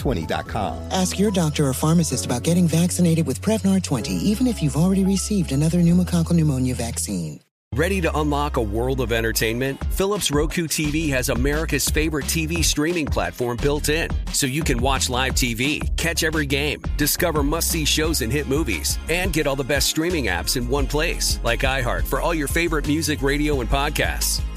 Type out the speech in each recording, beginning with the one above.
Prevnar20.com. Ask your doctor or pharmacist about getting vaccinated with Prevnar 20, even if you've already received another pneumococcal pneumonia vaccine. Ready to unlock a world of entertainment? Philips Roku TV has America's favorite TV streaming platform built in, so you can watch live TV, catch every game, discover must see shows and hit movies, and get all the best streaming apps in one place, like iHeart for all your favorite music, radio, and podcasts.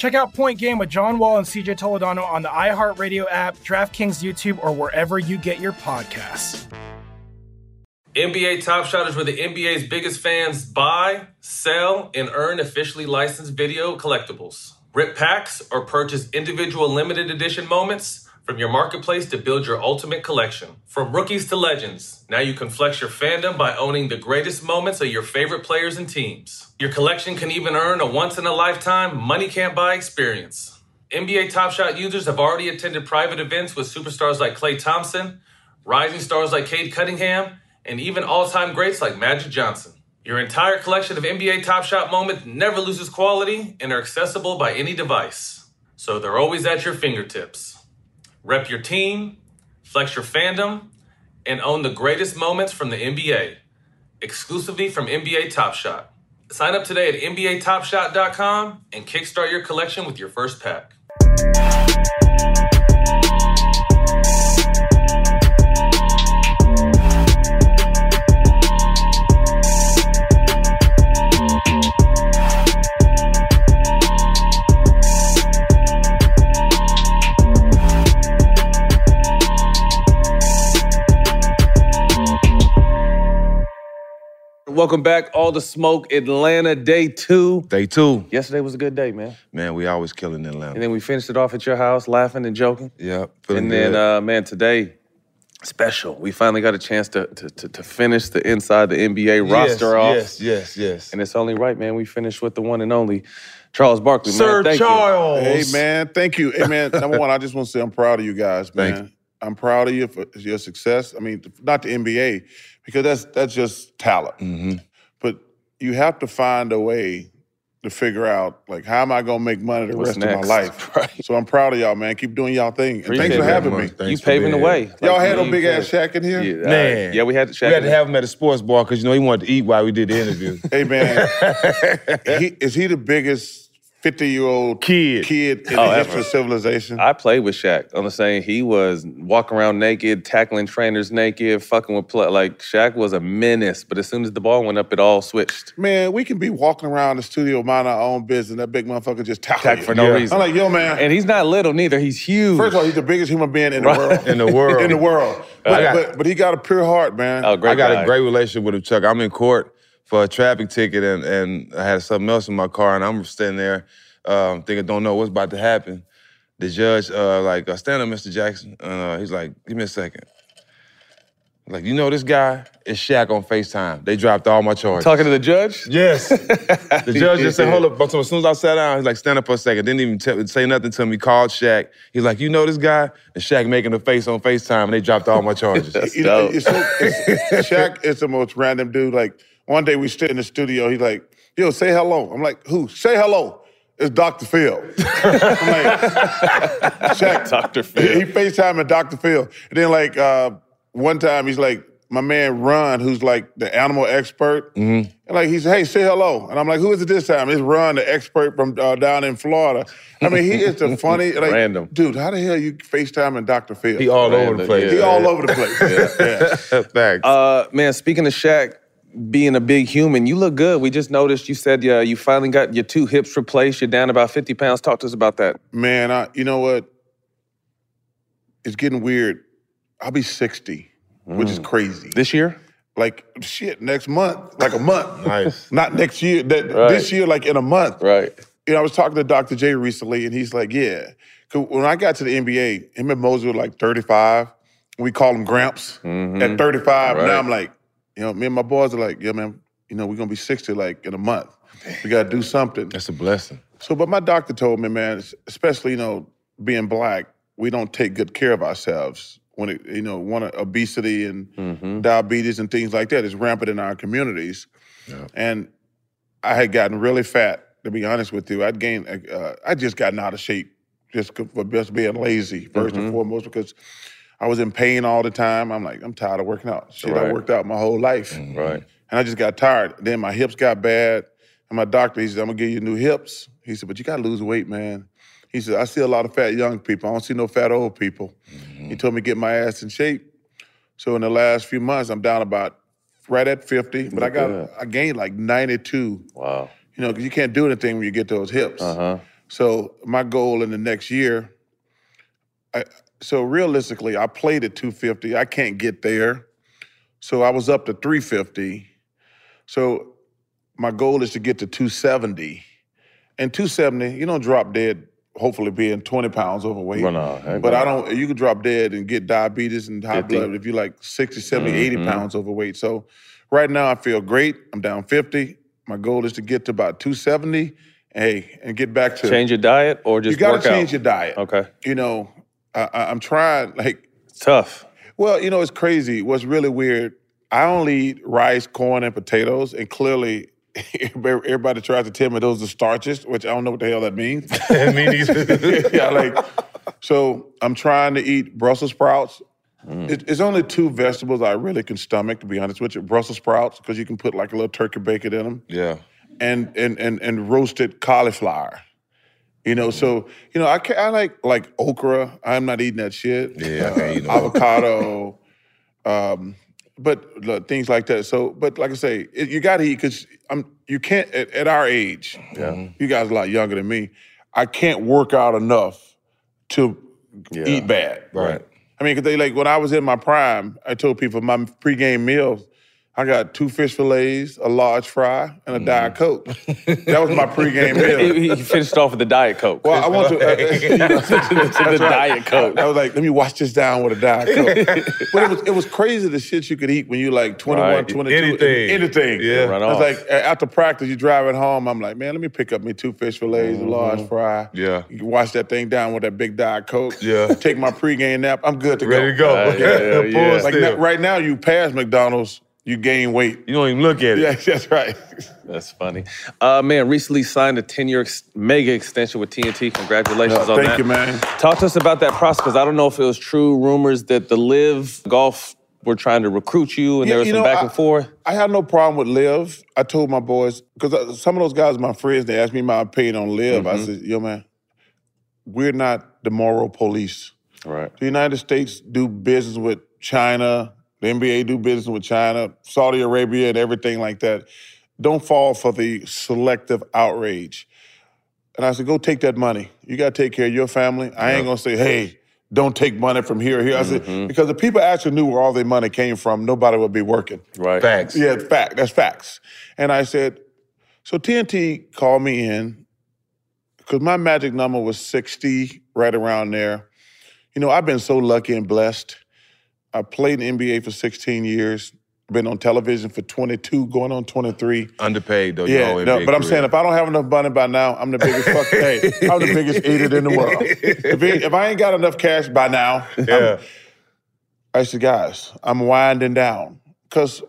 Check out Point Game with John Wall and CJ Toledano on the iHeartRadio app, DraftKings YouTube, or wherever you get your podcasts. NBA Top Shot is where the NBA's biggest fans buy, sell, and earn officially licensed video collectibles. Rip packs or purchase individual limited edition moments from your marketplace to build your ultimate collection. From rookies to legends, now you can flex your fandom by owning the greatest moments of your favorite players and teams. Your collection can even earn a once in a lifetime, money can't buy experience. NBA Top Shot users have already attended private events with superstars like Klay Thompson, rising stars like Cade Cunningham, and even all time greats like Magic Johnson. Your entire collection of NBA Top Shot moments never loses quality and are accessible by any device. So they're always at your fingertips. Rep your team, flex your fandom, and own the greatest moments from the NBA, exclusively from NBA Top Shot. Sign up today at NBATopShot.com and kickstart your collection with your first pack. Welcome back, All the Smoke Atlanta, day two. Day two. Yesterday was a good day, man. Man, we always killing Atlanta. And then we finished it off at your house, laughing and joking. Yeah. And then, uh, man, today, special. We finally got a chance to to, to, to finish the inside the NBA yes, roster off. Yes, yes, yes. And it's only right, man. We finished with the one and only Charles Barkley. Sir man. Thank Charles. You. Hey, man, thank you. Hey, man, number one, I just want to say I'm proud of you guys, man. Thank you. I'm proud of you for your success. I mean, not the NBA, because that's that's just talent. Mm-hmm. But you have to find a way to figure out like how am I gonna make money the What's rest of my life. So I'm proud of y'all, man. Keep doing y'all thing. And Appreciate thanks for having me. Thanks You for paving being the way. here. Y'all had no you big ass said. Shaq in here? Yeah, Man, yeah, we had Shaq We had to have him at a sports bar because you know he wanted to eat while we did the interview. Hey man, he, is he the biggest 50 year old kid kid in Oh, the ever. history of civilization? I played with Shaq on the same. He was walking around naked, tackling trainers naked, fucking with play. Like Shaq was a menace. But as soon as the ball went up, it all switched. Man, we can be walking around the studio, mind our own business, that big motherfucker just tackle Stak for no reason. I'm like, yo, man. And he's not little neither. He's huge. First of all, he's the biggest human being in the Right. world. In the world. in the world. But, got- but, but he got a pure heart, man. Oh, great I got a great relationship with him, Chuck. I'm in court for a traffic ticket, and, and I had something else in my car, and I'm sitting there um, thinking, don't know what's about to happen. The judge, uh, like, uh, stand up, Mr. Jackson. Uh, he's like, give me a second. Like, you know this guy? It's Shaq on FaceTime. They dropped all my charges. Talking to the judge? Yes. the judge just said, hold up. But as soon as I sat down, he's like, stand up for a second. Didn't even tell, say nothing to me. Called Shaq. He's like, you know this guy? And Shaq making a face on FaceTime, and they dropped all my charges. you know, it's so, it's, Shaq is the most random dude. Like one day we stood in the studio. He's like, "Yo, say hello." I'm like, "Who? Say hello." It's Dr. Phil. I'm like, Shaq. Dr. Phil. He, he FaceTime Dr. Phil. And then like uh, one time he's like, my man Ron, who's like the animal expert. Mm-hmm. And like he said, hey, say hello. And I'm like, who is it this time? It's Ron, the expert from uh, down in Florida. I mean, he is the funny, like, Random. dude, how the hell you FaceTiming Dr. Phil? He all over the place. He Yeah. all over the place. yeah. Thanks. Uh, man, speaking of Shaq being a big human, you look good. We just noticed you said uh, you finally got your two hips replaced. You're down about 50 pounds. Talk to us about that. Man, I, you know what? It's getting weird. I'll be 60, which is crazy. This year? Like, shit, next month, like a month. Nice. Not next year, that, Right. this year, like in a month. Right. You know, I was talking to Dr. J recently, and he's like, yeah. 'Cause when I got to the NBA, him and Moses were like 35. We call him Gramps at 35. Right. Now I'm like, you know, me and my boys are like, yeah, man, you know, we're gonna be 60 like in a month. We gotta do something. That's a blessing. So, but my doctor told me, man, especially you know, being black, we don't take good care of ourselves when it, you know, one obesity and diabetes and things like that is rampant in our communities. And I had gotten really fat. To be honest with you, I'd gained. Uh, I just gotten out of shape just for just being lazy 1st and foremost because I was in pain all the time. I'm like, I'm tired of working out. Shit, I worked out my whole life. Right. And I just got tired. Then my hips got bad. And my doctor, he said, I'm gonna give you new hips. He said, but you gotta lose weight, man. He said, I see a lot of fat young people. I don't see no fat old people. He told me to get my ass in shape. So in the last few months, I'm down about right at 50, but I got good. I gained like 92. Wow. You know, because you can't do anything when you get those hips. Uh-huh. So my goal in the next year, I, so realistically, I played at 250. I can't get there. So I was up to 350. So my goal is to get to 270. And 270, you don't drop dead, hopefully being 20 pounds overweight. Well, no, but. I don't, you could drop dead and get diabetes and high 50. blood if you're like 60, 70, 80 Mhm. pounds overweight. So right now I feel great. I'm down 50. My goal is to get to about 270. Hey, and get back to Change your diet or just you gotta work out? change your diet. Okay. You know, I, I, I'm trying. Like tough. Well, you know, it's crazy. What's really weird? I only eat rice, corn, and potatoes, and clearly. Everybody tries to tell me those are starches, which I don't know what the hell that means. Me neither. yeah, like so. I'm trying to eat Brussels sprouts. Mm. It- it's only two vegetables I really can stomach, to be honest with you. Brussels sprouts, because you can put like a little turkey bacon in them Yeah. and and and and roasted cauliflower. You know, so you know, I ca I like like okra. I'm not eating that shit. Yeah, I eat avocado, um, but uh, things like that. So, but like I say, it, you got to eat because I'm. You can't at, at our age. Yeah. You guys are a lot younger than me. I can't work out enough to eat bad. Right. I mean, because they like when I was in my prime, I told people my pregame meals. I got two fish fillets, a large fry, and a diet coke. that was my pregame meal. he, he finished off with the Diet Coke. Well, I want to. Uh, you know, to the right. Diet Coke. I was like, let me wash this down with a Diet Coke. but it was it was crazy the shit you could eat when you like 21, Right. 22. Anything. Anything. Yeah. Run I was like, after practice, you driving home, I'm like, man, let me pick up me two fish fillets, a large fry. Yeah. You can wash that thing down with that big Diet Coke. Yeah. Take my pregame nap. I'm good to go. Ready to go. go. Uh, yeah, yeah, yeah. Like now, right now, you pass McDonald's you gain weight. You don't even look at it. Yeah, that's right. That's funny. Uh, man, recently signed a 10 year ex- mega extension with TNT. Congratulations Yeah, on that. thank you, man. Talk to us about that process because I don't know if it was true rumors that the LIV Golf were trying to recruit you and Yeah, there was some know, back I- and forth. I had no problem with LIV. I told my boys because some of those guys, my friends, they asked me my opinion on LIV. I Mhm. said, "Yo, man, we're not the moral police. Right. The United States do business with China. The NBA do business with China, Saudi Arabia, and everything like that. Don't fall for the selective outrage." And I said, "Go take that money. You got to take care of your family. I ain't gonna say, hey." Don't take money from here or here. I said, mm-hmm. because if people actually knew where all their money came from, nobody would be working. Right. Facts. Yeah, fact. That's facts. And I said, so TNT called me in because my magic number was 60, right around there. You know, I've been so lucky and blessed. I played in the NBA for 16 years, been on television for 22, going on 23. Underpaid though. Yeah, no, but I'm saying if I don't have enough money by now, I'm the biggest fuck. hey, I'm the biggest idiot in the world. If, it- if I ain't got enough cash by now, Yeah. I said, guys, I'm winding down. Because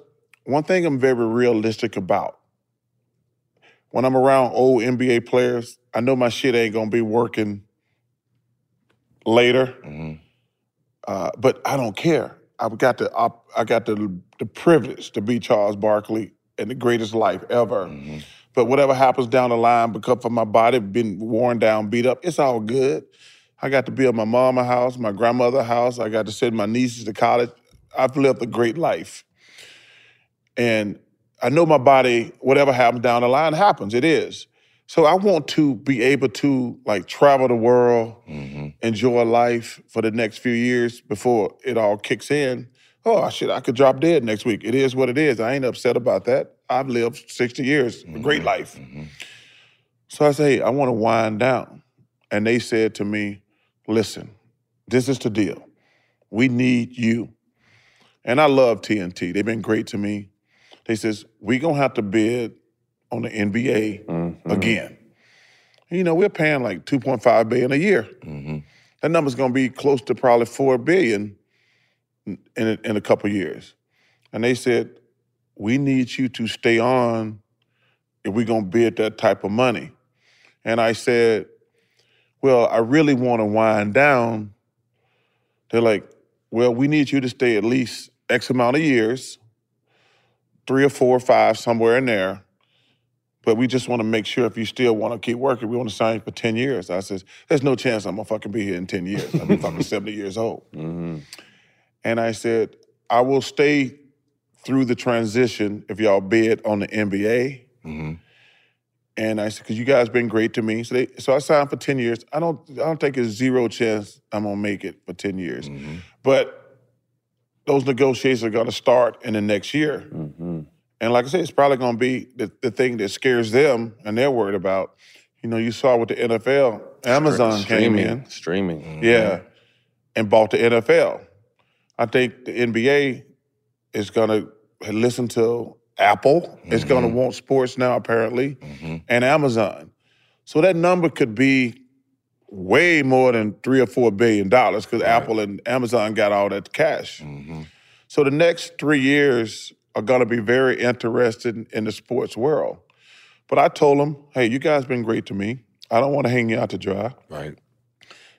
one thing I'm very realistic about, when I'm around old NBA players, I know my shit ain't gonna be working later. Mm-hmm. Uh, but I don't care. I've got the op- I got the the privilege to be Charles Barkley and the greatest life ever. Mm-hmm. But whatever happens down the line, because of my body being worn down, beat up, it's all good. I got to build my mom a house, my grandmother a house. I got to send my nieces to college. I've lived a great life. And I know my body, whatever happens down the line happens. It is. So I want to be able to like travel the world, mm-hmm. enjoy life for the next few years before it all kicks in. Oh shit, I could drop dead next week. It is what it is. I ain't upset about that. I've lived 60 years, a great mm-hmm. life. Mm-hmm. So I say, hey, I want to wind down. And they said to me, listen, this is the deal. We need you. And I love TNT. They've been great to me. They says, we gonna have to bid on the NBA Mm-hmm. again. You know, we're paying like 2.5 billion a year. Mm-hmm. That number's gonna be close to probably four billion in a, in a couple years. And they said, we need you to stay on if we're gonna bid that type of money. And I said, well, I really wanna wind down. They're like, well, we need you to stay at least X amount of years, three or four or five, somewhere in there. But we just want to make sure if you still want to keep working, we want to sign you for 10 years. I says, there's no chance I'm going to fucking be here in 10 years. Be fucking 70 years old. Mm-hmm. And I said, I will stay through the transition if y'all bid on the NBA. Mm-hmm. And I said, because you guys been great to me. So they so I signed for 10 years. I don't I don't think it's zero chance I'm gonna make it for 10 years. Mm-hmm. But those negotiations are gonna start in the next year. And like I said, it's probably gonna be the, the thing that scares them and they're worried about. You know, you saw with the NFL, Amazon came streaming, in. Streaming. Mm-hmm. Yeah. And bought the NFL. I think the NBA is gonna listen to Apple. It's gonna mm-hmm. want sports now, apparently, mm-hmm. and Amazon. So that number could be way more than three or four billion dollars because Apple and Amazon got all that cash. So the next three years are gonna be very interested in the sports world. But I told them, hey, you guys been great to me. I don't want to hang you out to dry. Right.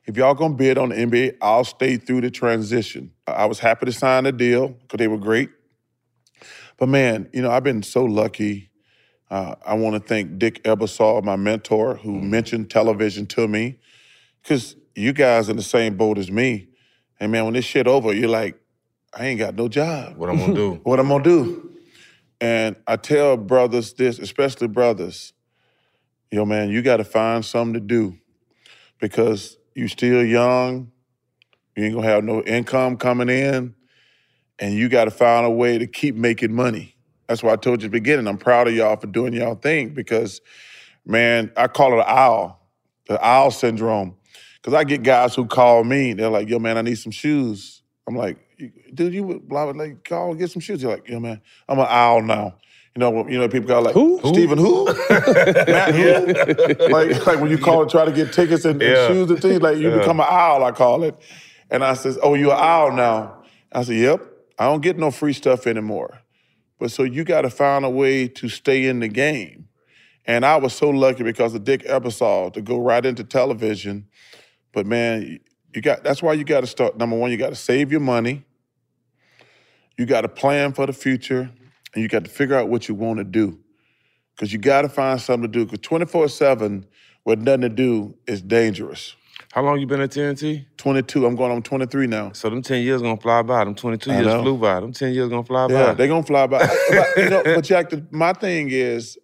If y'all gonna bid on the NBA, I'll stay through the transition. I was happy to sign the deal because they were great. But man, you know, I've been so lucky. Uh, I want to thank Dick Ebersol, my mentor, who mentioned television to me, because you guys are in the same boat as me. And man, when this shit over, you're like, I ain't got no job. What I'm gonna do? what I'm gonna do? And I tell brothers this, especially brothers, yo man, you got to find something to do because you still young, you ain't gonna have no income coming in, and you got to find a way to keep making money. That's why I told you at the beginning. I'm proud of y'all for doing y'all thing because, man, I call it an owl, the owl syndrome. Because I get guys who call me, they're like, "Yo, man, I need some shoes." I'm like, "Dude, you would blah blah like call and get some shoes." You're like, "Yo, man, I'm an owl now." You know, you know, people call like, "Who? Stephen who? Matt who?" like, like when you call and try to get tickets and, and shoes and things, like you Yeah. become an owl. I call it, and I says, "Oh, you're an owl now?" I said, "Yep." I don't get no free stuff anymore. But so you got to find a way to stay in the game. And I was so lucky because of Dick Ebersol to go right into television. But man, you got that's why you got to start. Number one, you got to save your money. You got to plan for the future, and you got to figure out what you want to do. Because you got to find something to do. Because 24 7 with nothing to do is dangerous. How long you been at TNT? 22. I'm going on 23 now. So them 10 years gonna fly by. Them 22 I years know. flew by. Them 10 years gonna fly Yeah, by. they're gonna fly by. but, you know, but Jack, the, my thing is,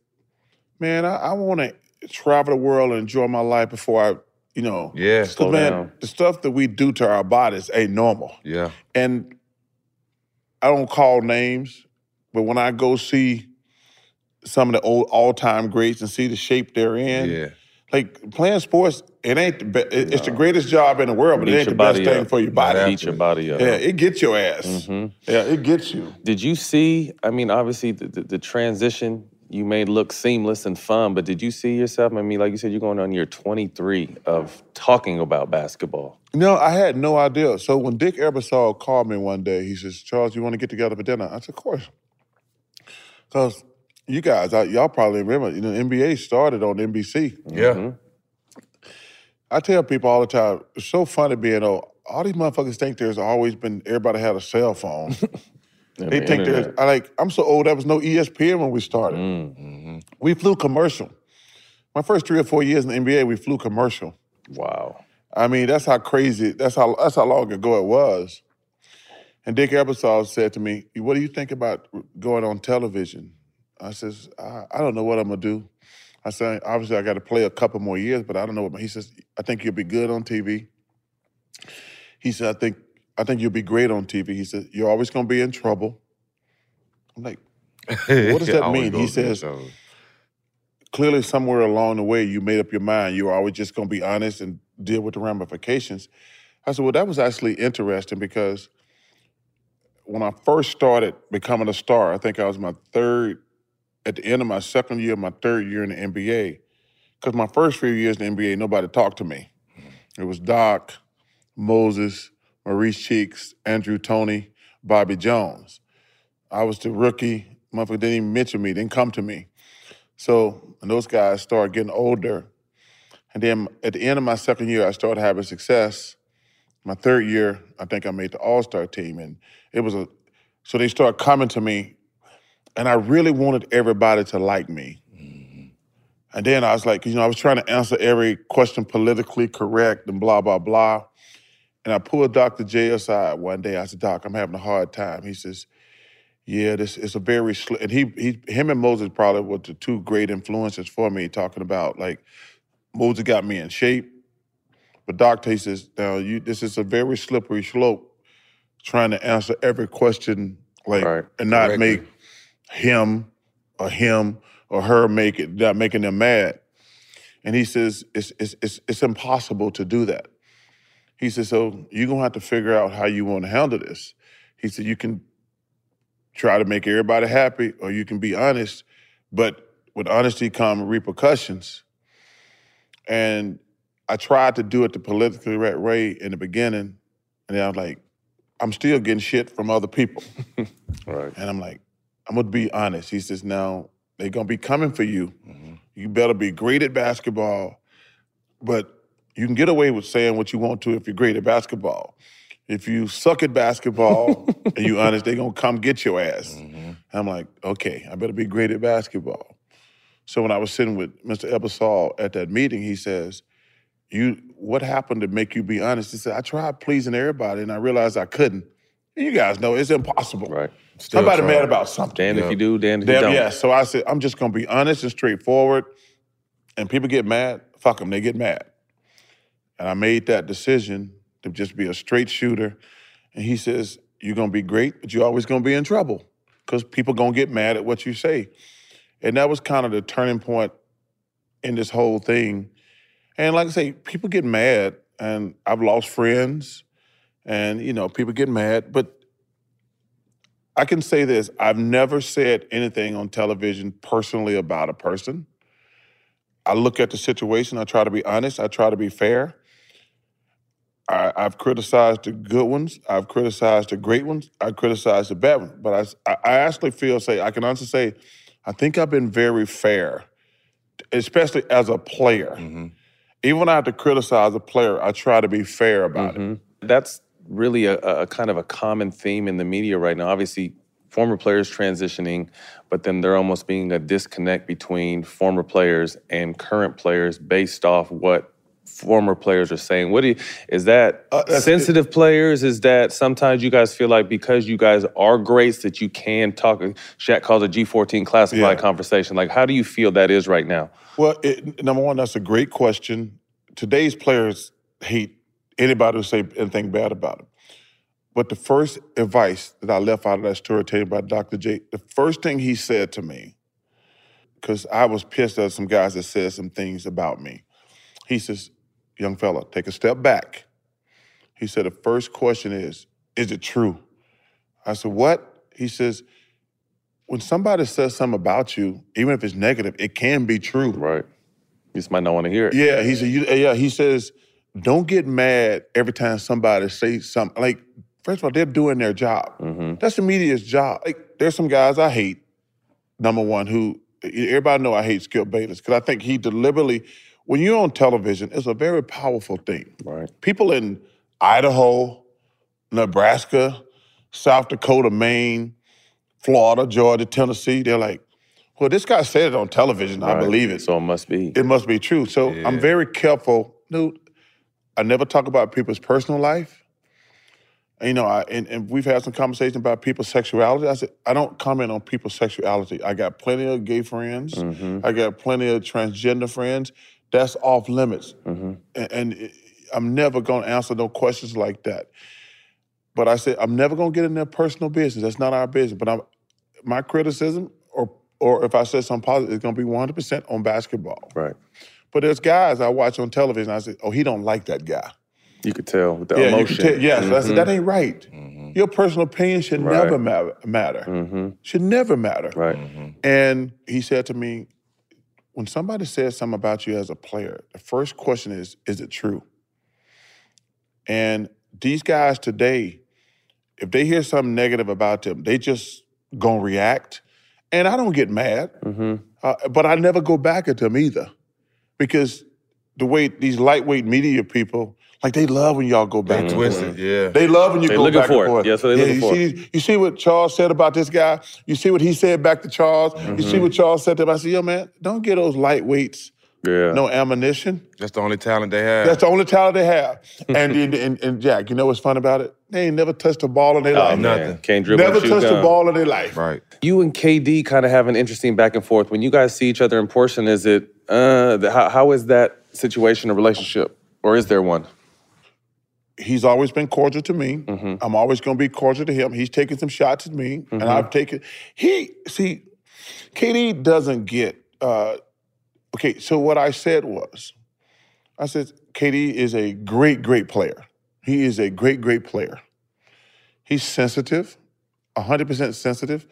man, I, I want to travel the world and enjoy my life before I, you know, Yeah, slow man, down. the stuff that we do to our bodies ain't normal. Yeah. And I don't call names, but when I go see some of the old all-time greats and see the shape they're in, Yeah. like playing sports, it ain't the be- it- it's the greatest job in the world, but Beat it ain't the best body thing up. for your body. Beat your body up. Yeah, it gets your ass. Mhm. Yeah, it gets you. Did you see? I mean, obviously, the, the, the transition you made look seamless and fun, but did you see yourself? I mean, like you said, you're going on year 23 of talking about basketball. No, I had no idea. So when Dick Ebersol called me one day, he says, Charles, you want to get together for dinner? I said, of course. Because you guys, I, y'all probably remember, you know, NBA started on NBC. Yeah. I tell people all the time, it's so funny being old. All these motherfuckers think there's always been, everybody had a cell phone. They the think there's. I like, I'm so old, there was no ESPN when we started. Mm-hmm. We flew commercial. My first three or four years in the NBA, we flew commercial. Wow. I mean, that's how crazy, that's how that's how long ago it was. And Dick Ebersol said to me, What do you think about going on television? I says, I, I don't know what I'm gonna do. I said, obviously I gotta play a couple more years, but I don't know what he says, I think you'll be good on TV. He said, I think I think you'll be great on TV. He said, You're always gonna be in trouble. I'm like, what does that mean? He says, clearly somewhere along the way you made up your mind you were always just going to be honest and deal with the ramifications. I said well that was actually interesting because when i first started becoming a star i think i was my third at the end of my second year my third year in the nba because my first few years in the nba nobody talked to me. Mm-hmm. It was doc moses maurice cheeks andrew toney bobby jones. I was the rookie. Motherfucker didn't even mention me didn't come to me. So when those guys started getting older, and then at the end of my second year, I started having success. My third year, I think I made the All Star team, and it was a. So they started coming to me, and I really wanted everybody to like me. Mm-hmm. And then I was like, you know, I was trying to answer every question politically correct and blah blah blah. And I pulled Dr. J aside one day. I said, Doc, I'm having a hard time. He says, yeah, this is a very sl-. and he he him and Moses probably were the two great influences for me. Talking about like Moses got me in shape, but Doc he says now you this is a very slippery slope, trying to answer every question like and not Correctly. make him or him or her make it not making them mad. And he says it's it's it's, it's impossible to do that. He says so you're gonna have to figure out how you want to handle this. He said you can try to make everybody happy, or you can be honest, but with honesty come repercussions. And I tried to do it the politically right way in the beginning, and then I was like, I'm still getting shit from other people. right. And I'm like, I'm gonna be honest. He says, now they're gonna be coming for you. Mm-hmm. You better be great at basketball, but you can get away with saying what you want to if you're great at basketball. If you suck at basketball and you honest, they're gonna come get your ass. And I'm like, okay, I better be great at basketball. So when I was sitting with Mr. Ebersol at that meeting, he says, "You, what happened to make you be honest?" He said, "I tried pleasing everybody, and I realized I couldn't." And you guys know it's impossible. Right. Somebody mad about something. Damned if you do, damned if you don't. yeah. So I said, I'm just gonna be honest and straightforward. And people get mad, fuck them, they get mad. And I made that decision to just be a straight shooter. And he says, You're gonna be great, but you're always gonna be in trouble. Because people gonna get mad at what you say. And that was kind of the turning point in this whole thing. And like I say, people get mad, and I've lost friends, and you know, people get mad, but I can say this I've never said anything on television personally about a person. I look at the situation, I try to be honest, I try to be fair. I, I've criticized the good ones. I've criticized the great ones. I criticized the bad ones. But I, I actually feel, say, I can honestly say, I think I've been very fair, especially as a player. Mm-hmm. Even when I have to criticize a player, I try to be fair about it. Mm-hmm. That's really a, a kind of a common theme in the media right now. Obviously, former players transitioning, but then there almost being a disconnect between former players and current players based off what former players are saying. What do you, is that uh, sensitive players? Is that sometimes you guys feel like because you guys are greats that you can talk? Shaq calls a G14 classified conversation. Like, how do you feel that is right now? Well, it, number one, that's a great question. Today's players hate anybody who say anything bad about them. But the first advice that I left out of that story taken by Dr. J, the first thing he said to me, because I was pissed at some guys that said some things about me. He says, young fella, take a step back. He said, the first question is, is it true? I said, what? He says, when somebody says something about you, even if it's negative, it can be true. Right. You just might not want to hear it. Yeah, he said, you, uh, yeah, he says, don't get mad every time somebody says something. Like, first of all, they're doing their job. Mm-hmm. That's the media's job. Like, there's some guys I hate, number one, who everybody know I hate Skip Bayless, because I think he deliberately, when you're on television, it's a very powerful thing. Right. People in Idaho, Nebraska, South Dakota, Maine, Florida, Georgia, Tennessee, they're like, well, this guy said it on television. I believe it. So it must be. It must be true. So I'm very careful. Dude, I never talk about people's personal life. You know, I, and, and we've had some conversations about people's sexuality. I said, I don't comment on people's sexuality. I got plenty of gay friends. Mm-hmm. I got plenty of transgender friends. That's off limits. Mm-hmm. And, and it- I'm never going to answer no questions like that. But I said, I'm never going to get in their personal business. That's not our business. But I'm, my criticism, or or if I said something positive, it's going to be 100% on basketball. Right. But there's guys I watch on television. I say, oh, he don't like that guy. You could tell with the yeah, emotion. you can tell. Yes, I said mm-hmm. that ain't right. Mm-hmm. Your personal opinion should Right. never ma- matter. Should never matter. Right. And he said to me, when somebody says something about you as a player, the first question is, is it true? And these guys today, if they hear something negative about them, they just gonna react. And I don't get mad, uh, but I never go back at them either, because the way these lightweight media people, like they love when y'all go back. They and twist forth. yeah. They love when you They go back for and it. forth. Yeah, that's what they looking you for. See, you see what Charles said about this guy. You see what he said back to Charles. You Mm-hmm. see what Charles said to him. I said, yo, man, don't get those lightweights Yeah. no ammunition. That's the only talent they have. That's the only talent they have. and, and, and, and Jack, you know what's fun about it? They ain't never touched a ball in their Oh, life. man. Can't dribble Never and shoot touched a ball in their life. Right. You and KD kind of have an interesting back and forth. When you guys see each other in person, is it, uh, the, how, how is that situation, a relationship? Or is there one? He's always been cordial to me. Mm-hmm. I'm always going to be cordial to him. He's taken some shots at me, and Mm-hmm. I've taken. He see, KD doesn't get. Uh, okay, so what I said was, I said KD is a great, great player. He is a great, great player. He's sensitive, 100% sensitive.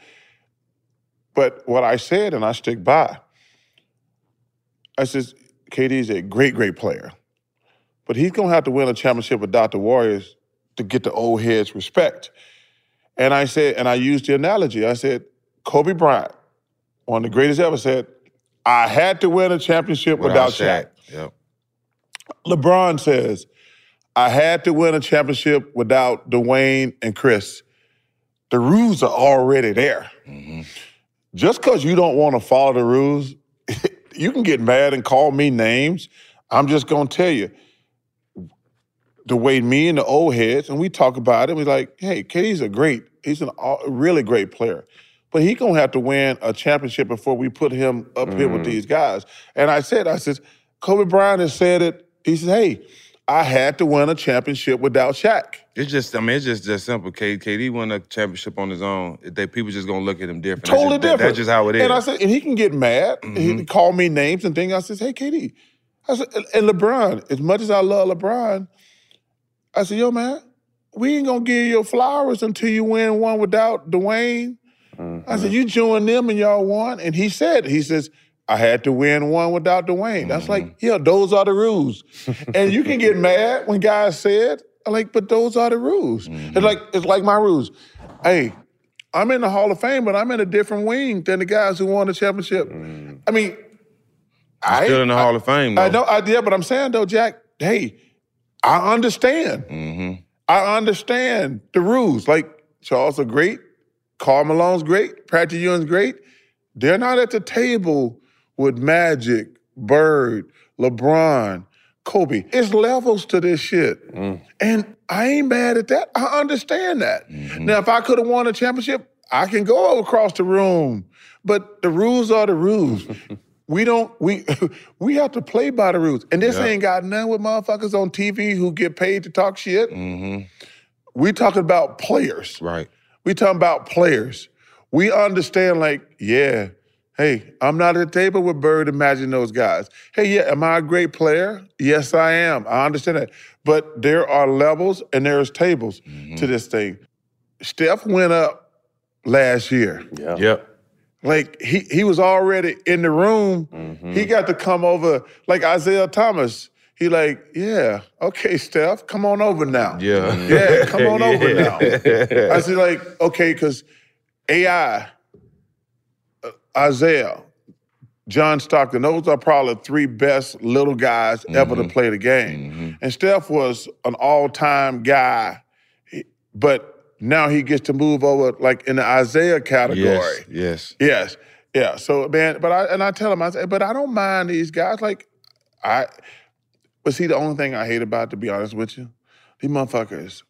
But what I said, and I stick by, I said, KD is a great, great player. But he's going to have to win a championship without the Warriors to get the old heads' respect. And I said, and I used the analogy. I said, Kobe Bryant, one of the greatest ever, said, I had to win a championship without, Shaq. Yep. LeBron says, I had to win a championship without Dwyane and Chris. The rules are already there. Mm-hmm. Just because you don't want to follow the rules, you can get mad and call me names. I'm just going to tell you, the way me and the old heads, and we talk about it, we're like, hey, KD's a great, he's an, a really great player. But he gonna have to win a championship before we put him up here with these guys. And I said, I said, Kobe Bryant has said it. He said, hey, I had to win a championship without Shaq. It's just, I mean, it's just just simple. K, KD won a championship on his own. They people just gonna look at him different. That's Totally just- that- different. That's just how it is. And I said, and he can get mad. Mm-hmm. He can call me names and things. I said, hey, KD. I said, and LeBron, as much as I love LeBron, I said, yo, man, we ain't gonna give you your flowers until you win one without Dwyane. I said, you join them and y'all won. And he said, he says, I had to win one without Dwyane. That's like, Mm-hmm. yeah, those are the rules. and you can get mad when guys said, like, but those are the rules. Mm-hmm. It's like it's like my rules. Hey, I'm in the Hall of Fame, but I'm in a different wing than the guys who won the championship. I mean, I Mm. Still in the Hall of Fame, I though. know, I, yeah, but I'm saying though, Jack. Hey, I understand. Mm-hmm. I understand the rules. Like Charles are great, Karl Malone's great, Patrick Ewing's great. They're not at the table with Magic, Bird, LeBron, Kobe. It's levels to this shit. And I ain't mad at that. I understand that. Now, if I could have won a championship, I can go across the room. But the rules are the rules. we don't we we have to play by the rules. And this Yeah. ain't got none with motherfuckers on TV who get paid to talk shit. Mm-hmm. We talking about players. Right. We talking about players. We understand, like, yeah, hey, I'm not at the table with Bird. Imagine those guys. Hey, yeah, am I a great player? Yes, I am. I understand that. But there are levels and there's tables to this thing. Steph went up last year. Yeah. Yep. Like he he was already in the room. He got to come over like Isaiah Thomas. He like, yeah, okay, Steph, come on over now. Yeah. Yeah, come on over now. I said like, okay, because AI, uh, Isaiah, John Stockton, those are probably three best little guys ever Mm-hmm. to play the game. And Steph was an all-time guy, but now he gets to move over like in the Isaiah category. Yes. Yes. Yes. Yeah. So man, but I and I tell him, I say, but I don't mind these guys. Like, I but see the only thing I hate about, it, to be honest with you, these motherfuckers,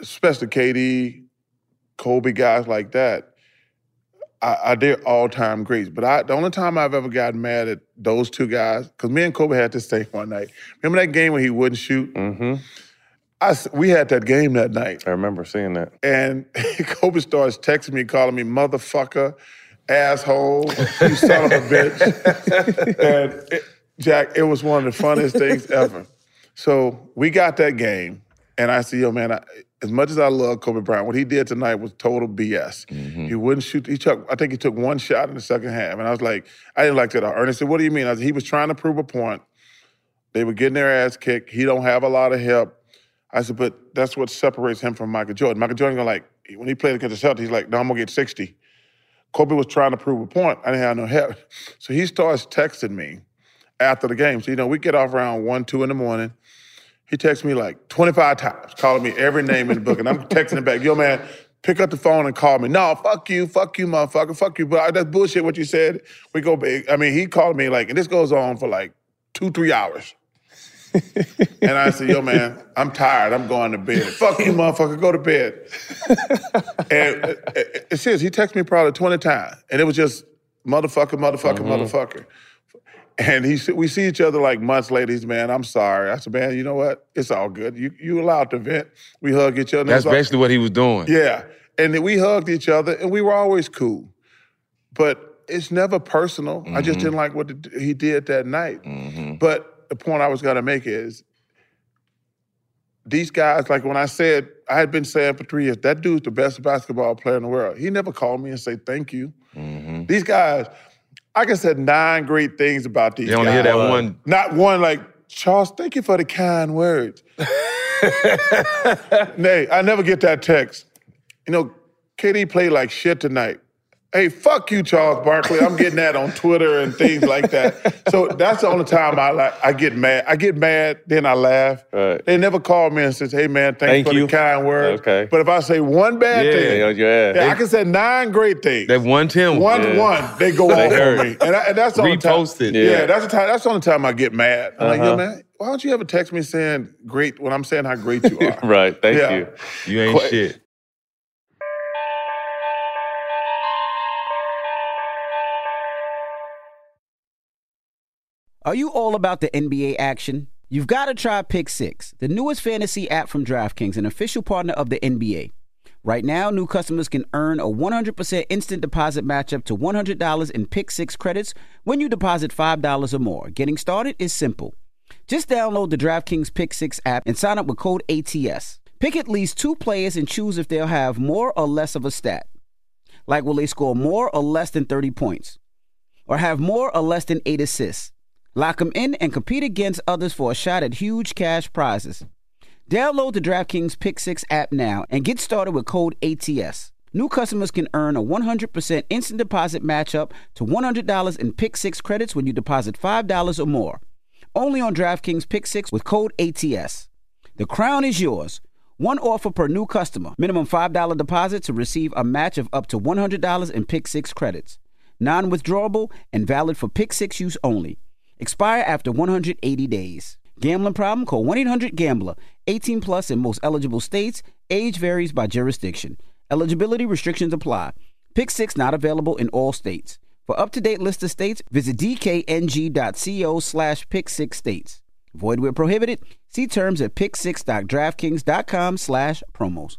especially KD, Kobe, guys like that, I, I they're all time greats. But I the only time I've ever gotten mad at those two guys, because me and Kobe had this thing one night. Remember that game where he wouldn't shoot? Mm-hmm. I we had that game that night. I remember seeing that. And Kobe starts texting me, calling me motherfucker, asshole, you son of a bitch. and it, Jack, it was one of the funniest things ever. So we got that game, and I said, yo, man, I, as much as I love Kobe Bryant, what he did tonight was total BS. Mm-hmm. He wouldn't shoot. He took, I think he took one shot in the second half. And I was like, I didn't like that. Ernest said, what do you mean? I said, he was trying to prove a point. They were getting their ass kicked. He don't have a lot of help. I said, but that's what separates him from Michael Jordan. Michael Jordan, like, when he played against the Celtics, he's like, no, I'm gonna get 60. Kobe was trying to prove a point. I didn't have no help. So he starts texting me after the game. So, you know, we get off around one, two in the morning. He texts me like 25 times, calling me every name in the book. And I'm texting him back, yo, man, pick up the phone and call me. No, fuck you, fuck you, motherfucker, fuck you. But uh, that's bullshit what you said. We go big. I mean, he called me like, and this goes on for like two, three hours. And I said, yo, man, I'm tired. I'm going to bed. Fuck you, motherfucker, go to bed. and it, it, it says he texted me probably 20 times. And it was just motherfucker, motherfucker, motherfucker. And he said, we see each other like months later. He's, man, I'm sorry. I said, man, you know what? It's all good. You you allowed to vent. We hug each other. That's was all- basically what he was doing. yeah. And then we hugged each other and we were always cool. But it's never personal. I just Mhm. didn't like what he did that night. Mm-hmm. But the point I was going to make is these guys, like when I said, I had been saying for three years, that dude's the best basketball player in the world. He never called me and say thank you. Mm-hmm. These guys, I can say nine great things about these You only guys. hear that one. Not one like, Charles, thank you for the kind words. Nay, I never get that text. You know, KD played like shit tonight. Hey, fuck you, Charles Barkley. I'm getting that on Twitter and things like that. So that's the only time I like I get mad. I get mad, then I laugh. They never call me and says, "Hey, man, thanks Thank for you. the kind words." Okay. But if I say one bad Yeah, thing, yeah, yeah. yeah, I can say nine great things. That one Tim. One Yeah. one, they go They off on me, and, I, and that's the only time. Reposted. Yeah. Yeah. that's the time. That's the only time I get mad. I'm like, yo, Uh-huh. man, why don't you ever text me saying great when I'm saying how great you are? Right. Thank Yeah. you. You ain't Qu- shit. Are you all about the NBA action? You've got to try Pick Six, the newest fantasy app from DraftKings, an official partner of the NBA. Right now, new customers can earn a 100% instant deposit match up to $100 in Pick Six credits when you deposit $5 or more. Getting started is simple. Just download the DraftKings Pick Six app and sign up with code ATS. Pick at least two players and choose if they'll have more or less of a stat. Like, will they score more or less than 30 points? or have more or less than eight assists. Lock them in and compete against others for a shot at huge cash prizes. Download the DraftKings Pick 6 app now and get started with code ATS. New customers can earn a 100% instant deposit match up to $100 in Pick 6 credits when you deposit $5 or more. Only on DraftKings Pick 6 with code ATS. The crown is yours. One offer per new customer. Minimum $5 deposit to receive a match of up to $100 in Pick 6 credits. Non withdrawable and valid for Pick 6 use only. Expire after 180 days. Gambling problem? Call 1 800 Gambler. 18 plus in most eligible states. Age varies by jurisdiction. Eligibility restrictions apply. Pick 6 not available in all states. For up-to-date list of states, visit dkng.co slash pick 6 states. Void where prohibited. See terms at pick6.draftkings.com slash promos.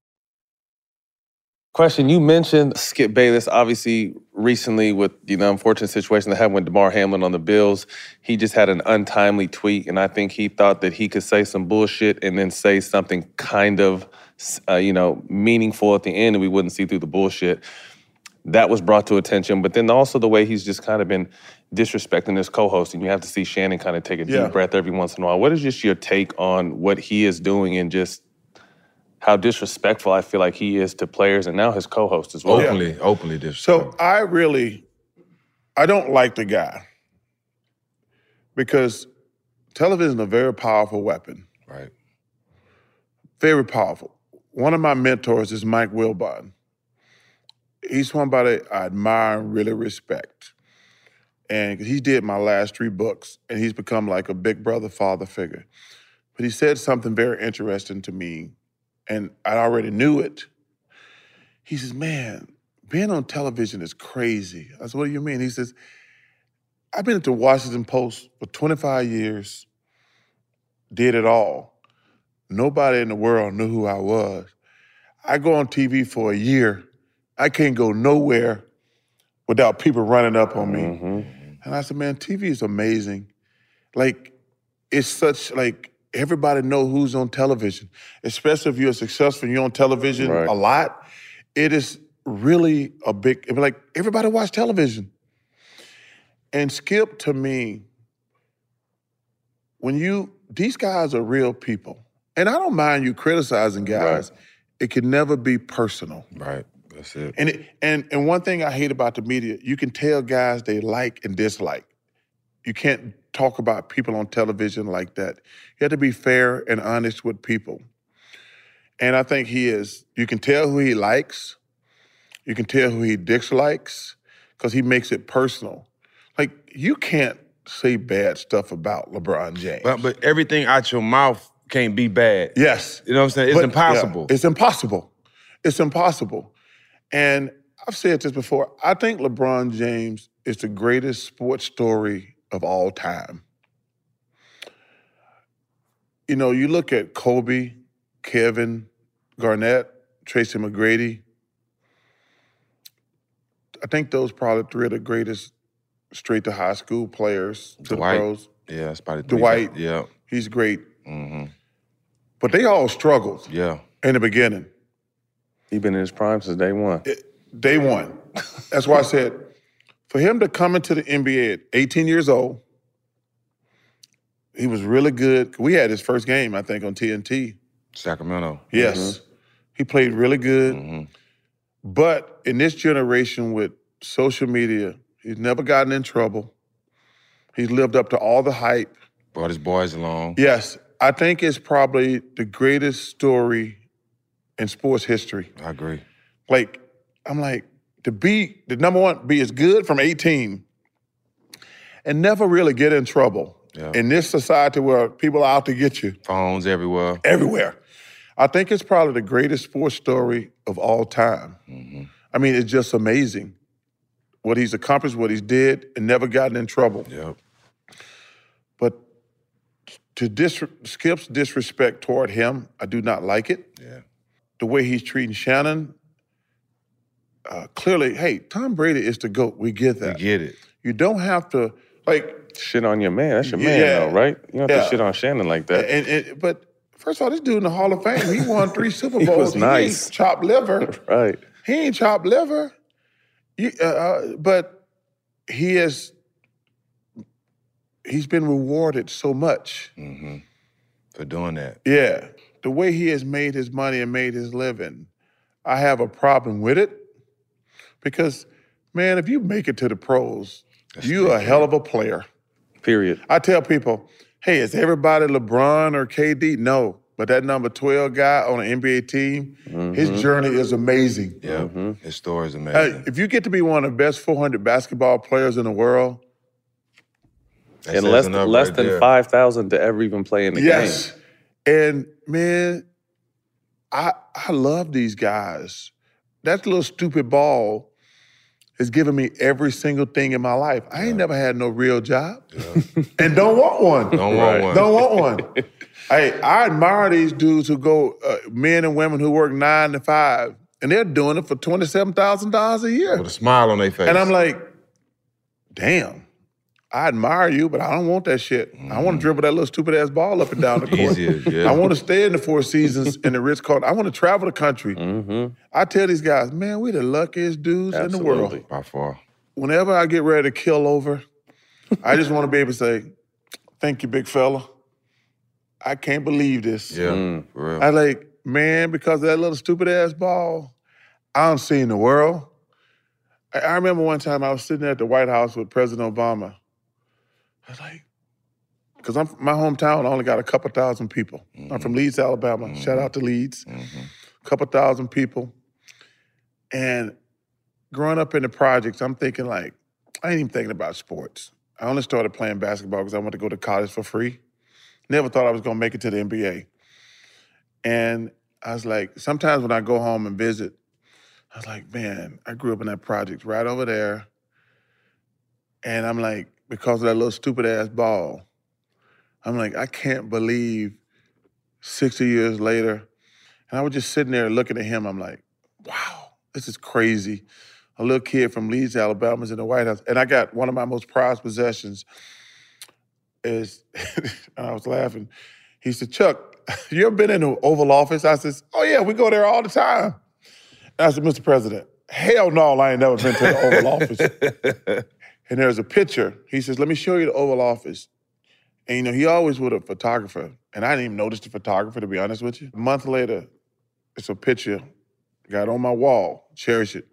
Question: You mentioned Skip Bayless. Obviously, recently with you know unfortunate situation that happened with Damar Hamlin on the Bills, he just had an untimely tweet, and I think he thought that he could say some bullshit and then say something kind of uh, you know meaningful at the end, and we wouldn't see through the bullshit. That was brought to attention, but then also the way he's just kind of been disrespecting his co-host, and you have to see Shannon kind of take a Yeah. deep breath every once in a while. What is just your take on what he is doing and just how disrespectful I feel like he is to players and now his co-host as well. Openly, openly disrespectful. So I really, I don't like the guy because television is a very powerful weapon. Right. Very powerful. One of my mentors is Mike Wilbon. He's somebody I admire and really respect. And he did my last three books, and he's become like a big brother, father figure. But he said something very interesting to me, and I already knew it. He says, Man, being on television is crazy. I said, What do you mean? He says, I've been at the Washington Post for 25 years, did it all. Nobody in the world knew who I was. I go on TV for a year. I can't go nowhere without people running up on me. Mm-hmm. And I said, man, TV is amazing. Like, it's such like everybody know who's on television, especially if you're successful and you're on television Right. a lot. It is really a big like everybody watch television. And Skip, to me, when you, these guys are real people. And I don't mind you criticizing guys. It can never be personal. Right. That's it. And, it, and and one thing I hate about the media, you can tell guys they like and dislike. You can't talk about people on television like that. You have to be fair and honest with people. And I think he is. You can tell who he likes. You can tell who he dislikes because he makes it personal. Like you can't say bad stuff about LeBron James. But but everything out your mouth can't be bad. Yes. You know what I'm saying? It's But, yeah, impossible. it's impossible. It's impossible. And I've said this before. I think LeBron James is the greatest sports story of all time. You know, you look at Kobe, Kevin, Garnett, Tracy McGrady. I think those probably three of the greatest straight to high school players to Dwight. the pros. Yeah, that's probably three. Dwight, Yeah. he's great. Mm-hmm. But they all struggled Yeah. in the beginning. He been in his prime since day one. Day one. That's why I said, for him to come into the NBA at 18 years old, he was really good. We had his first game, I think, on TNT. Sacramento. Yes. Mm-hmm. He played really good. Mm-hmm. But in this generation with social media, he's never gotten in trouble. He's lived up to all the hype. Brought his boys along. Yes, I think it's probably the greatest story in sports history. I agree. Like, I'm like, to be the number one, be as good from 18 and never really get in trouble Yeah. in this society where people are out to get you Phones everywhere. everywhere. I think it's probably the greatest sports story of all time. Mm-hmm. I mean, it's just amazing what he's accomplished, what he's did, and never gotten in trouble. Yep. But to dis- Skip's disrespect toward him, I do not like it. Yeah. The way he's treating Shannon, uh, clearly, hey, Tom Brady is the GOAT. We get that. We get it. You don't have to, like, Shit on your man. That's your man, Yeah. though, right? You don't have Yeah. to shit on Shannon like that. and, and but first of all, this dude in the Hall of Fame, he won three Super Bowls. He was nice. ain't chopped liver. right. He ain't chopped liver. You, uh, uh, but he has, he's been rewarded so much. Mm-hmm. For doing that. Yeah. The way he has made his money and made his living, I have a problem with it. Because, man, if you make it to the pros, you a hell of a player. Period. I tell people, hey, is everybody LeBron or KD? No. But that number 12 guy on an NBA team, his journey is amazing. Yeah. Mm-hmm. His story is Hey, amazing. if you get to be one of the best 400 basketball players in the world, That And less, less right than there. 5,000 to ever even play in the yes. game. Yes. And man, I I love these guys. That little stupid ball has given me every single thing in my life. I ain't never had no real job, and don't want one. Don't want one. Don't want one. hey, I admire these dudes who go, uh, men and women who work nine to five, and they're doing it for twenty seven thousand dollars a year. With a smile on their face. And I'm like, damn, I admire you, but I don't want that shit. I want to dribble that little stupid ass ball up and down the court. Easier, yeah. I want to stay in the Four Seasons in the Ritz Carlton. I want to travel the country. Mm-hmm. I tell these guys, man, we the luckiest dudes in the world. By far. Whenever I get ready to kill over, I just want to be able to say, thank you, big fella. I can't believe this. Yeah. Mm. For real. I like, man, because of that little stupid ass ball, I don't see in the world. I, I remember one time I was sitting at the White House with President Obama. I was like, because I'm my hometown only got a couple thousand people. I'm from mm-hmm. Leeds, Alabama. Shout out to mm-hmm. Leeds. A couple thousand people. And growing up in the projects, I'm thinking like, I ain't even thinking about sports. I only started playing basketball because I wanted to go to college for free. Never thought I was gonna make it to the NBA. And I was like, sometimes when I go home and visit, I was like, man, I grew up in that project right over there. And I'm like, because of that little stupid ass ball, I'm like, I can't believe 60 years later. And I was just sitting there looking at him. I'm like, wow, this is crazy. A little kid from Leeds, Alabama is in the White House. And I got one of my most prized possessions is, and I was laughing. He said, Chuck, you ever been in the Oval Office? I said, oh yeah, we go there all the time. And I said, Mr. President, hell no, I ain't never been to the Oval Office. And there's a picture. He says, "Let me show you the Oval Office." And you know, he always with a photographer, and I didn't even notice the photographer to be honest with you. A month later, it's a picture, got on my wall, cherish it.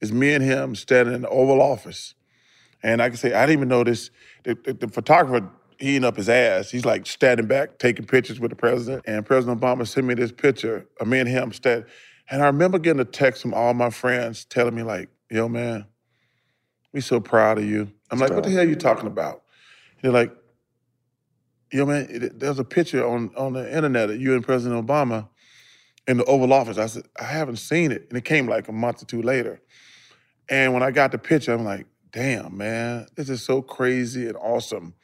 It's me and him standing in the Oval Office, and I can say I didn't even notice the, the, the photographer eating up his ass. He's like standing back, taking pictures with the president. And President Obama sent me this picture of me and him standing. And I remember getting a text from all my friends telling me, like, yo, man, we so proud of you. I'm like, what the hell are you talking about? they're like, yo, man, it, there's a picture on, on the internet of you and President Obama in the Oval Office. I said, I haven't seen it. And it came like a month or two later. And when I got the picture, I'm like, damn, man, this is so crazy and awesome.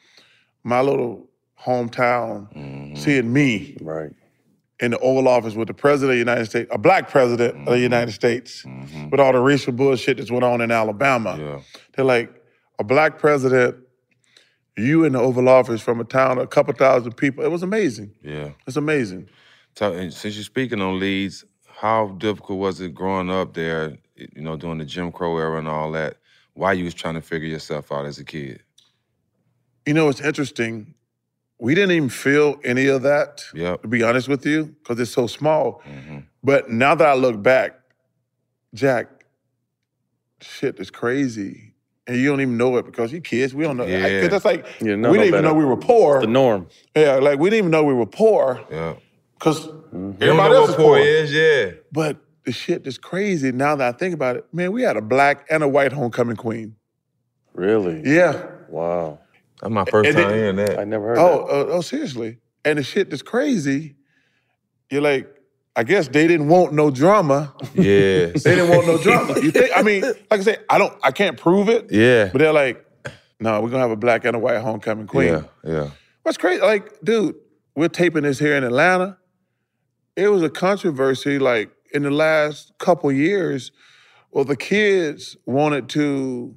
My little hometown mm-hmm. seeing me right. In the Oval Office with the President of the United States, a black President of the mm-hmm. United States, mm-hmm. with all the racial bullshit that's went on in Alabama. They're like, a black president, you in the Oval Office from a town of a couple thousand people. It was amazing. Yeah. It's amazing. So, and since you're speaking on Leeds, how difficult was it growing up there, you know, during the Jim Crow era and all that? Why you was trying to figure yourself out as a kid? You know, it's interesting. We didn't even feel any of that, Yep. to be honest with you, because it's so small. Mm-hmm. But now that I look back, Jack, shit is crazy. And you don't even know it because you kids, we don't know. Yeah. Because that's like, You we know didn't no even know we were poor. the norm. Yeah, like we didn't even know we were poor. Yeah. Because You don't everybody know else what is poor poor. is, yeah. But the shit is crazy now that I think about it. Man, we had a black and a white homecoming queen. Really? Yeah. Wow. That's my first And time then- hearing that. I never heard Oh, uh, oh, seriously. And the shit that's crazy, you're like, I guess they didn't want no drama. Yeah. they didn't want no drama. You think? I mean, like I say, I don't, I can't prove it. Yeah. But they're like, no, we're gonna have a black and a white homecoming queen. Yeah, yeah. What's crazy? Like, dude, we're taping this here in Atlanta. It was a controversy, like in the last couple years. Well, the kids wanted to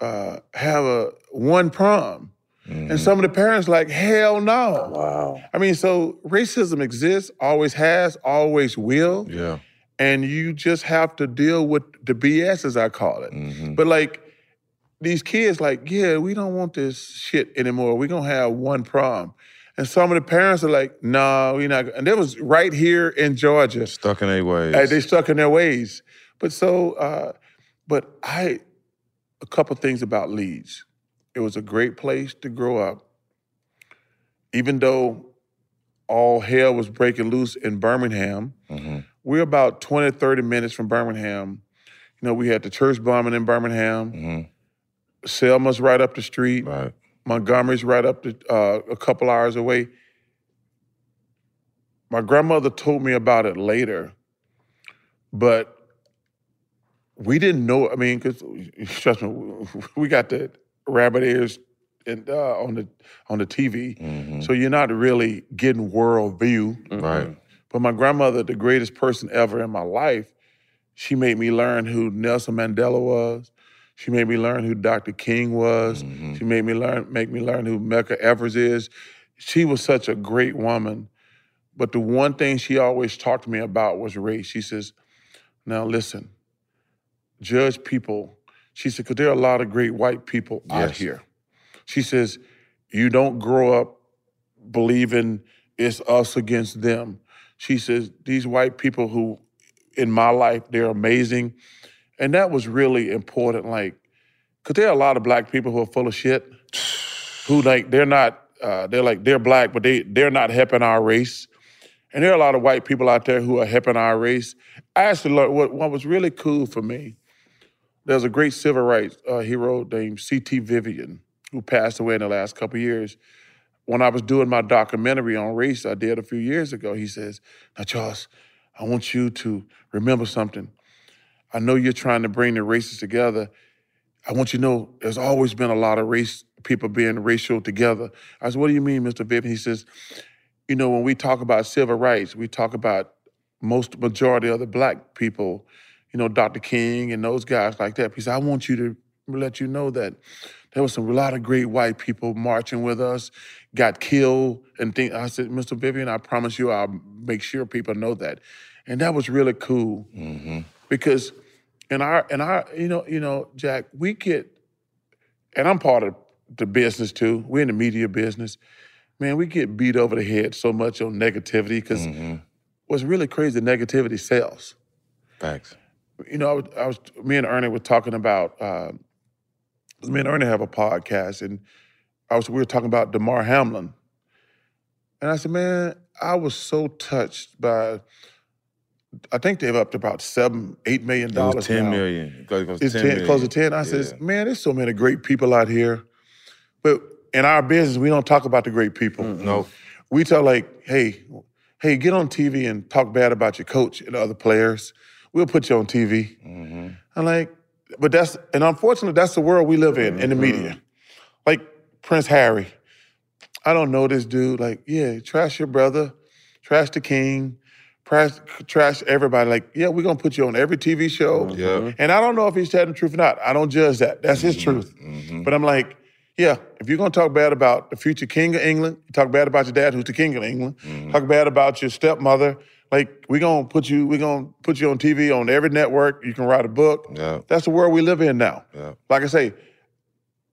uh, have a one prom, and some of the parents like, hell no. Wow. I mean, so racism exists, always has, always will, Yeah. and you just have to deal with the BS, as I call it. But like these kids, like, yeah, we don't want this shit anymore. We're gonna have one prom. And some of the parents are like, no, we're not. And that was right here in Georgia. Stuck in their ways. Uh, they stuck in their ways. But so, uh, but I, a couple things about Leeds. It was a great place to grow up. Even though all hell was breaking loose in Birmingham, we're about 20, 30 minutes from Birmingham. You know, we had the church bombing in Birmingham. Selma's right up the street. Right. Montgomery's right up the, uh, a couple hours away. My grandmother told me about it later, but we didn't know. I mean, because trust me, we got the rabbit ears and uh, on the on the TV, so you're not really getting world view. Right. But my grandmother, the greatest person ever in my life, she made me learn who Nelson Mandela was. She made me learn who Dr. King was. She made me learn, make me learn who Medgar Evers is. She was such a great woman. But the one thing she always talked to me about was race. She says, now listen, judge people. She said, because there are a lot of great white people out here. She says, you don't grow up believing it's us against them. She says, these white people who, in my life, they're amazing. And that was really important. Like, because there are a lot of black people who are full of shit, who like, they're not, uh, they're like, they're black, but they, they're not helping our race. And there are a lot of white people out there who are helping our race. I actually learned what, what was really cool for me. There's a great civil rights uh, hero named C.T. Vivian who passed away in the last couple years. When I was doing my documentary on race I did a few years ago, he says, Now, Charles, I want you to remember something. I know you're trying to bring the races together. I want you to know there's always been a lot of race people being racial together. I said, What do you mean, Mr. Vivian? He says, You know, when we talk about civil rights, we talk about most majority of the black people, you know, Dr. King and those guys like that. He said, I want you to let you know that there was some, a lot of great white people marching with us, got killed, and think. I said, Mr. Vivian, I promise you, I'll make sure people know that, and that was really cool because in our in our you know you know Jack, we get and I'm part of the business too. We're in the media business. Man, we get beat over the head so much on negativity because Mm-hmm. what's really crazy, negativity sells. Facts. You know, I was, I was me and Ernie were talking about. Uh, me and Ernie have a podcast, and I was we were talking about Damar Hamlin, and I said, man, I was so touched by. I think they've up to about seven, eight million dollars. 10 now. million. It goes- it goes It's 10 10, million. close to ten. I says, man, there's so many great people out here, but in our business, we don't talk about the great people. No. We tell like, hey, hey, get on TV and talk bad about your coach and other players. We'll put you on TV. Mm-hmm. I'm like, but that's and unfortunately, that's the world we live in in the media. Mm-hmm. Like Prince Harry, I don't know this dude. Like, yeah, trash your brother, trash the king, trash, trash everybody. Like, yeah, we're gonna put you on every TV show. Mm-hmm. Yeah. And I don't know if he's telling the truth or not. I don't judge that. That's his mm-hmm. truth. But I'm like, yeah, if you're gonna talk bad about the future king of England, talk bad about your dad, who's the king of England, talk bad about your stepmother. Like, we're gonna put you, we're gonna put you on TV on every network. You can write a book. Yeah. That's the world we live in now. Yeah. Like I say,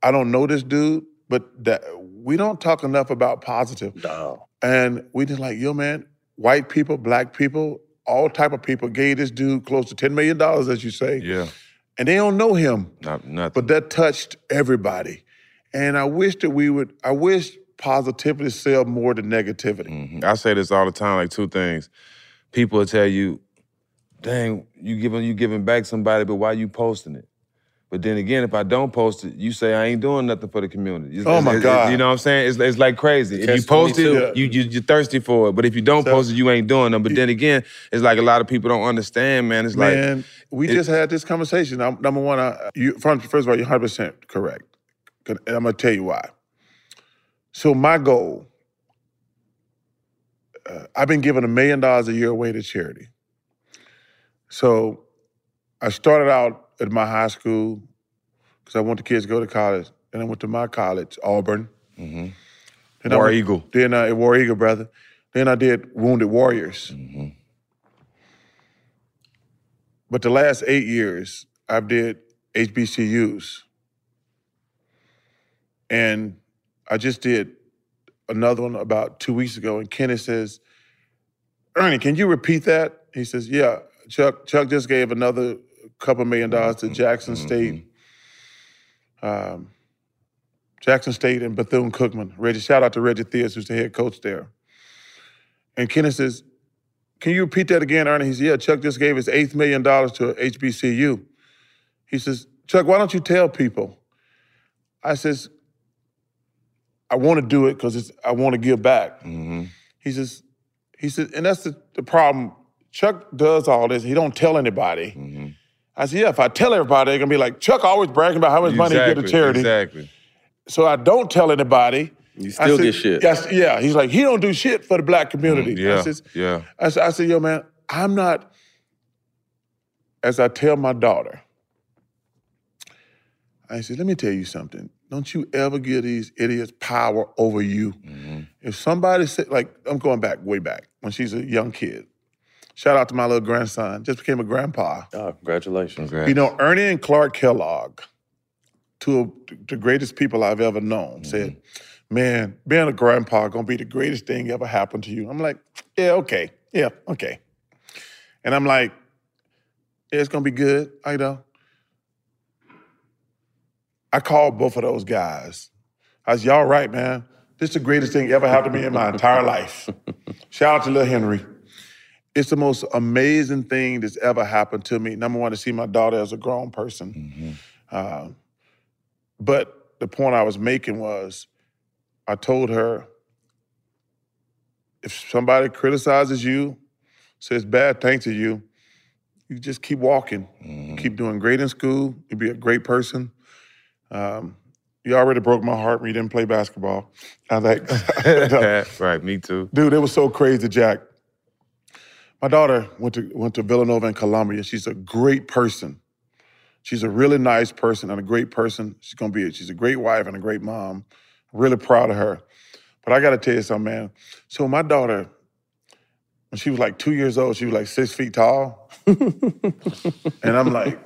I don't know this dude, but that we don't talk enough about positive. No. And we just like, yo, man, white people, black people, all type of people gave this dude close to $10 million, as you say. Yeah. And they don't know him. Not nothing. But that touched everybody. And I wish that we would, I wish positivity sell more than negativity. Mhm. I say this all the time, like two things. People will tell you, dang, you giving you giving back somebody, but why you posting it? But then again, if I don't post it, you say I ain't doing nothing for the community. It's- Oh, my it's- God. You know what I'm saying? It's, it's like crazy. If you post 22. it, you, you you're thirsty for it. But if you don't post it, you ain't doing them. But then again, it's like a lot of people don't understand, man. It's like Man, we it- just had this conversation. Number one, I, you, first first of all, you're 100% correct. And I'm going to tell you why. So, my goal, uh, I've been giving a million dollars a year away to charity. So, I started out at my high school because I want the kids to go to college. And I went to my college, Auburn. Mm-hmm. Then I War went- Eagle. Then I, War Eagle, brother. Then I did Wounded Warriors. Mm-hmm. But the last eight years, I've did HBCUs. And I just did another one about two weeks ago, and Kenneth says, Ernie, can you repeat that? He says, Yeah, Chuck, Chuck just gave another couple million dollars to Jackson State. Um, Jackson State and Bethune Cookman. Reggie, shout out to Reggie Theus, who's the head coach there. And Kenneth says, Can you repeat that again, Ernie? He says, Yeah, Chuck just gave his eighth million dollars to HBCU. He says, Chuck, why don't you tell people? I says, I want to do it because I want to give back. Mm-hmm. He says, he says, and that's the, the problem. Chuck does all this. He don't tell anybody. Mm-hmm. I said, yeah, if I tell everybody, they're gonna be like, Chuck always bragging about how much money he get to Exactly, charity. Exactly. So I don't tell anybody. You I still said- get shit. Yes, yeah. He's like, he don't do shit for the black mm-hmm. community. I Yeah. says, Yeah. I said, I said, yo, man, I'm not, as I tell my daughter, I said, let me tell you something. Don't you ever give these idiots power over you. Mm-hmm. If somebody said, like, I'm going back, way back, when she's a young kid. Shout out to my little grandson, just became a grandpa. Oh, congratulations. You know, Ernie and Clark Kellogg, two of the greatest people I've ever known, mm-hmm. said, Man, being a grandpa gonna be the greatest thing ever happened to you. I'm like, Yeah, okay. Yeah, okay. And I'm like, Yeah, it's gonna be good, I know. I called both of those guys. I was, Y'all right, man. This is the greatest thing ever happened to me in my entire life. Shout out to Lil Henry. It's the most amazing thing that's ever happened to me. Number one, to see my daughter as a grown person. Uh, but the point I was making was, I told her, if somebody criticizes you, says bad things to you, you just keep walking. Keep doing great in school. You'll be a great person. Um, you already broke my heart when you didn't play basketball. I like, right, me too. Dude, it was so crazy, Jack. My daughter went to went to Villanova and Columbia. She's a great person. She's a really nice person and a great person. She's gonna be. It. She's a great wife and a great mom. Really proud of her. But I got to tell you something, man. So my daughter, when she was like two years old, she was like six feet tall, and I'm like,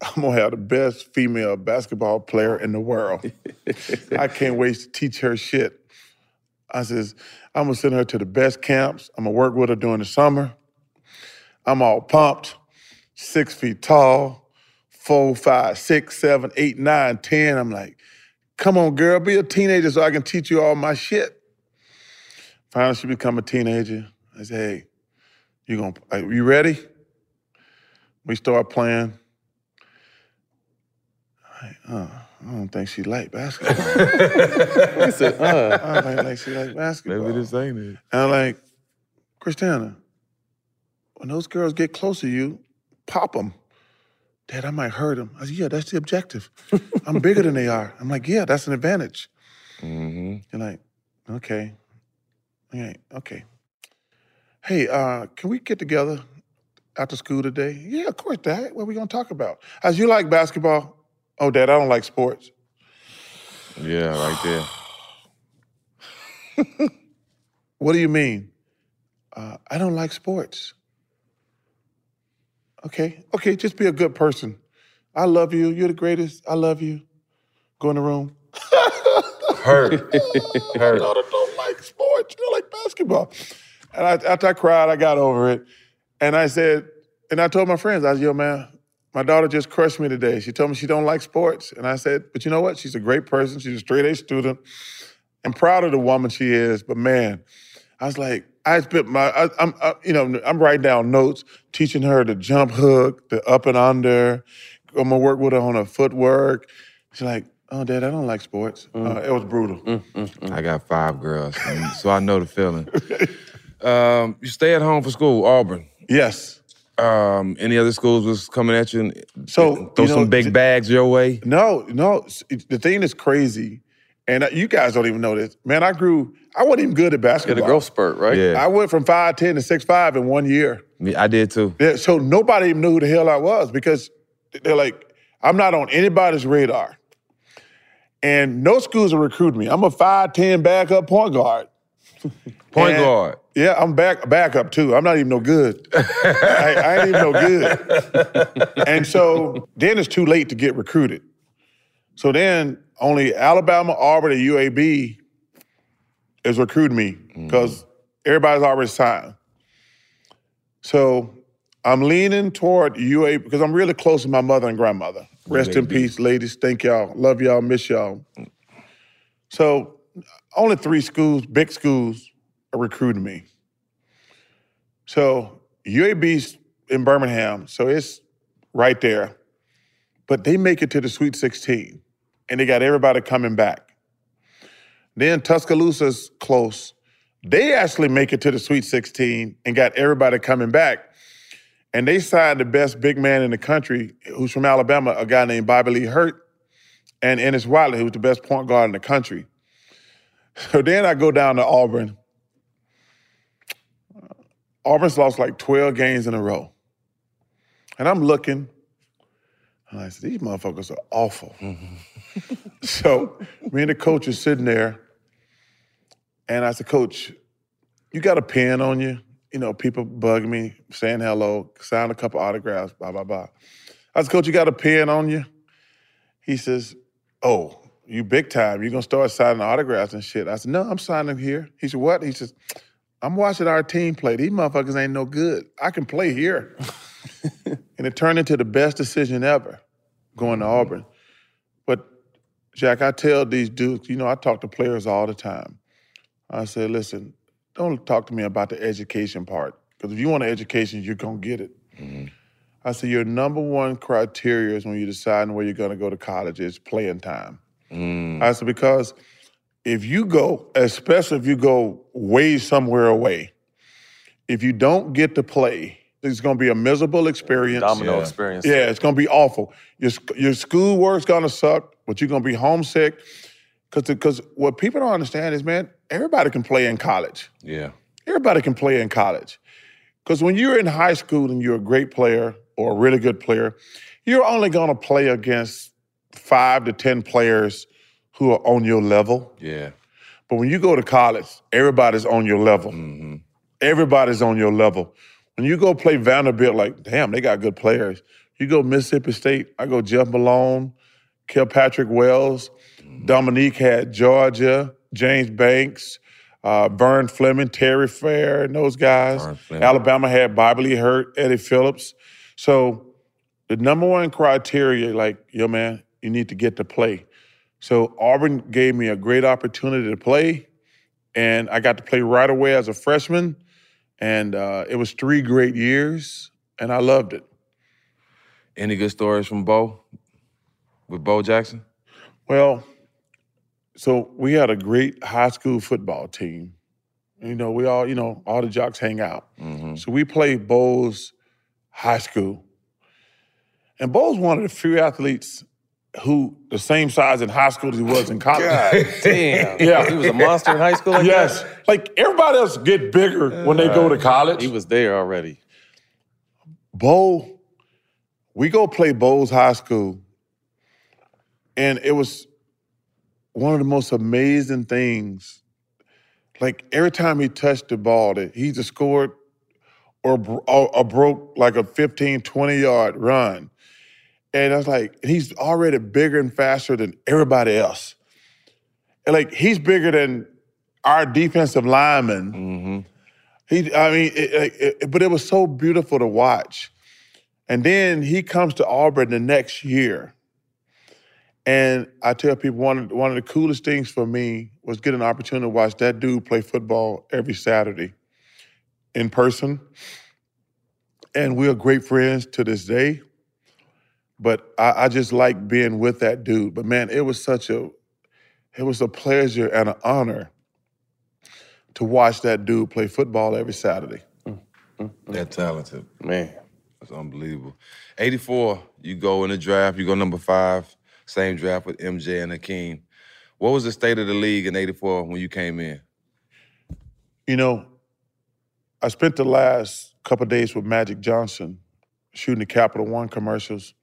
I'm gonna have the best female basketball player in the world. I can't wait to teach her shit. I says, I'm gonna send her to the best camps. I'm gonna work with her during the summer. I'm all pumped, six feet tall, four, five, six, seven, eight, nine, ten. I'm like, come on, girl, be a teenager so I can teach you all my shit. Finally, she become a teenager. I said, hey, you gonna, are you ready? We start playing. I, uh, I don't think she like basketball. He said, uh. I don't think she like basketball. Maybe this ain't it. And I'm like, Christiana, when those girls get close to you, pop them. Dad, I might hurt them. I said, yeah, that's the objective. I'm bigger than they are. I'm like, yeah, that's an advantage. Mm-hmm. You're like, okay. Okay, okay. Hey, uh, can we get together after school today? Yeah, of course, Dad. What are we gonna talk about? As you like basketball? Oh, Dad, I don't like sports. Yeah, right there. What do you mean? Uh, I don't like sports. Okay, okay, just be a good person. I love you. You're the greatest. I love you. Go in the room. Hurt. Hurt. daughter don't like sports. She don't like basketball. And I, after I cried, I got over it. And I said, and I told my friends, I was, yo, man, my daughter just crushed me today. She told me she don't like sports. And I said, but you know what? She's a great person. She's a straight A student. I'm proud of the woman she is. But man, I was like, I spent my, I, I'm, I, you know, I'm writing down notes, teaching her the jump hook, the up and under. I'm gonna work with her on her footwork. She's like, oh, Dad, I don't like sports. Uh, it was brutal. I got five girls, so I know the feeling. Um, you stay at home for school, Auburn. Yes. Um, any other schools was coming at you? And So, throw you know, some big t- bags your way. No, no. it- The thing is crazy, and uh, you guys don't even know this. Man, I grew. I wasn't even good at basketball. growth spurt, right? Yeah. I went from five ten to six five in one year. Me- I did too. Yeah, so nobody even knew who the hell I was because they're like, I'm not on anybody's radar. And no schools are recruiting me. I'm a 5'10 backup point guard. Point And- guard. Yeah, I'm back backup too. I'm not even no good. I, I ain't even no good. And so then it's too late to get recruited. So then only Alabama, Auburn, and UAB is recruiting me mm. because everybody's already signed. So I'm leaning toward UAB because I'm really close to my mother and grandmother. Rest in peace, ladies. Thank y'all. Love y'all. Miss y'all. Mm. So only three schools, big schools, are recruiting me. So UAB's in Birmingham, so it's right there. But they make it to the Sweet 16, and they got everybody coming back. Then Tuscaloosa's close. They actually make it to the Sweet 16 and got everybody coming back. And they signed the best big man in the country, who's from Alabama, a guy named Bobby Lee Hurt, and Ennis Whatley, who was the best point guard in the country. So then I go down to Auburn. Auburn's lost like 12 games in a row. And I'm looking, and I said, these motherfuckers are awful. so me and the coach is sitting there, and I said, Coach, you got a pen on you? You know, people bug me, saying hello, sign a couple autographs, blah, blah, blah. I said, Coach, you got a pen on you? He says, Oh, you big time. You're gonna start signing autographs and shit. I said, No, I'm signing them here. He said, What? He says, I'm watching our team play. These motherfuckers ain't no good. I can play here. and it turned into the best decision ever going to mm-hmm. Auburn. But Jack, I tell these dudes, you know, I talk to players all the time. I say, listen, don't talk to me about the education part. Because if you want an education, you're gonna get it. Mm-hmm. I say your number one criteria is when you're deciding where you're gonna go to college is playing time. Mm. I said, because if you go, especially if you go way somewhere away, if you don't get to play, it's gonna be a miserable experience. Domino Yeah. experience. Yeah, it's gonna be awful. Your, your school work's gonna suck, but you're gonna be homesick. Cause, because what people don't understand is, man, everybody can play in college. Yeah. Everybody can play in college. Because when you're in high school and you're a great player or a really good player, you're only going to play against five to 10 players who are on your level. Yeah. But when you go to college, everybody's on your level. Everybody's on your level. When you go play Vanderbilt, like, damn, they got good players. You go Mississippi State, I go Jeff Malone, Kilpatrick Wells. Dominique had Georgia, James Banks, uh, Vern Fleming, Terry Fair, and those guys. Alabama had Bobby Lee Hurt, Eddie Phillips. So the number one criteria, like, yo, man, you need to get to play. So Auburn gave me a great opportunity to play, and I got to play right away as a freshman. And uh, it was three great years, and I loved it. Any good stories from Bo with Bo Jackson? Well, so we had a great high school football team. You know, we all, you know, all the jocks hang out. So we played Bo's High School. And Bo's one of the few athletes who the same size in high school as he was in college. God damn. yeah. He was a monster in high school like yes. Like everybody else get bigger when they go to uh, college. He was there already. Bo, we go play Bo's High School, and it was one of the most amazing things. Like every time he touched the ball, that he either scored or, bro- or, or broke like a 15, 20 yard run. And I was like, he's already bigger and faster than everybody else. And like he's bigger than our defensive lineman. Mm-hmm. He, I mean, it, it, it- but it was so beautiful to watch. And then he comes to Auburn the next year. And I tell people one of, one of the coolest things for me was getting an opportunity to watch that dude play football every Saturday in person. And we are great friends to this day. But I, I just like being with that dude. But man, it was such a it was a pleasure and an honor to watch that dude play football every Saturday. Mm, mm, mm. That talented. Man. That's unbelievable. 84, you go in the draft, you go number five, same draft with MJ and Hakeem. What was the state of the league in 84 when you came in? You know, I spent the last couple of days with Magic Johnson shooting the Capital One commercials.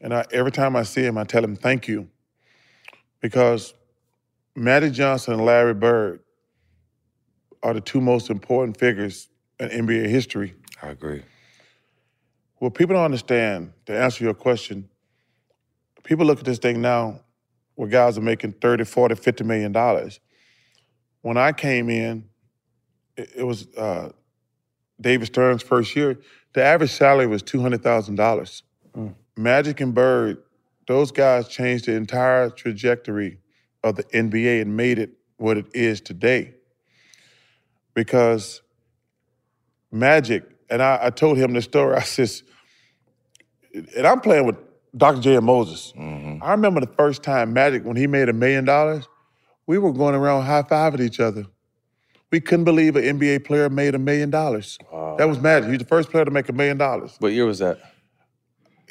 And I, every time I see him, I tell him thank you. Because Magic Johnson and Larry Bird are the two most important figures in NBA history. I agree. Well, people don't understand, to answer your question, people look at this thing now where guys are making 30, 40, 50 million dollars. When I came in, it, it was uh, David Stern's first year, the average salary was $200,000. Magic and Bird, those guys changed the entire trajectory of the NBA and made it what it is today. Because Magic, and I, I told him the story, I says, and I'm playing with Dr. J. and Moses. Mm-hmm. I remember the first time Magic, when he made a million dollars, we were going around high fiving each other. We couldn't believe an NBA player made a million dollars. That was Magic. He's the first player to make a million dollars. What year was that?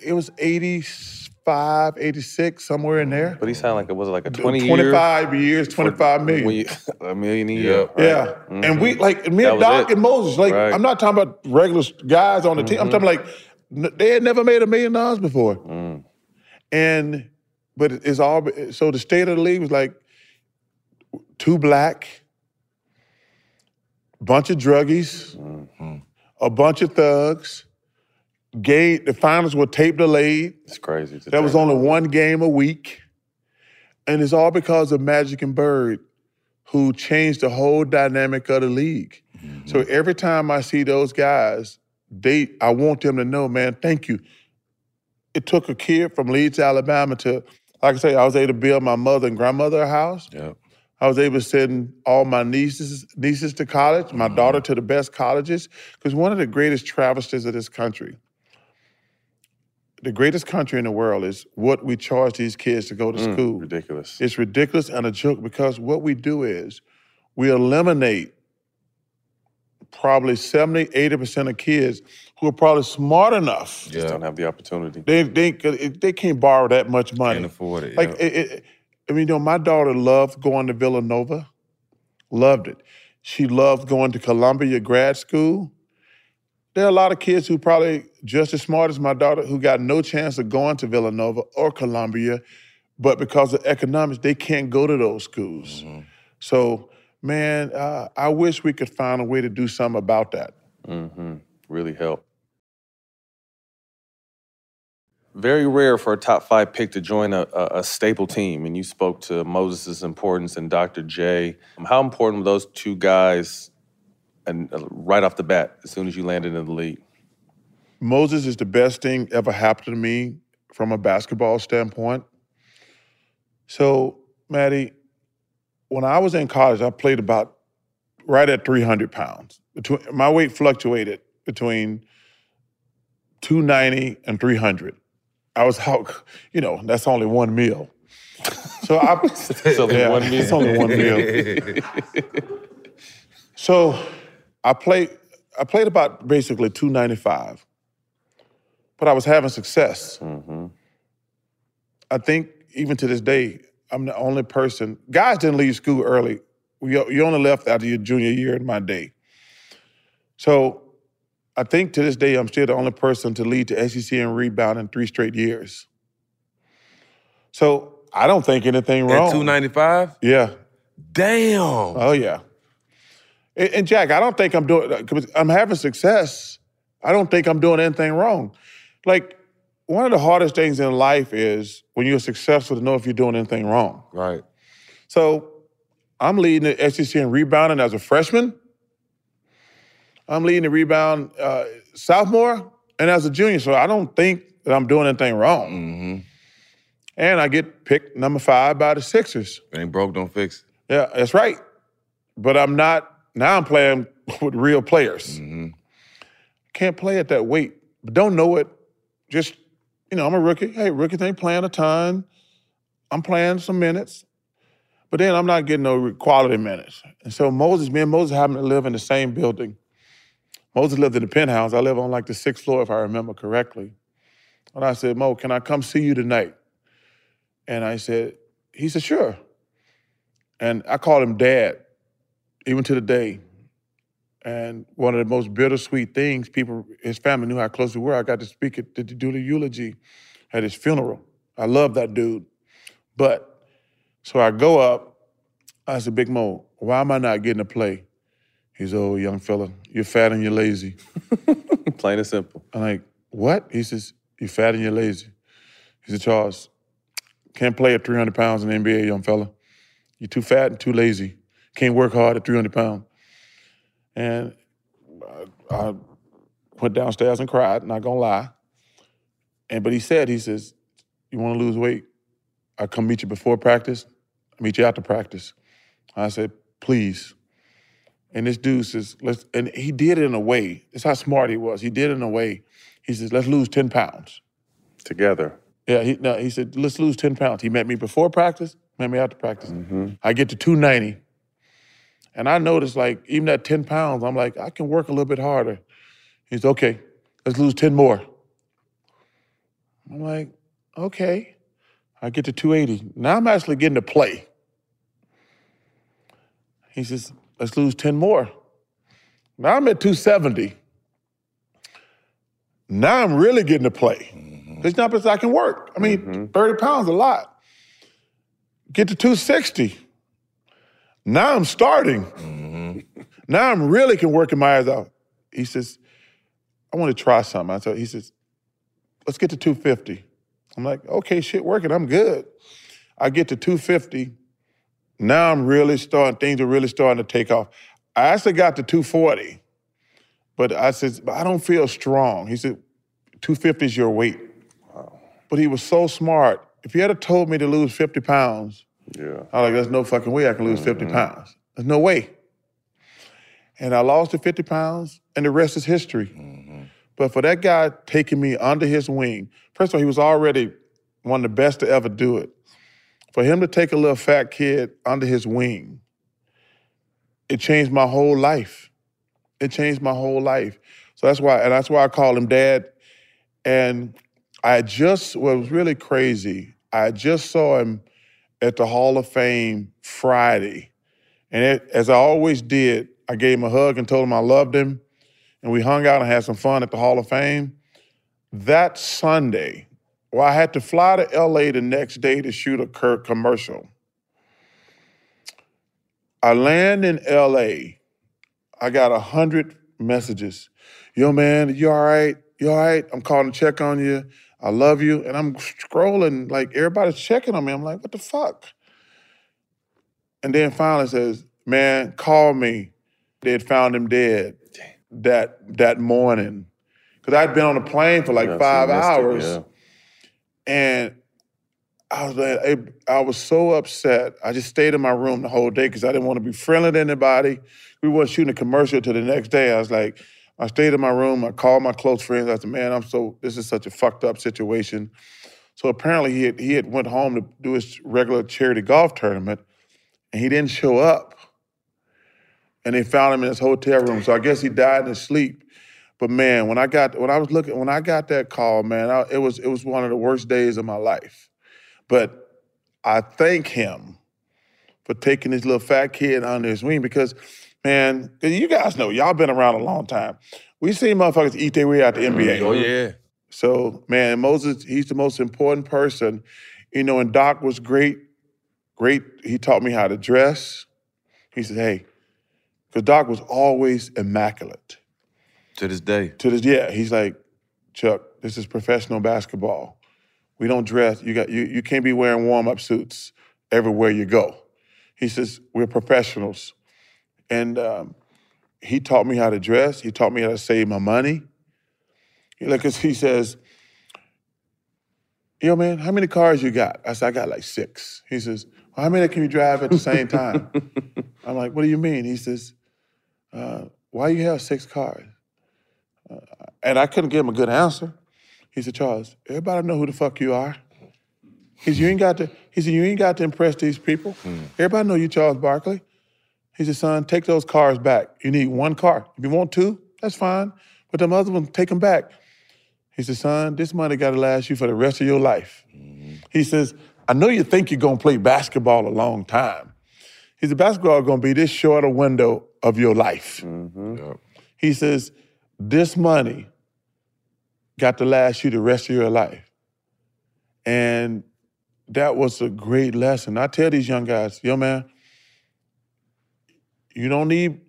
It was 85, 86, somewhere in there. But he sounded like it was like a 20 year. 25 years, 25 million. when you- a million a year. right? Yeah. And we like me and Doc it. and Moses, like Right. I'm not talking about regular guys on the team. I'm Mhm. talking like they had never made a million dollars before. Mm. And but it's all so the state of the league was like two black, bunch of druggies, Mm-hmm. a bunch of thugs. Game the finals were tape delayed. It's crazy. to There was only one game a week. And it's all because of Magic and Bird, who changed the whole dynamic of the league. Mm-hmm. So every time I see those guys, they I want them to know, man, thank you. It took a kid from Leeds, Alabama to, like I say, I was able to build my mother and grandmother a house. Yep. I was able to send all my nieces nieces to college, my mm-hmm. daughter to the best colleges. Because one of the greatest travesties of this country, the greatest country in the world is what we charge these kids to go to Mm, school. Ridiculous. It's ridiculous and a joke because what we do is we eliminate probably 70, 80% of kids who are probably smart enough. Just don't have the opportunity. They, they, they can't borrow that much money. Can't afford it. Like, yeah. it, it, I mean, you know, my daughter loved going to Villanova, loved it. She loved going to Columbia grad school. There are a lot of kids who probably just as smart as my daughter who got no chance of going to Villanova or Columbia, but because of economics, they can't go to those schools. So, man, uh, I wish we could find a way to do something about that. Mm-hmm. Really help. very rare for a top five pick to join a, a, a staple team. And you spoke to Moses' importance and Dr. J. How important were those two guys and uh, right off the bat as soon as you landed in the league? Moses is the best thing ever happened to me from a basketball standpoint. So, Maddie, when I was in college, I played about right at 300 pounds. Between, my weight fluctuated between 290 and 300. I was out, you know, that's only one meal. So I, It's only yeah, one meal. It's only one meal. so I played, I played about basically 295, but I was having success. Mm-hmm. I think even to this day, I'm the only person. Guys didn't leave school early. You only left after your junior year in my day. So I think to this day, I'm still the only person to lead the SEC in rebound in three straight years. So I don't think anything wrong. At wrong. 295? Yeah. Damn. Oh yeah. And, and Jack, I don't think I'm doing. I'm having success. I don't think I'm doing anything wrong. Like one of the hardest things in life is when you're successful to know if you're doing anything wrong. Right. So I'm leading the SEC in rebounding as a freshman. I'm leading the rebound uh, sophomore and as a junior. So I don't think that I'm doing anything wrong. Mm-hmm. And I get picked number five by the Sixers. Ain't broke, don't fix it. Yeah, that's right. But I'm not, now I'm playing with real players. Can't play at that weight, but don't know it. Just, you know, I'm a rookie. Hey, rookies ain't playing a ton. I'm playing some minutes, but then I'm not getting no quality minutes. And so Moses, me and Moses happen to live in the same building. Moses lived in the penthouse. I live on like the sixth floor, if I remember correctly. And I said, Mo, can I come see you tonight? And I said, he said, sure. And I called him dad, even to the day. And one of the most bittersweet things, people, his family knew how close we were. I got to speak at, to do the eulogy at his funeral. I love that dude. But, so I go up, I said, Big Mo, why am I not getting to play? He's, oh, young fella, you're fat and you're lazy. Plain and simple. I'm like, what? He says, you're fat and you're lazy. He said, Charles, can't play at 300 pounds in the NBA, young fella. You're too fat and too lazy. Can't work hard at 300 pounds. And I, I went downstairs and cried, not gonna lie. And but he said, he says, you wanna lose weight? I come meet you before practice, I meet you after practice. I said, please. And this dude says, let's, and he did it in a way, that's how smart he was. He did it in a way. He says, let's lose 10 pounds. Together. Yeah, he, no, he said, let's lose 10 pounds. He met me before practice, met me after practice. Mm-hmm. I get to 290. And I noticed, like, even at 10 pounds, I'm like, I can work a little bit harder. He He's okay, let's lose 10 more. I'm like, okay. I get to 280. Now I'm actually getting to play. He says, let's lose 10 more. Now I'm at 270. Now I'm really getting to play. Mm-hmm. It's not because I can work. I mean, mm-hmm. 30 pounds a lot. Get to 260. Now I'm starting. Mm-hmm. Now I'm really can working my eyes out. He says, I want to try something. I said, he says, let's get to 250. I'm like, okay, shit working, I'm good. I get to 250. Now I'm really starting, things are really starting to take off. I actually got to 240, but I said, but I don't feel strong. He said, 250 is your weight. But he was so smart. If he had told me to lose 50 pounds, Yeah. I was like, there's no fucking way I can lose 50 mm-hmm. pounds. There's no way. And I lost the 50 pounds, and the rest is history. Mm-hmm. But for that guy taking me under his wing, first of all, he was already one of the best to ever do it. For him to take a little fat kid under his wing, it changed my whole life. It changed my whole life. So that's why, and that's why I call him dad. And I just, what was really crazy, I just saw him at the Hall of Fame Friday. And it, as I always did, I gave him a hug and told him I loved him. And we hung out and had some fun at the Hall of Fame. That Sunday, well, I had to fly to LA the next day to shoot a Kirk commercial. I land in LA. I got a hundred messages. Yo, man, you all right? You all right? I'm calling to check on you. I love you. And I'm scrolling, like everybody's checking on me. I'm like, what the fuck? And then finally says, man, call me. They had found him dead that that morning. Because I'd been on a plane for like Yeah, five missed it, hours. yeah. And I was like, I, I was so upset. I just stayed in my room the whole day because I didn't want to be friendly to anybody. We weren't shooting a commercial till the next day. I was like, I stayed in my room. I called my close friends. I said, man, I'm so, this is such a fucked up situation. So apparently he had, he had went home to do his regular charity golf tournament and he didn't show up. And they found him in his hotel room. So I guess he died in his sleep. But man, when I got when I was looking when I got that call, man, I, it was it was one of the worst days of my life. But I thank him for taking this little fat kid under his wing because, man, you guys know y'all been around a long time. We seen motherfuckers eat their way out the NBA. Oh, yeah. So man, Moses, he's the most important person. You know, and Doc was great, great. He taught me how to dress. He said, hey, because Doc was always immaculate. To this day. To this, yeah. He's like, Chuck, this is professional basketball. We don't dress. You got you. You can't be wearing warm up suits everywhere you go. He says we're professionals, and um, he taught me how to dress. He taught me how to save my money. Like, 'cause he says, "Yo, man, how many cars you got?" I said, "I got like six. He says, well, "How many can you drive at the same time?" I'm like, "What do you mean?" He says, uh, "Why you have six cars?" Uh, and I couldn't give him a good answer. He said, "Charles, everybody know who the fuck you are." He said, "You ain't got to." He said, "You ain't got to impress these people. Everybody know you, Charles Barkley." He said, "Son, take those cars back. You need one car. If you want two, that's fine. But them other ones, take them back." He said, "Son, this money got to last you for the rest of your life." Mm-hmm. He says, "I know you think you're gonna play basketball a long time." He said, "Basketball gonna be this short a window of your life." Mm-hmm. He says, "This money got to last you the rest of your life," and that was a great lesson. I tell these young guys, "Yo, man." You don't need,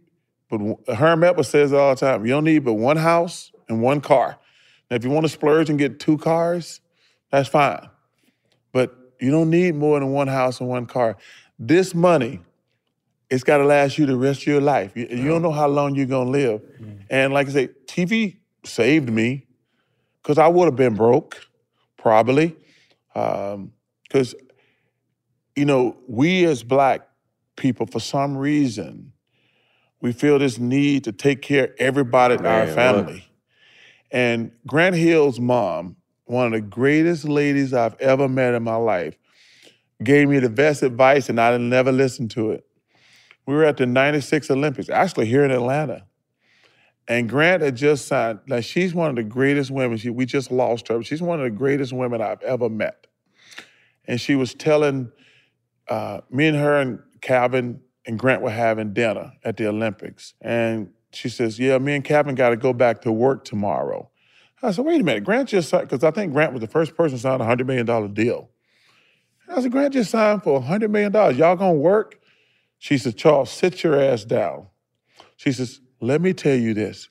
but Herm Edwards says it all the time. You don't need but one house and one car. Now, if you want to splurge and get two cars, that's fine. But you don't need more than one house and one car. This money, it's got to last you the rest of your life. You, you don't know how long you're gonna live. Mm. And like I say, TV saved me because I would have been broke, probably. Um, because you know, we as black people, for some reason, we feel this need to take care of everybody in our Man, family. And Grant Hill's mom, one of the greatest ladies I've ever met in my life, gave me the best advice, and I never listened to it. We were at the 96 Olympics, actually here in Atlanta. And Grant had just signed, like she's one of the greatest women. She, we just lost her. but She's one of the greatest women I've ever met. And she was telling uh, me and her and Calvin and Grant were having dinner at the Olympics. And she says, Yeah, me and Calvin got to go back to work tomorrow. I said, Wait a minute. Grant just signed, because I think Grant was the first person to sign a $100 million deal. I said, Grant just signed for $100 million. Y'all gonna work? She said, Charles, sit your ass down. She says, Let me tell you this.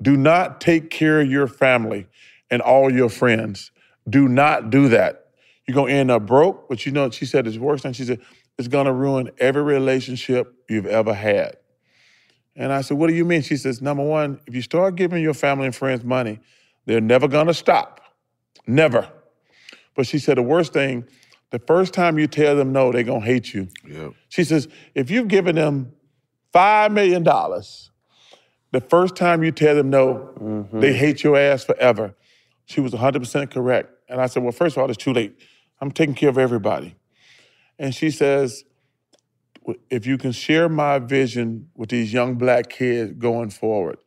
Do not take care of your family and all your friends. Do not do that. You're gonna end up broke, but you know, she said it's worse than she said, it's gonna ruin every relationship you've ever had. And I said, What do you mean? She says, Number one, if you start giving your family and friends money, they're never gonna stop. Never. But she said, The worst thing, the first time you tell them no, they're gonna hate you. She says, If you've given them $5 million, the first time you tell them no, mm-hmm. they hate your ass forever. She was 100% correct. And I said, Well, first of all, it's too late. I'm taking care of everybody. And she says, If you can share my vision with these young black kids going forward,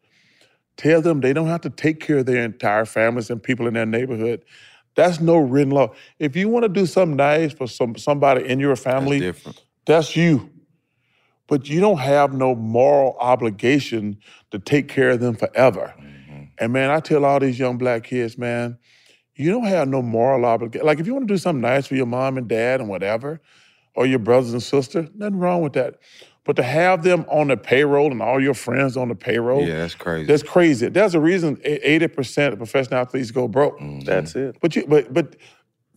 tell them they don't have to take care of their entire families and people in their neighborhood. That's no written law. If you want to do something nice for some somebody in your family, that's you. But you don't have no moral obligation to take care of them forever. Mm-hmm. And man, I tell all these young black kids, man, you don't have no moral obligation. Like if you want to do something nice for your mom and dad and whatever, or your brothers and sister, nothing wrong with that. But to have them on the payroll and all your friends on the payroll, Yeah, that's crazy. that's crazy. There's a reason eighty percent of professional athletes go broke. Mm-hmm. That's it. But you, but but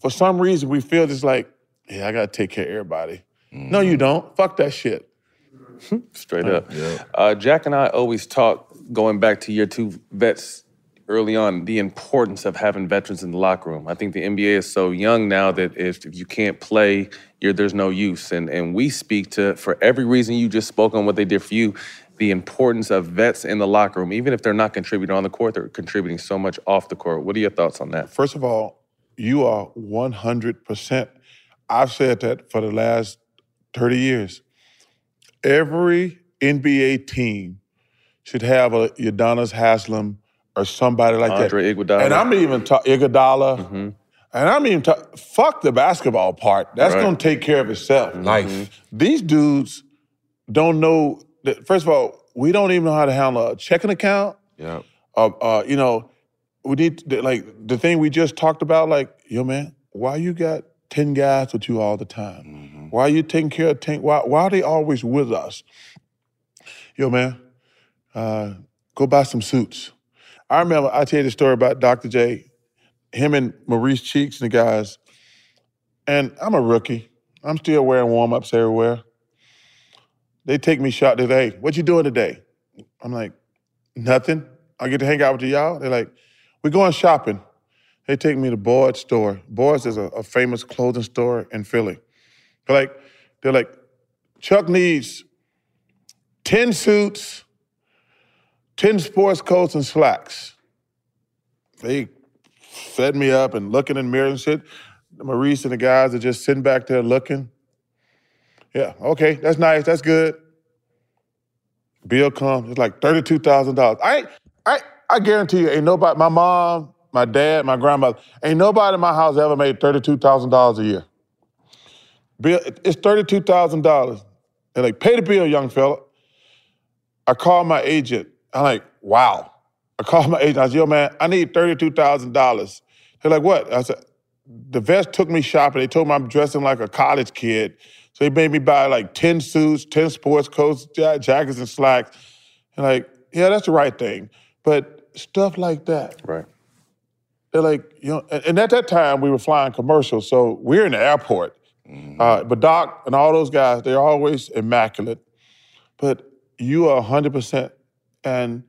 for some reason we feel just like, yeah, I gotta take care of everybody. No, you mm-hmm. don't. Fuck that shit. Straight uh, up. Uh, Jack and I always talk, going back to year two vets early on, the importance of having veterans in the locker room. I think the NBA is so young now that if, if you can't play, there's no use. And, and we speak to, for every reason you just spoke on what they did for you, the importance of vets in the locker room. Even if they're not contributing on the court, they're contributing so much off the court. What are your thoughts on that? First of all, you are 100%. I've said that for the last 30 years. Every NBA team should have a Udonis Haslem or somebody like Andre that. Iguodala. And I'm even talking Iguodala. And I'm even talking, fuck the basketball part. That's Right. to take care of itself. Life. These dudes don't know, that, first of all, we don't even know how to handle a checking account Yeah. uh, uh, you know, we need to, like the thing we just talked about. Like, yo, man, why you got ten guys with you all the time? Why are you taking care of ten? Why why are they always with us? Yo, man, uh, go buy some suits. I remember I tell you the story about Dr. J, him and Maurice Cheeks and the guys. And I'm a rookie. I'm still wearing warm ups everywhere. They take me shot today. What you doing today? I'm like, nothing. I get to hang out with y'all. They're like, we're going shopping. They take me to Boyd's store. Boyd's is a, a famous clothing store in Philly. They're like, they're like, Chuck needs 10 suits, 10 sports coats and slacks. They fed me up and looking in the mirror and shit. Maurice and the guys are just sitting back there looking. Yeah, okay, that's nice, that's good. Bill comes, it's like thirty-two thousand dollars. I, I, I guarantee you, ain't nobody. My mom, my dad, my grandmother, ain't nobody in my house ever made thirty-two thousand dollars a year. Bill, it's thirty-two thousand dollars. And They're like, pay the bill, young fella. I call my agent. I'm like, wow. I called my agent. I said, yo, man, I need thirty-two thousand dollars. They're like, what? I said, the vets took me shopping. They told me I'm dressing like a college kid. So they made me buy like 10 suits, 10 sports coats, jackets, and slacks. And like, yeah, that's the right thing. But stuff like that. Right. They're like, you know, and, at that time we were flying commercials. So we're in the airport. Uh, but Doc and all those guys, they're always immaculate. But you are 100%. And,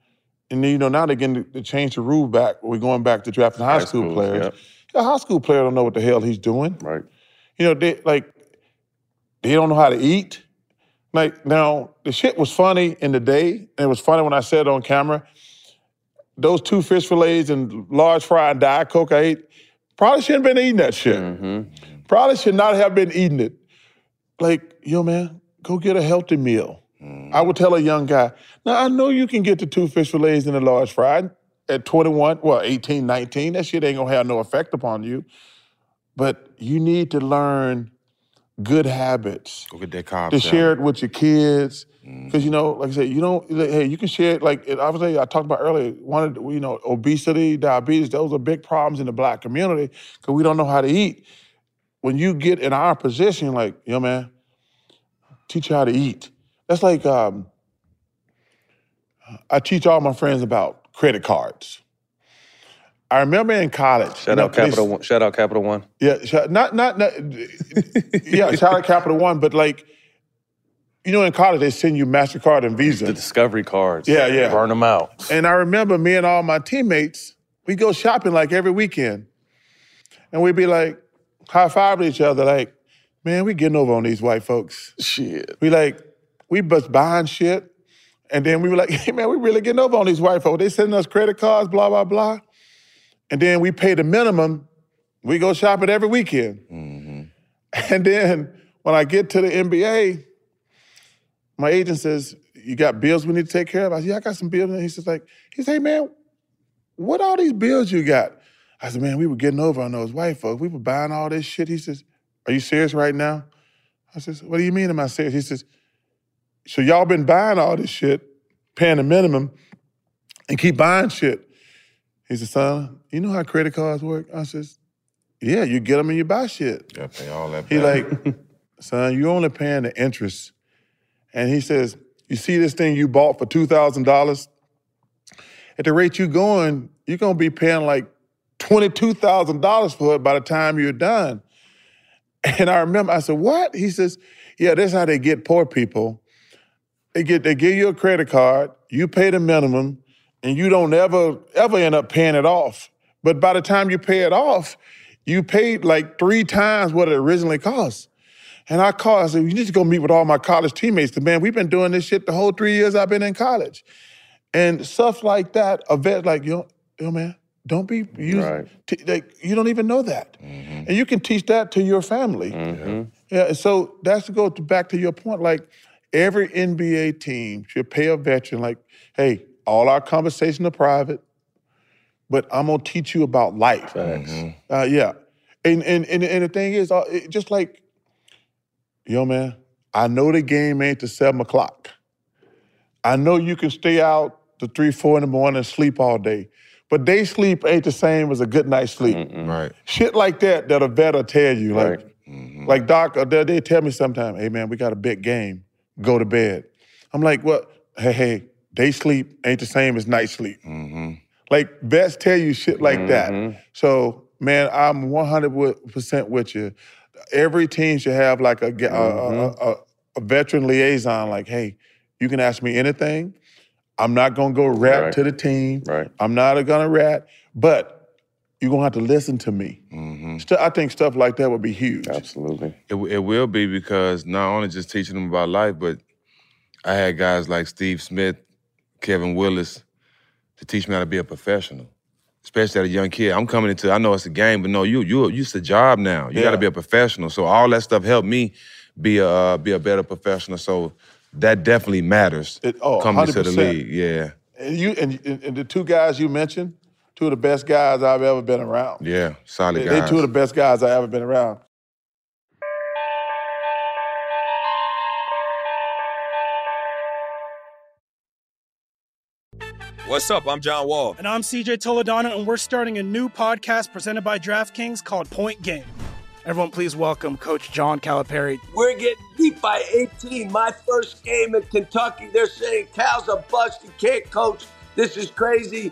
and you know, now they're getting to, change the rule back. We're going back to drafting high, High school schools, players. yep. A high school player don't know what the hell he's doing. Right. You know, they like they don't know how to eat. Like now, the shit was funny in the day, and it was funny when I said it on camera. Those two fish fillets and large fry and diet coke I ate probably shouldn't have been eating that shit. Mm-hmm. Probably should not have been eating it. Like, yo, man, go get a healthy meal. I would tell a young guy, now I know you can get the two fish fillets and a large fry at 21, well, 18, 19. That shit ain't gonna have no effect upon you. But you need to learn good habits Go get that carb to share it with your kids. Mm. Because you know, like I said, you don't. Hey, you can share it. Like it- obviously, I talked about earlier. One of you know, obesity, diabetes. Those are big problems in the black community because we don't know how to eat. When you get in our position, like, yo, man, teach you how to eat. That's like um, I teach all my friends about credit cards. I remember in college. Shout know, out Capital One. Shout out Capital One. yeah, shout- not not, not yeah, shout out Capital One, but like, you know, in college they send you Mastercard and Visa. The Discovery cards. Yeah, yeah. Burn them out. And I remember me and all my teammates, we go shopping like every weekend, and we'd be like high five each other, like, man, we getting over on these white folks. Shit. We like, we bust buying shit, and then we were like, hey man, we really getting over on these white folks. They sending us credit cards, blah blah blah, and then we pay the minimum. We go shopping every weekend. Mm-hmm. And then when I get to the NBA, my agent says, You got bills we need to take care of? I said, Yeah, I got some bills. And he says, like, he said, Hey man, what all these bills you got? I said, Man, we were getting over on those white folks. We were buying all this shit. He says, Are you serious right now? I says, What do you mean am I serious? He says, So y'all been buying all this shit, paying the minimum, and keep buying shit. He said, son, you know how credit cards work? I says, yeah, you get them and you buy shit. Yeah, pay all that He back. like, son, you only paying the interest. And he says, You see this thing you bought for $2,000? At the rate you're going, you're going to be paying like $22,000 for it by the time you're done. And I remember, I said, What? He says, Yeah, that's how they get poor people. They get they give you a credit card, you pay the minimum, and you don't ever ever end up paying it off. But by the time you pay it off, you paid like three times what it originally cost. And I called, I said, you need to go meet with all my college teammates. The man, we've been doing this shit the whole three years I've been in college. And stuff like that, a vet like, yo, yo man, don't be you Right. t- like you don't even know that. Mm-hmm. And you can teach that to your family. Mm-hmm. Yeah, and so that's to go to, back to your point. Like every NBA team should pay a veteran, like, hey, all our conversations are private, but I'm gonna teach you about life. Uh, yeah. And, and and and the thing is, uh, it, just like, yo, man, I know the game ain't to seven o'clock. I know you can stay out to three, four in the morning and sleep all day. But day sleep ain't the same as a good night's sleep. Right. Shit like that that a vet will tell you. Like, like Doc, uh, they, they tell me sometimes, hey man, we got a big game. Go to bed. I'm like, what? Hey, hey, day sleep ain't the same as night sleep. Mm-hmm. Like vets tell you shit like that. Mm-hmm. So, man, I'm 100% with you. Every team should have like a, ga- a- mm-hmm. a, a, a veteran liaison. Like, hey, you can ask me anything. I'm not gonna go rap Right. to the team. Right. I'm not gonna rat, but you're gonna have to listen to me. Stu- I think stuff like that would be huge. Absolutely. It, w- it will be because not only just teaching them about life, but I had guys like Steve Smith, Kevin Willis, to teach me how to be a professional, especially at a young kid. I'm coming into, I know it's a game, but no, you you you it's a job now. You got to be a professional. So all that stuff helped me be a uh, be a better professional. So that definitely matters. It- oh, coming to the league, yeah, And you and, and and the two guys you mentioned, two of the best guys I've ever been around. yeah, solid They, guys. they two of the best guys I've ever been around. What's up? I'm John Wall. And I'm CJ Toledano, and we're starting a new podcast presented by DraftKings called Point Game. Everyone, please welcome Coach John Calipari. We're getting beat by 18. My first game in Kentucky, they're saying Cal's a bust. He can't coach. This is crazy.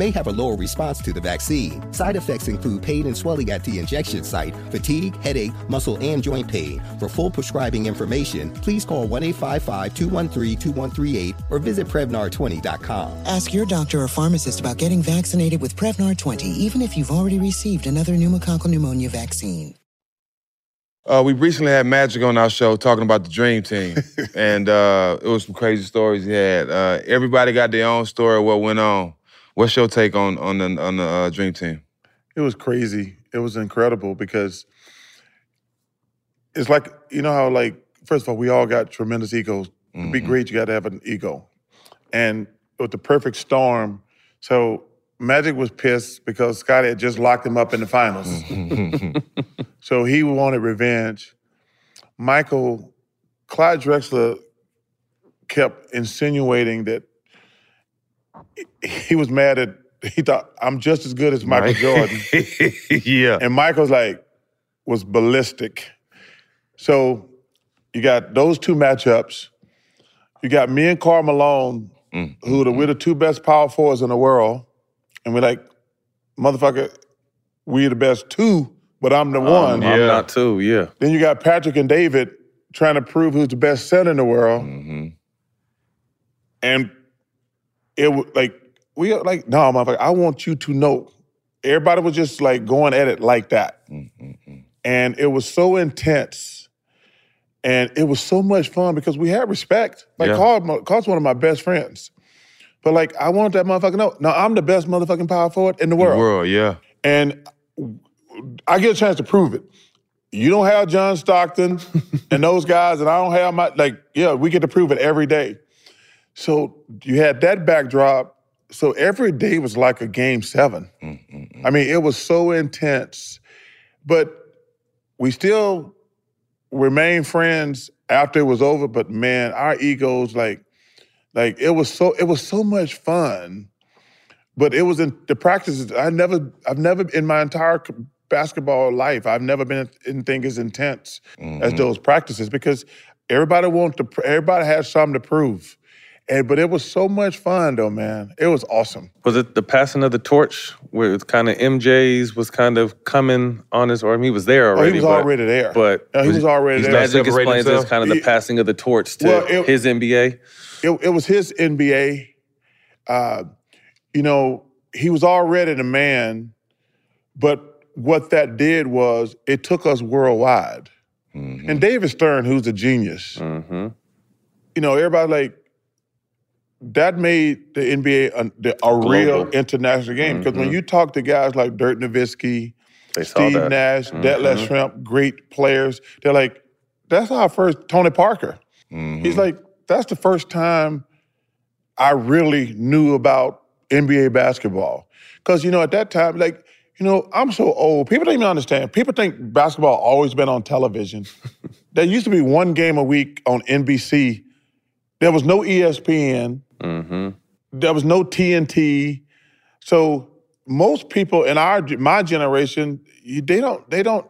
may have a lower response to the vaccine. Side effects include pain and swelling at the injection site, fatigue, headache, muscle, and joint pain. For full prescribing information, please call 1 855 213 2138 or visit Prevnar20.com. Ask your doctor or pharmacist about getting vaccinated with Prevnar 20, even if you've already received another pneumococcal pneumonia vaccine. Uh, we recently had Magic on our show talking about the Dream Team, and uh, it was some crazy stories he had. Uh, everybody got their own story of what went on. What's your take on on the on the uh, Dream Team? It was crazy. It was incredible because it's like you know how like first of all we all got tremendous egos. To be great, you got to have an ego, and with the perfect storm. So Magic was pissed because Scottie had just locked him up in the finals. so he wanted revenge. Michael, Clyde Drexler kept insinuating that he was mad at. He thought I'm just as good as Michael Right. Jordan. yeah. And Michael's like was ballistic. So you got those two matchups. You got me and Karl Malone, mm-hmm. who the, we're the two best power forwards in the world, and we're like, motherfucker, we're the best two, but I'm the um, one. I'm not two. yeah. Then you got Patrick and David trying to prove who's the best center in the world. Mm-hmm. And it was like, we are like, no, motherfucker, I want you to know. Everybody was just like going at it like that. Mm-hmm. And it was so intense. And it was so much fun because we had respect. Like Yeah. Karl, Karl's one of my best friends. But like, I want that motherfucker know. No, I'm the best motherfucking power forward in the The world. world, yeah. And I get a chance to prove it. You don't have John Stockton and those guys, and I don't have my like. Yeah, we get to prove it every day. So you had that backdrop. So every day was like a game 7 mm, mm, mm. I mean, it was so intense, but we still remained friends after it was over. But man, our egos like, like it was so it was so much fun but it was in the practices. I never, I've never in my entire basketball life, I've never been in anything as intense as mm-hmm. those practices because everybody wants to, everybody has something to prove. And but it was so much fun though, man. It was awesome. Was it the passing of the torch where kind of MJ's was kind of coming on his, or I mean, he was there Oh, he was but, already there. But Yeah, he was already there. Magic explains it as kind of the He- passing of the torch to Well, it- his NBA. It, it was his NBA. Uh, you know, he was already the man, but what that did was it took us worldwide. And David Stern, who's a genius, you know, everybody like that made the NBA a, the, a real international game. Because when Mhm. you talk to guys like Dirk Nowitzki, They Steve. Nash, Detlef Mhm. Schrempf, great players, they're like, that's our first Tony Parker. Mm-hmm. He's like, that's the first time I really knew about NBA basketball. Because, you know, at that time, like, you know, I'm so old. People don't even understand. People think basketball always been on television. there used to be one game a week on NBC. There was no ESPN. Mm-hmm. There was no TNT. So most people in our my generation, they don't they don't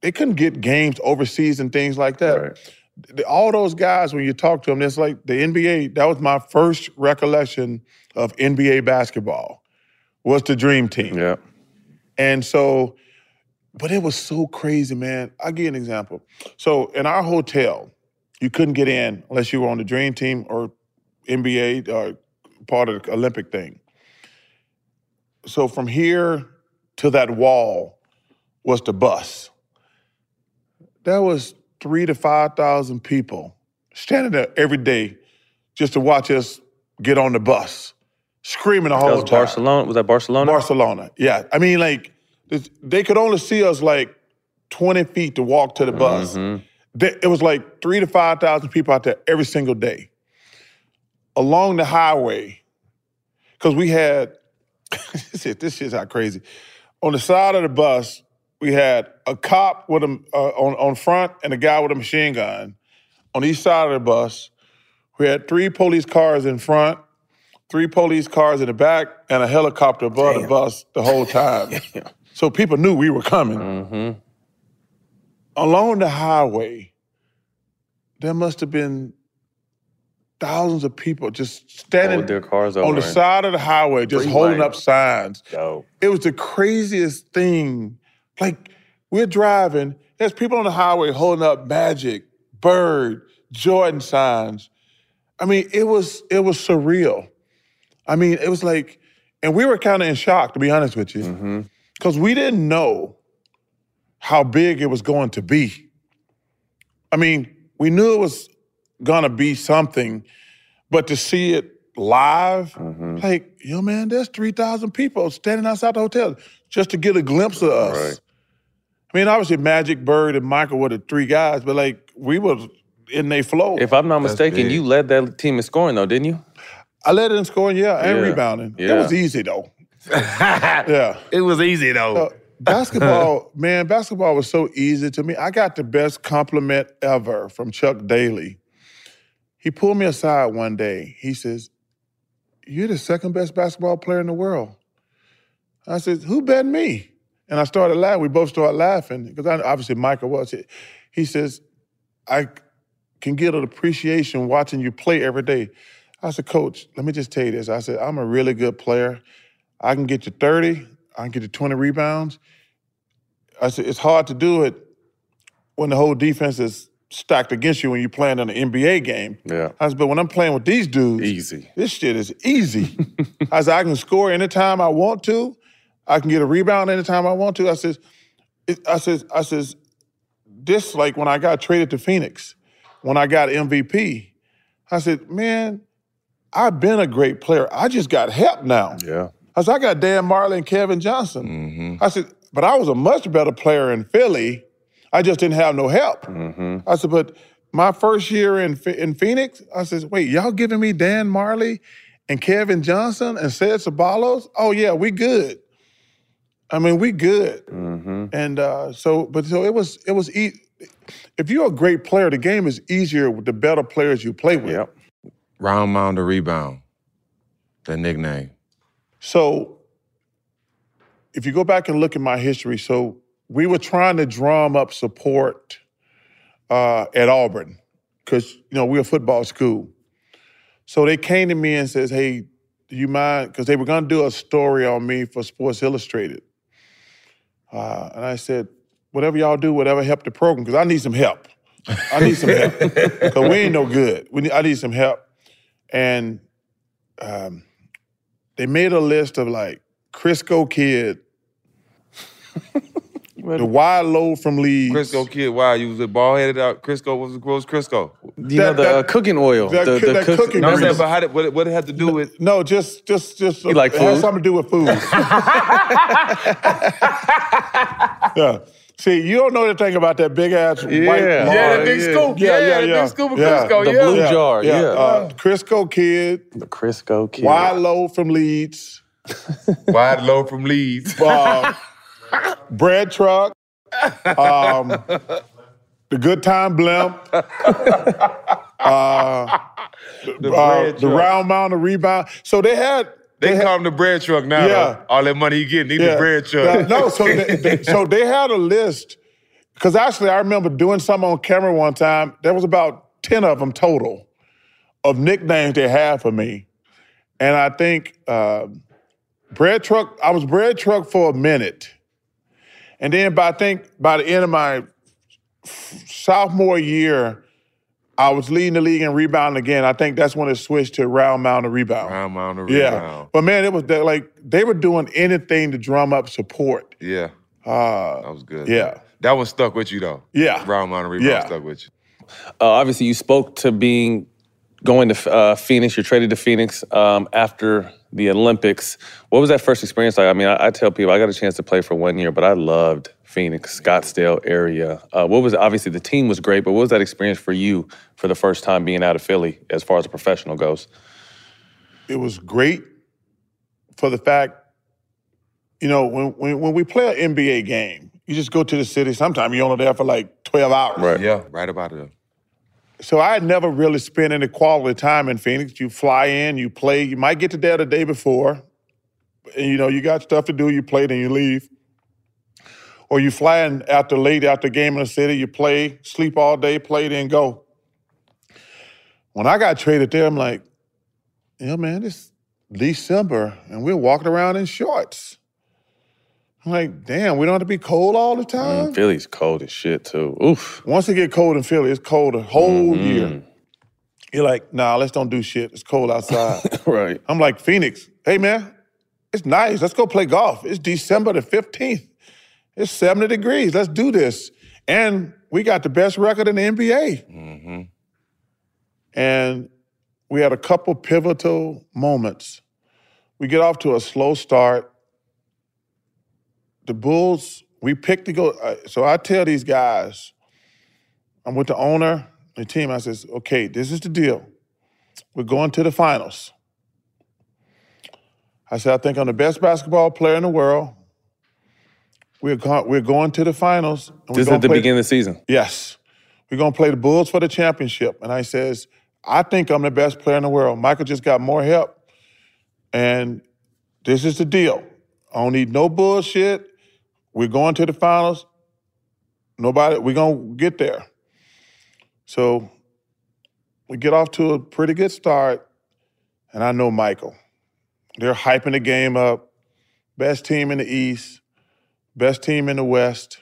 they couldn't get games overseas and things like that. The- All those guys, when you talk to them, it's like the NBA. That was my first recollection of NBA basketball. Was the Dream Team. Yeah. And so, but it was so crazy, man. I'll give you an example. So in our hotel, you couldn't get in unless you were on the Dream Team or NBA or part of the Olympic thing. So from here to that wall was the bus. There was three to five thousand people standing there every day just to watch us get on the bus, screaming the That whole was time. Barcelona. Was that Barcelona? Barcelona. Yeah. I mean, like, they could only see us like 20 feet to walk to the bus. Mhm. There- It was like three to 5,000 people out there every single day along the highway. Because we had, this shit- this shit's how crazy. On the side of the bus, we had a cop with a, uh, on, on front and a guy with a machine gun. On each side of the bus, we had three police cars in front, three police cars in the back, and a helicopter above the bus the whole time. so people knew we were coming. Along the highway, there must have been thousands of people just standing their cars on the side of the highway, just holding lane. up signs. Yo. It was the craziest thing. Like we're driving, there's people on the highway holding up Magic, Bird, Jordan signs. I mean, it was it was surreal. I mean, it was like, and we were kind of in shock, to be honest with you, because we didn't know how big it was going to be. I mean, we knew it was gonna be something, but to see it live, like, yo, man, there's 3,000 people standing outside the hotel just to get a glimpse of us. I mean, obviously, Magic, Bird, and Michael were the three guys, but like, we were in their flow. If I'm not mistaken, you led that team in scoring though, didn't you? I led in scoring, yeah, and Yeah. rebounding. It was easy, though. yeah. It was easy though. Uh, basketball, man, basketball was so easy to me. I got the best compliment ever from Chuck Daly. He pulled me aside one day. He says, You're the second best basketball player in the world. I said, Who bet me? And I started laughing. We both started laughing because obviously Michael was. He says, I can get an appreciation watching you play every day. I said, Coach, let me just tell you this. I said, I'm a really good player. I can get you 30, I can get you 20 rebounds. I said, it's hard to do it when the whole defense is stacked against you when you're playing in an NBA game. Yeah. I said, but when I'm playing with these dudes, Easy. this shit is easy. I said, I can score anytime I want to. I can get a rebound anytime I want to. I says, I says, I says, this like when I got traded to Phoenix, when I got MVP, I said, man, I've been a great player. I just got help now. Yeah. I said, I got Dan Majerle and Kevin Johnson. Mm-hmm. I said, but I was a much better player in Philly. I just didn't have no help. I said, but my first year in in Phoenix, I said, wait, y'all giving me Dan Majerle and Kevin Johnson and Ced Ceballos? Oh yeah, we good. I mean, we good. And uh, so, but so it was. It was. E- if you're a great player, the game is easier with the better players you play with. Yep. Round mound to rebound. That nickname. So, if you go back and look at my history, so we were trying to drum up support uh, at Auburn because you know we're a football school. So they came to me and says, "Hey, do you mind?" Because they were going to do a story on me for Sports Illustrated, uh, and I said, "Whatever y'all do, whatever help the program, because I need some help. I need some help because we ain't no good. We need, I need some help." And um, they made a list of like Crisco Kid, the wide low from Leeds. Crisco kid, wow, you was a ball headed out. Crisco was what was Crisco? You know the uh, cooking oil. that the, coo- the that cook- cooking No, I'm saying, but how did, what, what it had to do with? No, just just just You like it has food? something to do with food. yeah. See, you don't know anything about that big ass white. Yeah. bar. Yeah, that big scoop. Yeah, yeah, Yeah, yeah. the big scoop of yeah. Crisco, The yeah. blue jar, yeah. Uh, Crisco Kid, The Crisco kid. wide low from Leeds, Wide low from Leeds. uh, bread truck, um, the good time blimp, uh, The uh, the round mound of rebound. So they had They had- call him the bread truck now. Yeah. though. All that money he getting, he the bread truck. Yeah, no, so they, they- so they had a list. Because actually, I remember doing some on camera one time. There was about ten of them total of nicknames they had for me, and I think uh, bread truck. I was bread truck for a minute, and then by I think by the end of my sophomore year, I was leading the league in rebound again. I think that's when it switched to round mound and rebound. Round mound to Yeah, rebound. but man, it was that, like they were doing anything to drum up support. Yeah, Uh, that was good. Yeah. That one stuck with you though. Yeah. Round mound to rebound Yeah. stuck with you. Uh, obviously, you spoke to being going to uh, Phoenix. You're traded to Phoenix um, after the Olympics. What was that first experience like? I mean, I, I, tell people I got a chance to play for one year, but I loved Phoenix, Scottsdale area. Uh, what was obviously the team was great, but what was that experience for you for the first time being out of Philly as far as a professional goes? It was great for the fact, you know, when when, when we play an NBA game, you just go to the city. Sometimes you're only there for like 12 hours. Right. Yeah, right about it. So I had never really spent any quality time in Phoenix. You fly in, you play. You might get to there the day before, and you know you got stuff to do. You play, then you leave, or you fly in after late after game in the city. You play, sleep all day, play, then go. When I got traded there, I'm like, yeah, man, it's December, and we're walking around in shorts. I'm like, damn, we don't have to be cold all the time. Mm, Philly's cold as shit too. Oof. Once it get cold in Philly, it's cold a whole mm-hmm. year. You're like, nah, let's don't do shit. It's cold outside. right. I'm like, Phoenix, hey man, it's nice. Let's go play golf. It's December the 15th. It's 70 degrees. Let's do this. And we got the best record in the NBA. Mm-hmm. And we had a couple pivotal moments. We get off to a slow start the Bulls, we picked to go. Uh, so I tell these guys, I'm with the owner, the team. I says, okay, this is the deal. We're going to the finals. I said, I think I'm the best basketball player in the world. We're, go- we're going to the finals. This is at the beginning of the season? Yes. We're going to play the Bulls for the championship. And I says, I think I'm the best player in the world. Michael just got more help. And this is the deal. I don't need no bullshit. We're going to the finals. Nobody, we're going to get there. So we get off to a pretty good start, and I know Michael. They're hyping the game up. Best team in the East, best team in the West.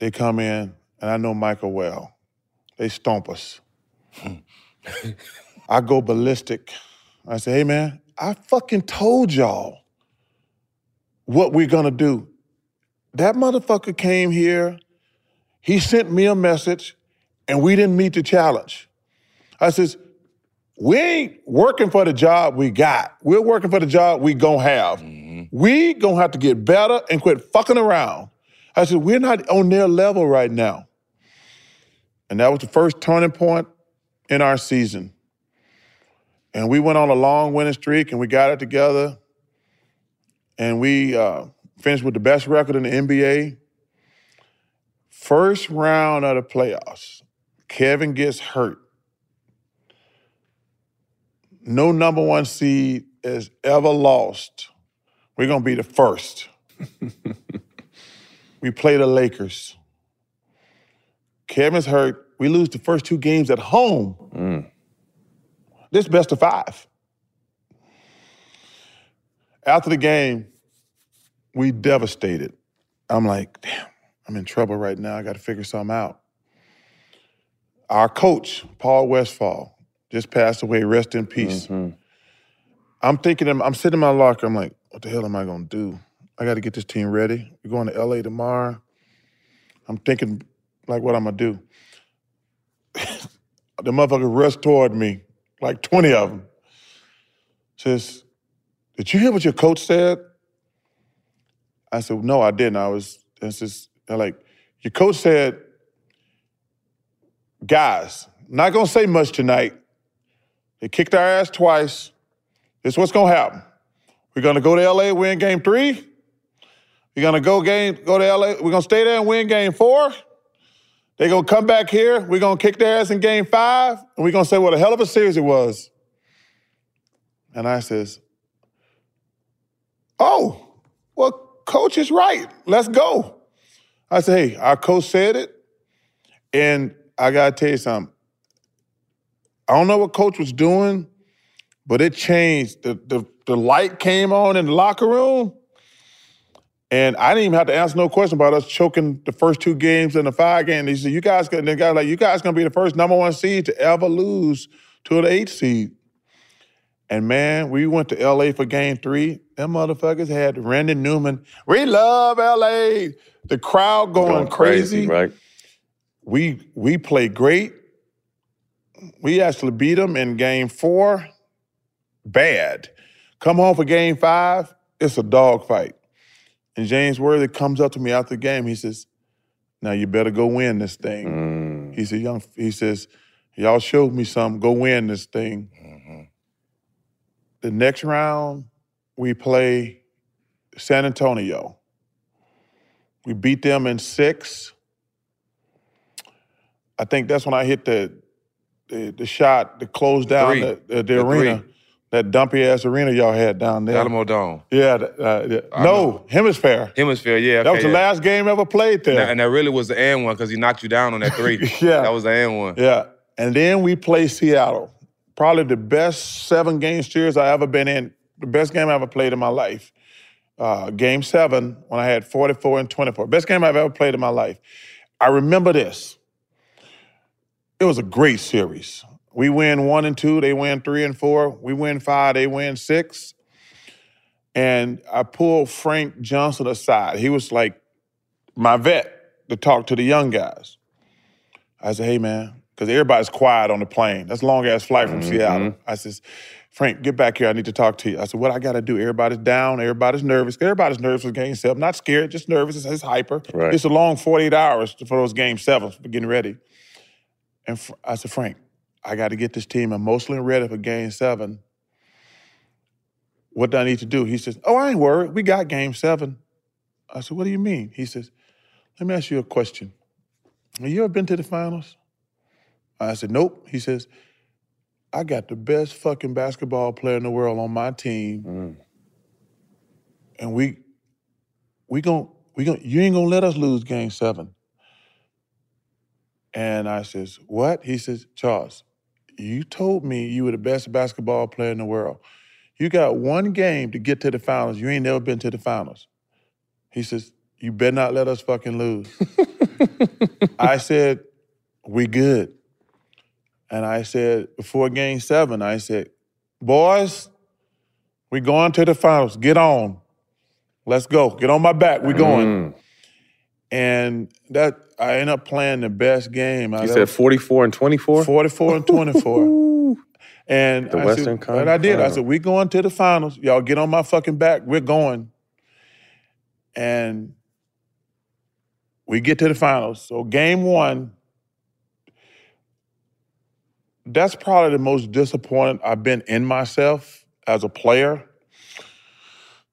They come in, and I know Michael well. They stomp us. I go ballistic. I say, hey man, I fucking told y'all what we're gonna do. That motherfucker came here, he sent me a message, and we didn't meet the challenge. I says, we ain't working for the job we got. We're working for the job we gonna have. Mm-hmm. We gonna have to get better and quit fucking around. I said, we're not on their level right now. And that was the first turning point in our season. And we went on a long winning streak and we got it together and we uh, finished with the best record in the NBA. First round of the playoffs, Kevin gets hurt. No number one seed is ever lost. We're going to be the first. we play the Lakers. Kevin's hurt. We lose the first two games at home. Mm. This best of five. After the game, we devastated. I'm like, damn, I'm in trouble right now. I got to figure something out. Our coach, Paul Westphal, just passed away. Rest in peace. Mm-hmm. I'm thinking, I'm sitting in my locker. I'm like, what the hell am I going to do? I got to get this team ready. We're going to LA tomorrow. I'm thinking, like, what I'm going to do. the motherfucker rushed toward me, like 20 of them. Says, did you hear what your coach said? I said, no, I didn't. I was, it's just, like, your coach said, guys, not going to say much tonight. They kicked our ass twice. This is what's going to happen. We're going to go to LA, win game three. We're going to go game, go to LA. We're going to stay there and win game four. They're going to come back here. We're going to kick their ass in game five. And we're going to say what a hell of a series it was. And I says, oh, well, coach is right. Let's go. I said, hey, our coach said it. And I got to tell you something. I don't know what coach was doing, but it changed. The, the, the light came on in the locker room. And I didn't even have to answer no question about us choking the first two games in the five game. He said, "You guys, got the guy like you guys gonna be the first number one seed to ever lose to an eight seed." And man, we went to LA for game three. Them motherfuckers had Randy Newman. We love LA. The crowd going, going crazy. crazy. Right. We we played great. We actually beat them in game four. bad. Come home for game five, it's a dog fight. And James Worthy comes up to me after the game. He says, "Now you better go win this thing." Mm. He said, "Young," he says, "Y'all showed me something. Go win this thing." The next round, we play San Antonio. We beat them in six. I think that's when I hit the the, the shot to close down the, the, the arena. three. That dumpy ass arena y'all had down there. Alamo Dome. Yeah. uh, no, HemisFair. HemisFair, yeah. that was the yeah. last game ever played there. And that, and that really was the end one because he knocked you down on that three. Yeah. That was the end one. Yeah. And then we play Seattle. Probably the best seven game series I ever been in. The best game I ever played in my life. Uh, game seven, when I had 44 and 24. Best game I've ever played in my life. I remember this. It was a great series. We win one and two, they win three and four. We win five, they win six. And I pulled Frank Johnson aside. He was like my vet to talk to the young guys. I said, hey man, because everybody's quiet on the plane. That's a long ass flight from mm-hmm. Seattle. I says, Frank, get back here. I need to talk to you. I said, what I got to do? Everybody's down. Everybody's nervous. Everybody's nervous for game seven. Not scared, just nervous. It's, it's hyper. Right. It's a long 48 hours for those game sevens for getting ready. And Fr- I said, Frank, I got to get this team emotionally ready for game seven. What do I need to do? He says, Oh, I ain't worried. We got game seven. I said, What do you mean? He says, Let me ask you a question. Have you ever been to the finals? I said, Nope. He says, I got the best fucking basketball player in the world on my team. Mm. And we we gon' we gon' you ain't gonna let us lose game seven. And I says, What? He says, Charles, you told me you were the best basketball player in the world. You got one game to get to the finals. You ain't never been to the finals. He says, You better not let us fucking lose. I said, We good. And I said, before game seven, I said, Boys, we going to the finals. Get on. Let's go. Get on my back. We going. Mm. And that I ended up playing the best game. I You said 44 and 24? 44 and 24. and The I Western said, and I did. I said, we going to the finals. Y'all get on my fucking back. We're going. And we get to the finals. So game one, that's probably the most disappointed I've been in myself as a player.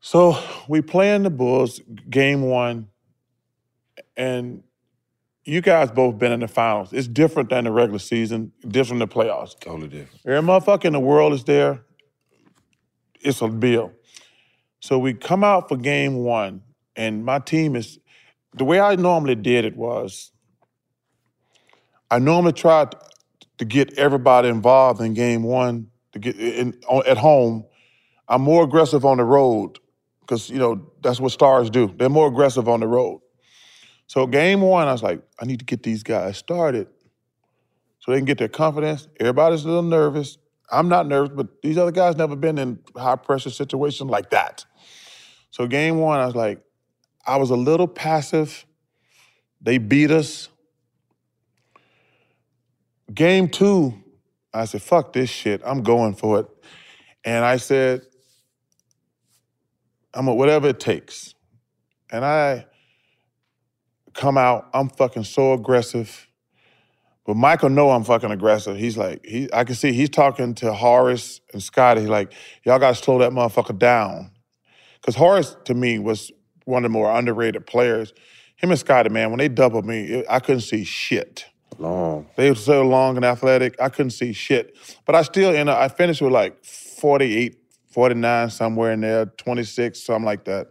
So we play in the Bulls, game one, and you guys both been in the finals. It's different than the regular season, different than the playoffs. Totally different. Every motherfucker in the world is there. It's a bill. So we come out for game one, and my team is the way I normally did it was I normally tried to get everybody involved in game one to get in, on, at home. I'm more aggressive on the road because you know that's what stars do. They're more aggressive on the road. So game one, I was like, I need to get these guys started so they can get their confidence. Everybody's a little nervous. I'm not nervous, but these other guys never been in high pressure situations like that. So game one, I was like, I was a little passive. They beat us. Game two, I said, fuck this shit. I'm going for it. And I said, I'm a, whatever it takes. And I come out, I'm fucking so aggressive. But Michael know I'm fucking aggressive. He's like, he I can see he's talking to Horace and Scottie. He's like, y'all gotta slow that motherfucker down. Cause Horace to me was one of the more underrated players. Him and Scottie, man, when they doubled me, I couldn't see shit. Long. They were so long and athletic, I couldn't see shit. But I still, you know, I finished with like 48, 49, somewhere in there, 26, something like that.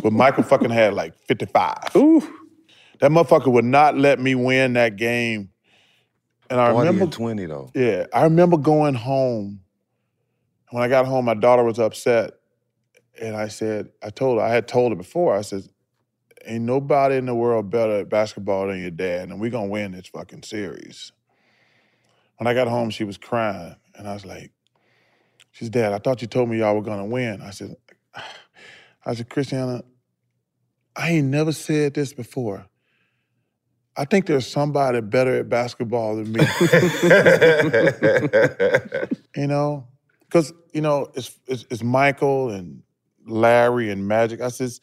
But Michael fucking had like 55. Ooh. That motherfucker would not let me win that game. And I remember 20 though. yeah, I remember going home. When I got home, my daughter was upset. And I said, I told her, I had told her before, I said, ain't nobody in the world better at basketball than your dad, and we're gonna win this fucking series. When I got home, she was crying, and I was like, she's dad, I thought you told me y'all were gonna win. I said, I said, Christiana, I ain't never said this before. I think there's somebody better at basketball than me. you know? because you know it's, it's it's Michael and Larry and Magic. I says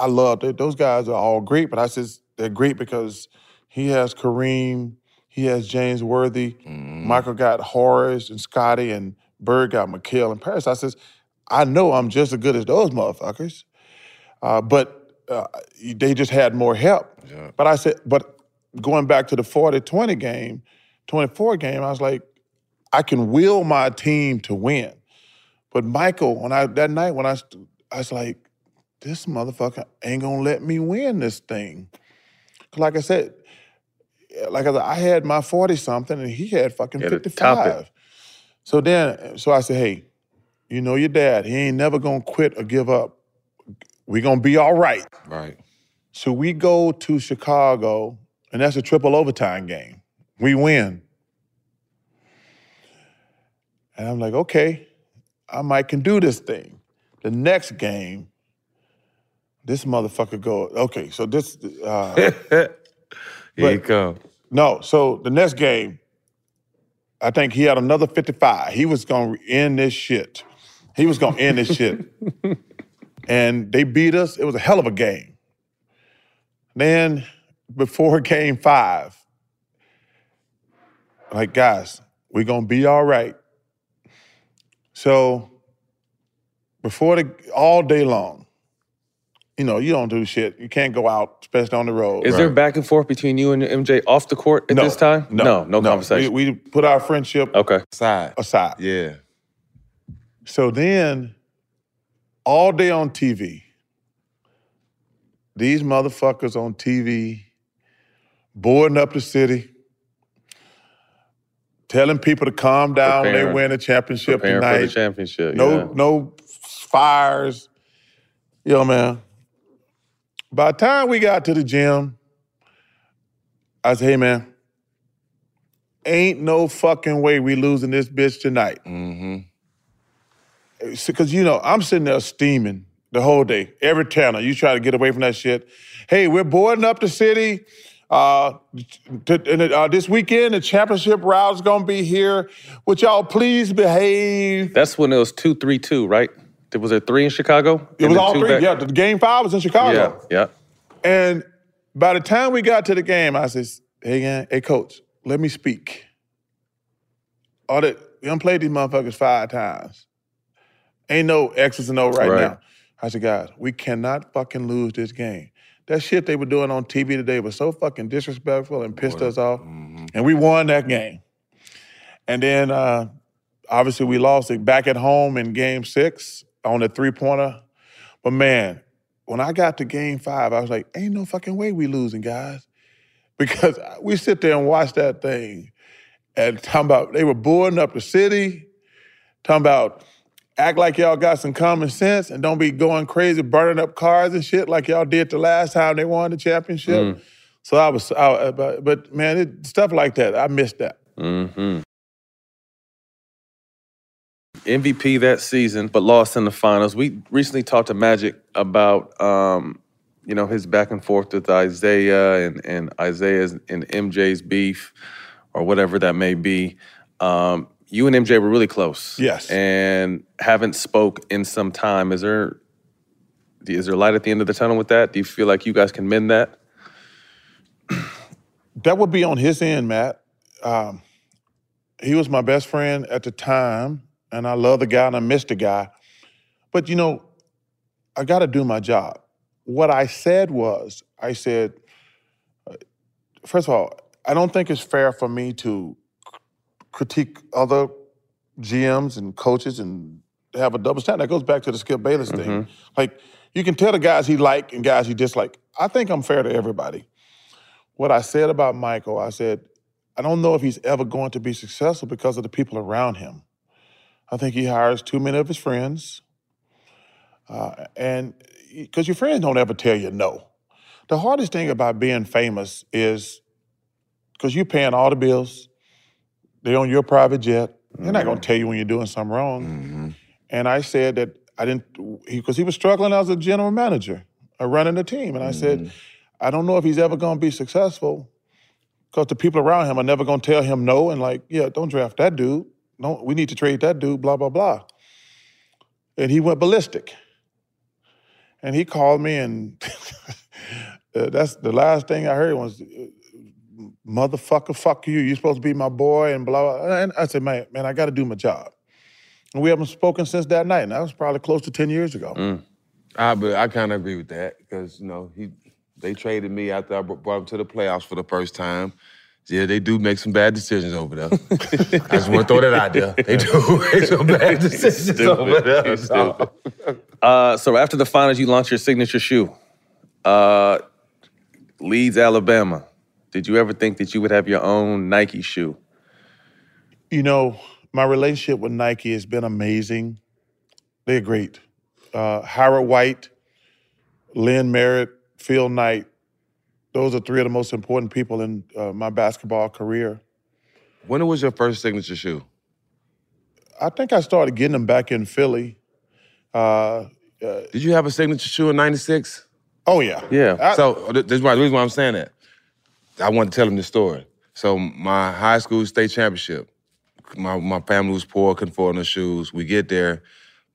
I love it. Those guys are all great, but I says they're great because he has Kareem, he has James Worthy, Michael got Horace and Scottie, and Bird got McHale and Parish. I says I know I'm just as good as those motherfuckers, uh, but uh, they just had more help. But I said, but going back to the 40-20 game, 24 game, I was like, I can will my team to win. But Michael, when I that night when I I was like, this motherfucker ain't gonna let me win this thing. Like I said, like I, said, I had my 40 something and he had fucking Had to top it. 55. So then, so I said, hey, you know your dad, he ain't never gonna quit or give up. we gonna be all right. Right. So we go to Chicago, and that's a triple overtime game. We win. And I'm like, okay, I might can do this thing. The next game, this motherfucker go, okay, so this uh Here you But- come. no, so the next game, I think he had another 55. He was gonna end this shit. He was gonna end this shit. And they beat us. It was a hell of a game. Then before game five, like guys, we're gonna be all right. So before the all day long, you know, you don't do shit. You can't go out, especially on the road. Is there back and forth between you and MJ off the court at No, this time? no, no, no no. conversation. We, we put our friendship okay. Side. aside. Yeah. So then, all day on TV, these motherfuckers on TV, boarding up the city, telling people to calm down when they win a championship Preparing tonight. for the championship. no, yeah. no fires. You know, man. By the time we got to the gym, I said, hey man, ain't no fucking way we losing this bitch tonight. Mm-hmm. Because you know, I'm sitting there steaming the whole day. Every channel, you try to get away from that shit. Hey, we're boarding up the city. Uh, to, and, uh, this weekend, the championship route is gonna be here. Would y'all please behave? That's when it was two, three, two, right? Was there three in Chicago. It was all three. back- Yeah, the game five was in Chicago. Yeah, yeah. And by the time we got to the game, I says, "Hey, man, hey, coach, let me speak." All that we done played these motherfuckers five times. Ain't no X's and O right, Right. now. I said, guys, we cannot fucking lose this game. That shit they were doing on TV today was so fucking disrespectful and pissed us off. And we won that game. And then uh, obviously we lost it back at home in game six on the three pointer. But man, when I got to game five, I was like, ain't no fucking way we losing, guys. Because we sit there and watch that thing and talking about they were boarding up the city, talking about act like y'all got some common sense and don't be going crazy, burning up cars and shit like y'all did the last time they won the championship. Mm. So I was, I, but, but man, it, stuff like that, I missed that. Mm-hmm. MVP that season, but lost in the finals. We recently talked to Magic about, um, you know, his back and forth with Isaiah and, and Isaiah's and MJ's beef, or whatever that may be. Um, you and MJ were really close. Yes. And haven't spoke in some time. Is there is there light at the end of the tunnel with that? Do you feel like you guys can mend that? That would be on his end, Matt. Um, he was my best friend at the time, and I love the guy and I miss the guy. But you know, I got to do my job. What I said was, I said, uh, first of all, I don't think it's fair for me to critique other GMs and coaches and have a double standard. That goes back to the Skip Bayless thing. Like, you can tell the guys he like and guys he dislike. I think I'm fair to everybody. What I said about Michael, I said, I don't know if he's ever going to be successful because of the people around him. I think he hires too many of his friends. Uh, and because your friends don't ever tell you no. The hardest thing about being famous is because you're paying all the bills, they're on your private jet. They're not going to tell you when you're doing something wrong. And I said that I didn't, because he, was struggling as a general manager, uh, running the team. And I said, I don't know if he's ever going to be successful because the people around him are never going to tell him no and like, yeah, don't draft that dude. No, we need to trade that dude, blah, blah, blah. And he went ballistic. And he called me, and uh, that's the last thing I heard was, motherfucker, fuck you. You're supposed to be my boy, and blah, blah. And I said, man, man, I got to do my job. And we haven't spoken since that night. And that was probably close to 10 years ago. Mm. I, but I kind of agree with that because, you know, he they traded me after I brought him to the playoffs for the first time. Yeah, they do make some bad decisions over there. I just want to throw that out there. They do make some bad decisions over there. So. Uh, so after the finals, you launched your signature shoe, uh, Leeds, Alabama. Did you ever think that you would have your own Nike shoe? You know, my relationship with Nike has been amazing. They're great. Uh, Howard White, Lynn Merritt, Phil Knight, those are three of the most important people in uh, my basketball career. When was your first signature shoe? I think I started getting them back in Philly. Uh, Did you have a signature shoe in '96? Oh yeah, yeah. so th- this is why the reason why I'm saying that. I want to tell them the story. So my high school state championship, my my family was poor, couldn't afford no shoes. We get there,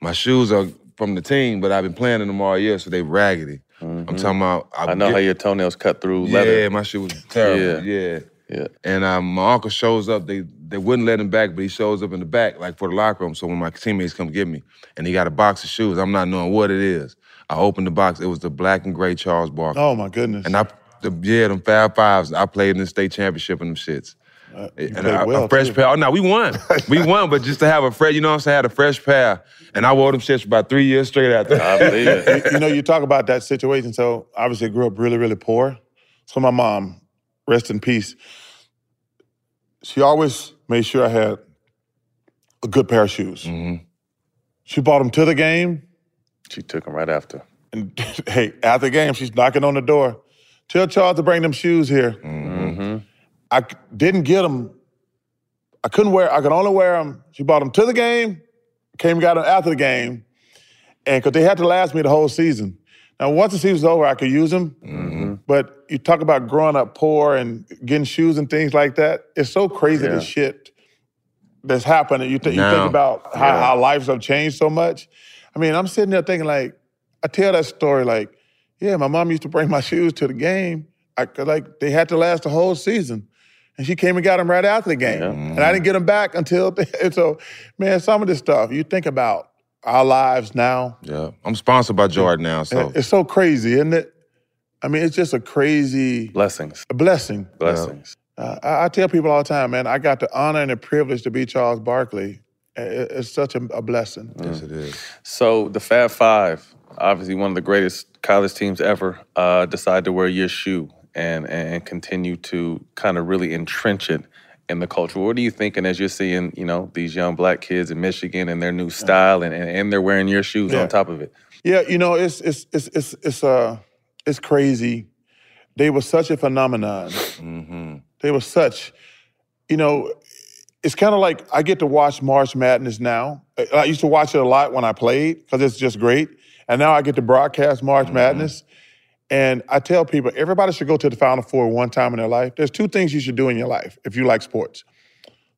my shoes are from the team, but I've been playing in them all year, so they raggedy. I'm talking about. I know how your toenails cut through leather. Yeah, my shoe was terrible. Yeah. Yeah. And um, my uncle shows up. They they wouldn't let him back, but he shows up in the back, like for the locker room. So when my teammates come get me, and he got a box of shoes, I'm not knowing what it is. I opened the box. It was the black and gray Charles Barkley. Oh my goodness! And I, the, yeah, them Fab Fives. I played in the state championship in them shits. And played a, a fresh too. pair. Oh no, we won. we won, but just to have a fresh, you know what I'm saying? I had a fresh pair, and I wore them shits for about three years straight after. I believe it. you, you know, you talk about that situation. So obviously, I grew up really, really poor. So my mom, rest in peace, she always made sure I had a good pair of shoes. She bought them to the game. She took them right after. And hey, after the game, she's knocking on the door. Tell Charles to bring them shoes here. Mm-hmm. I didn't get them. I couldn't wear. I could only wear them. She bought them to the game. Came and got them after the game, and because they had to last me the whole season. Now, once the season's over, I could use them. Mm-hmm. But you talk about growing up poor and getting shoes and things like that. It's so crazy Yeah. the shit that's happening. You, th- you think about how, yeah. how lives have changed so much. I mean, I'm sitting there thinking like, I tell that story like, yeah, my mom used to bring my shoes to the game. I could, like they had to last the whole season, and she came and got him right after the game, and I didn't get him back until. and so, man, some of this stuff you think about our lives now. Yeah, I'm sponsored by Jordan now, so It's so crazy, isn't it? I mean, it's just a crazy blessings. A blessing. Blessings. Uh, I, I tell people all the time, man, I got the honor and the privilege to be Charles Barkley. It- it's such a, a blessing. Yes, it is. So the Fab Five, obviously one of the greatest college teams ever, uh, decide to wear your shoe and and continue to kind of really entrench it in the culture. What are you thinking as you're seeing, you know, these young black kids in Michigan and their new style and, and, and they're wearing your shoes Yeah. on top of it? Yeah, you know, it's it's it's it's it's uh it's crazy. They were such a phenomenon. Mm-hmm. They were such, you know, it's kind of like I get to watch March Madness now. I- I used to watch it a lot when I played because it's just great. And now I get to broadcast March Madness. And I tell people, everybody should go to the Final Four one time in their life. There's two things you should do in your life if you like sports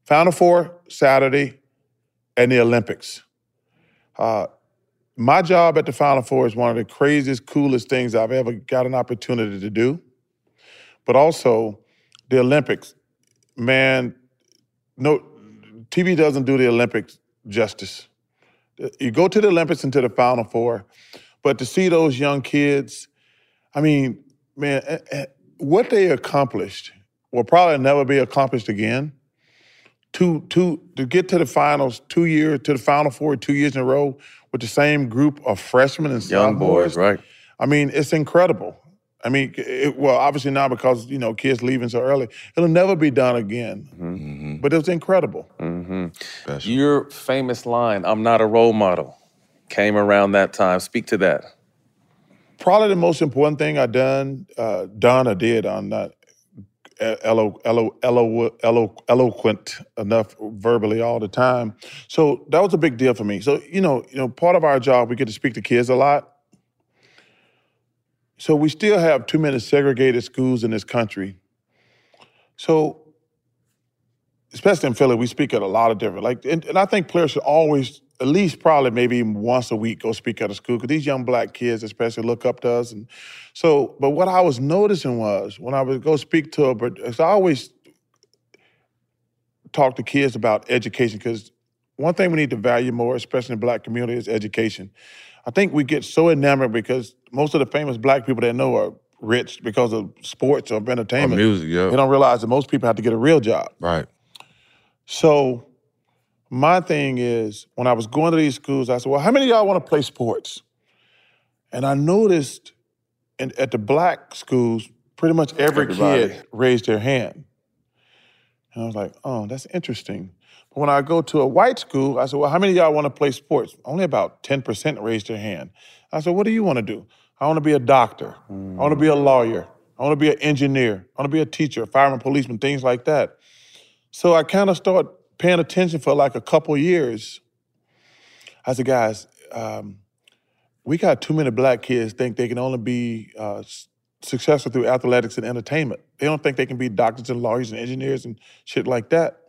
Final Four, Saturday, and the Olympics. Uh, my job at the Final Four is one of the craziest, coolest things I've ever got an opportunity to do. But also, the Olympics, man, no, TV doesn't do the Olympics justice. You go to the Olympics and to the Final Four, but to see those young kids, I mean, man, eh, eh, what they accomplished will probably never be accomplished again. Two, two, to get to the finals two years, to the Final Four two years in a row with the same group of freshmen and Young boys, right? I mean, it's incredible. I mean, it, well, obviously now because you know kids leaving so early, it'll never be done again. But it was incredible. hmm Your famous line, I'm not a role model, came around that time. Speak to that. Probably the most important thing I done, uh, done or did. I'm not elo, elo, elo, elo, eloquent enough verbally all the time. So that was a big deal for me. So you know, you know, part of our job, we get to speak to kids a lot. So we still have too many segregated schools in this country. So especially in Philly, we speak at a lot of different like, and, and I think players should always at least probably maybe even once a week go speak at a school because these young black kids especially look up to us and so but what i was noticing was when i would go speak to a but i always talk to kids about education because one thing we need to value more especially in the black community is education i think we get so enamored because most of the famous black people that know are rich because of sports or entertainment Or music, yeah. they don't realize that most people have to get a real job Right. so my thing is when I was going to these schools, I said, well, how many of y'all want to play sports? And I noticed in, at the black schools, pretty much every Everybody. kid raised their hand. And I was like, oh, that's interesting. But when I go to a white school, I said, well, how many of y'all want to play sports? Only about 10% raised their hand. I said, what do you want to do? I want to be a doctor. I want to be a mm. lawyer. I want to be an engineer. I want to be a teacher, fireman, policeman, things like that. So I kind of started paying attention for like a couple years. I said, guys, um, we got too many black kids think they can only be uh, successful through athletics and entertainment. They don't think they can be doctors and lawyers and engineers and shit like that.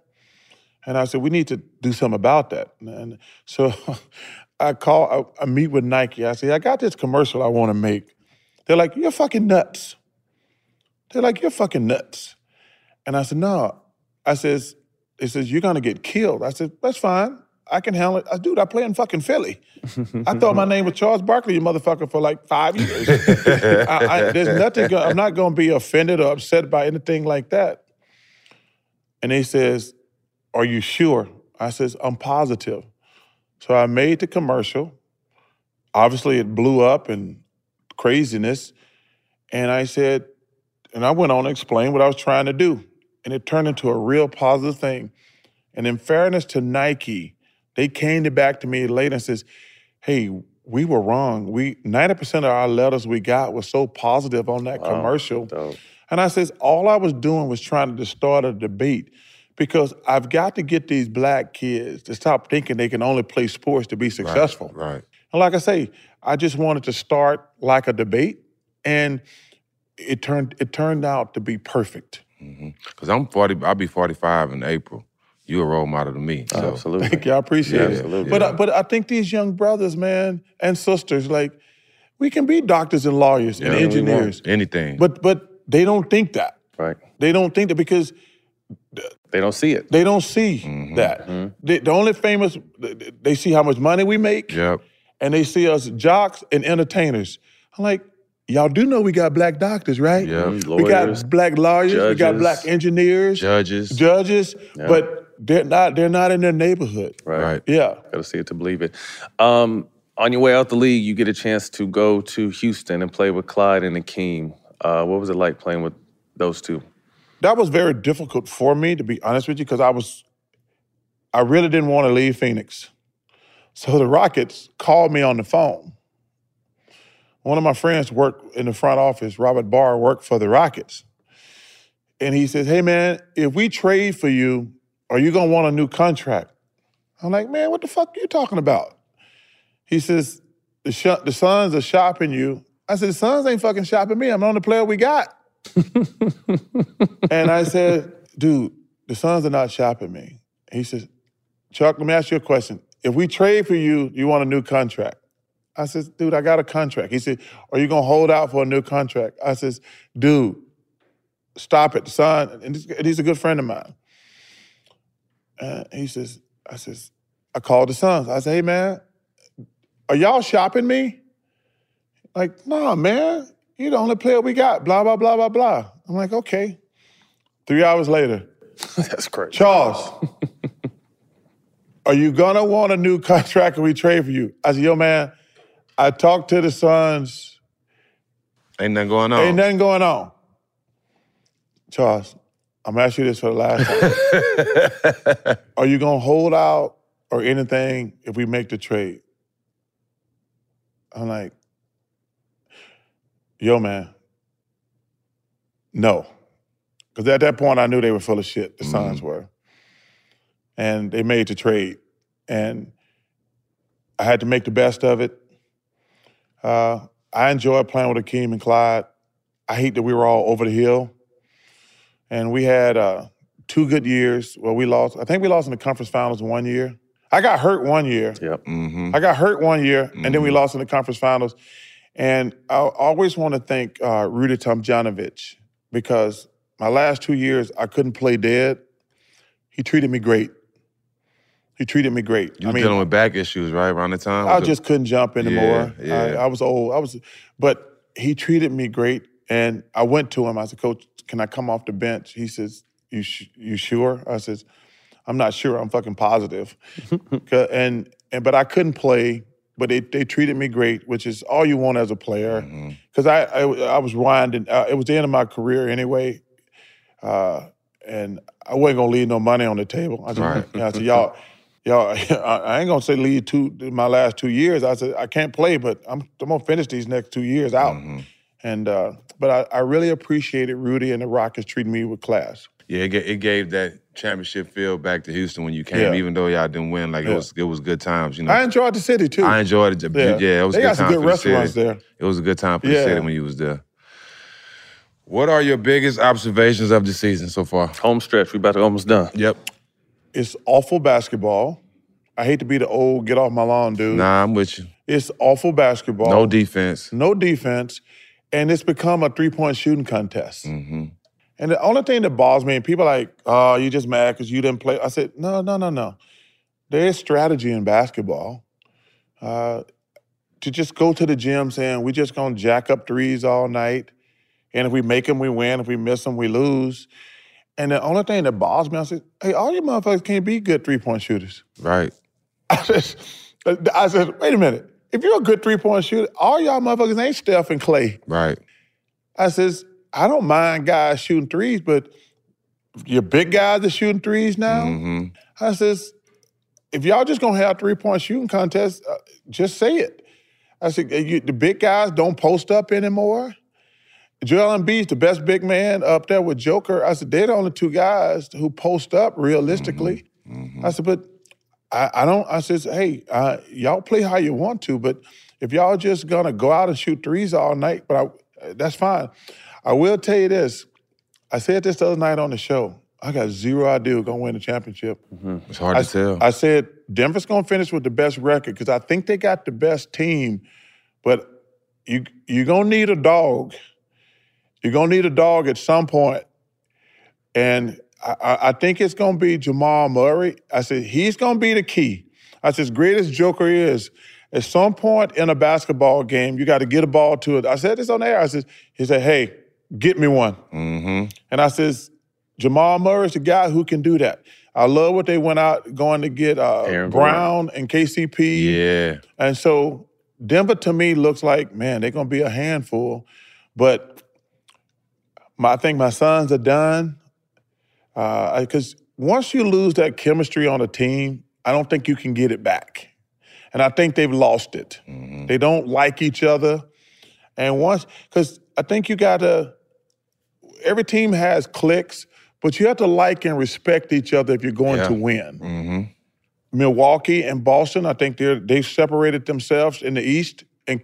And I said, we need to do something about that. And so I call, I, I meet with Nike. I say, I got this commercial I want to make. They're like, you're fucking nuts. They're like, you're fucking nuts. And I said, no. I says, it says, you're gonna get killed. I said, that's fine. I can handle it. I, dude, I play in fucking Philly. I thought my name was Charles Barkley, you motherfucker, for like five years. I, I, there's nothing, I'm not gonna be offended or upset by anything like that. And he says, are you sure? I says, I'm positive. So I made the commercial. Obviously, it blew up and craziness. And I said, and I went on to explain what I was trying to do. And it turned into a real positive thing. And in fairness to Nike, they came to back to me later and says, hey, we were wrong. We 90% of our letters we got was so positive on that commercial. And I says, all I was doing was trying to start a debate because I've got to get these black kids to stop thinking they can only play sports to be successful. Right. And like I say, I just wanted to start like a debate, and it turned it turned out to be perfect. Mm-hmm. Because I'm 40, I'll be 45 in April. You're a role model to me. So. Absolutely. Thank you, I appreciate Yeah, it. absolutely. But Yeah. I, but I think these young brothers, man, and sisters, like we can be doctors and lawyers and Yeah, we want engineers, Anything. but but they don't think that. Right. They don't think that because They don't see it. they don't see Mm-hmm. that. Mm-hmm. The, the only famous they see how much money we make, Yep. and they see us jocks and entertainers. I'm like, y'all do know we got black doctors, right? Yep. We got black lawyers, we got black engineers, Judges. judges, but they're not they're not in their neighborhood. Right. Right. Yeah. Got to see it to believe it. Um, on your way out the league, you get a chance to go to Houston and play with Clyde and Akeem. Uh, what was it like playing with those two? That was very difficult for me, to be honest with you, because I was I really didn't want to leave Phoenix. So the Rockets called me on the phone. One of my friends worked in the front office, Robert Barr worked for the Rockets. And he says, Hey man, if we trade for you, are you gonna want a new contract? I'm like, man, what the fuck are you talking about? He says, the, sh- the Suns are shopping you. I said, the Suns ain't fucking shopping me. I'm the only player we got. and I said, dude, the Suns are not shopping me. He says, Chuck, let me ask you a question. If we trade for you, you want a new contract? I said, dude, I got a contract. He said, are you gonna hold out for a new contract? I says, dude, stop it. Son, and he's, a good friend of mine. And he says, I says, I called the Suns. I said, hey man, are y'all shopping me? Like, nah, man, you're the only player we got. Blah, blah, blah, blah, blah. I'm like, okay. Three hours later, That's crazy. Charles, are you gonna want a new contract if we trade for you? I said, yo, man, I talked to the Suns. Ain't nothing going on. Ain't nothing going on. Charles, I'm gonna ask you this for the last time. Are you gonna hold out or anything if we make the trade? I'm like, yo, man, no. Because at that point, I knew they were full of shit, the Suns mm-hmm. were. And they made the trade. And I had to make the best of it. Uh, I enjoyed playing with Akeem and Clyde. I hate that we were all over the hill. And we had uh, two good years. Well, we lost. I think we lost in the conference finals one year. I got hurt one year. Yep. Mm-hmm. I got hurt one year, and then we lost in the conference finals. And I always want to thank uh, Rudy Tomjanovich because my last two years I couldn't play dead. He treated me great. He treated me great. You I mean, dealing with back issues, right, around the time? I just couldn't jump anymore. Yeah, yeah. I, I was old. I was, but he treated me great, and I went to him. I said, "Coach, can I come off the bench?" He says, "You sh- you sure?" I says, "I'm not sure. I'm fucking positive." and and but I couldn't play. But they, they treated me great, which is all you want as a player. Mm-hmm. Because I, I I was winding. Uh, it was the end of my career anyway, uh, and I wasn't gonna leave no money on the table. I said, Right. I said, y'all, y'all, I ain't gonna say lead two my last two years. I said I can't play, but I'm I'm gonna finish these next two years out. Mm-hmm. And uh, but I, I really appreciated Rudy and the Rockets treating me with class. Yeah, it, it gave that championship feel back to Houston when you came, Yeah. even though y'all didn't win. Like Yeah. it was, it was good times. You know, I enjoyed the city too. I enjoyed it. Yeah, Yeah. it was They a got good some good for the restaurants there. It was a good time for the city when you was there. What are your biggest observations of the season so far? Home stretch. We about to almost done. Yep. It's awful basketball. I hate to be the old get off my lawn dude. Nah, I'm with you. It's awful basketball. No defense. No defense. And it's become a three point shooting contest. Mm-hmm. And the only thing that bothers me, and people are like, oh, you just mad because you didn't play. I said, no, no, no, no. There is strategy in basketball. Uh, to just go to the gym saying, we just going to jack up threes all night. And if we make them, we win. If we miss them, we lose. And the only thing that bothers me, I said, hey, all you motherfuckers can't be good three point shooters. Right. I said, I said, wait a minute. If you're a good three point shooter, all y'all motherfuckers ain't Steph and Clay. Right. I says, I don't mind guys shooting threes, but your big guys are shooting threes now. Mm-hmm. I says, if y'all just gonna have three point shooting contests, uh, just say it. I said, you, the big guys don't post up anymore. Joel Embiid's the best big man up there with Joker. I said, they're the only two guys who post up realistically. Mm-hmm. Mm-hmm. I said, but I, I don't, I says, hey, uh, y'all play how you want to, but if y'all just gonna go out and shoot threes all night, but I, uh, that's fine. I will tell you this. I said this the other night on the show. I got zero idea who's gonna win the championship. Mm-hmm. It's hard I, to tell. I said Denver's gonna finish with the best record because I think they got the best team, but you you're gonna need a dog. You're gonna need a dog at some point, and I, I, think it's gonna be Jamal Murray. I said he's gonna be the key. I said as great as Joker is, at some point in a basketball game, you got to get a ball to it. I said this on air. I said he said, "Hey, get me one," Mm-hmm. and I says Jamal Murray's the guy who can do that. I love what they went out going to get uh, Brown and KCP. Yeah. And so Denver to me looks like, man, they're gonna be a handful. But my, I think my Suns are done. Because once you lose that chemistry on a team, I don't think you can get it back. And I think they've lost it. They don't like each other. And once, because I think you gotta, every team has clicks, but you have to like and respect each other if you're going Yeah. to win. Mm-hmm. Milwaukee and Boston, I think they're they've separated themselves in the East. And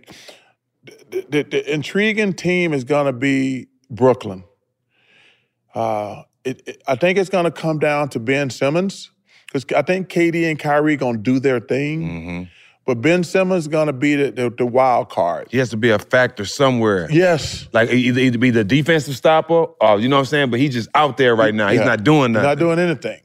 the, the, the intriguing team is going to be Brooklyn. Uh, it, it- I think it's going to come down to Ben Simmons because I think KD and Kyrie going to do their thing, Mm-hmm. but Ben Simmons is going to be the, the, the wild card. He has to be a factor somewhere. Yes. Like either, either be the defensive stopper or you know what I'm saying, but he's just out there right now. He's not doing He's. Not doing anything.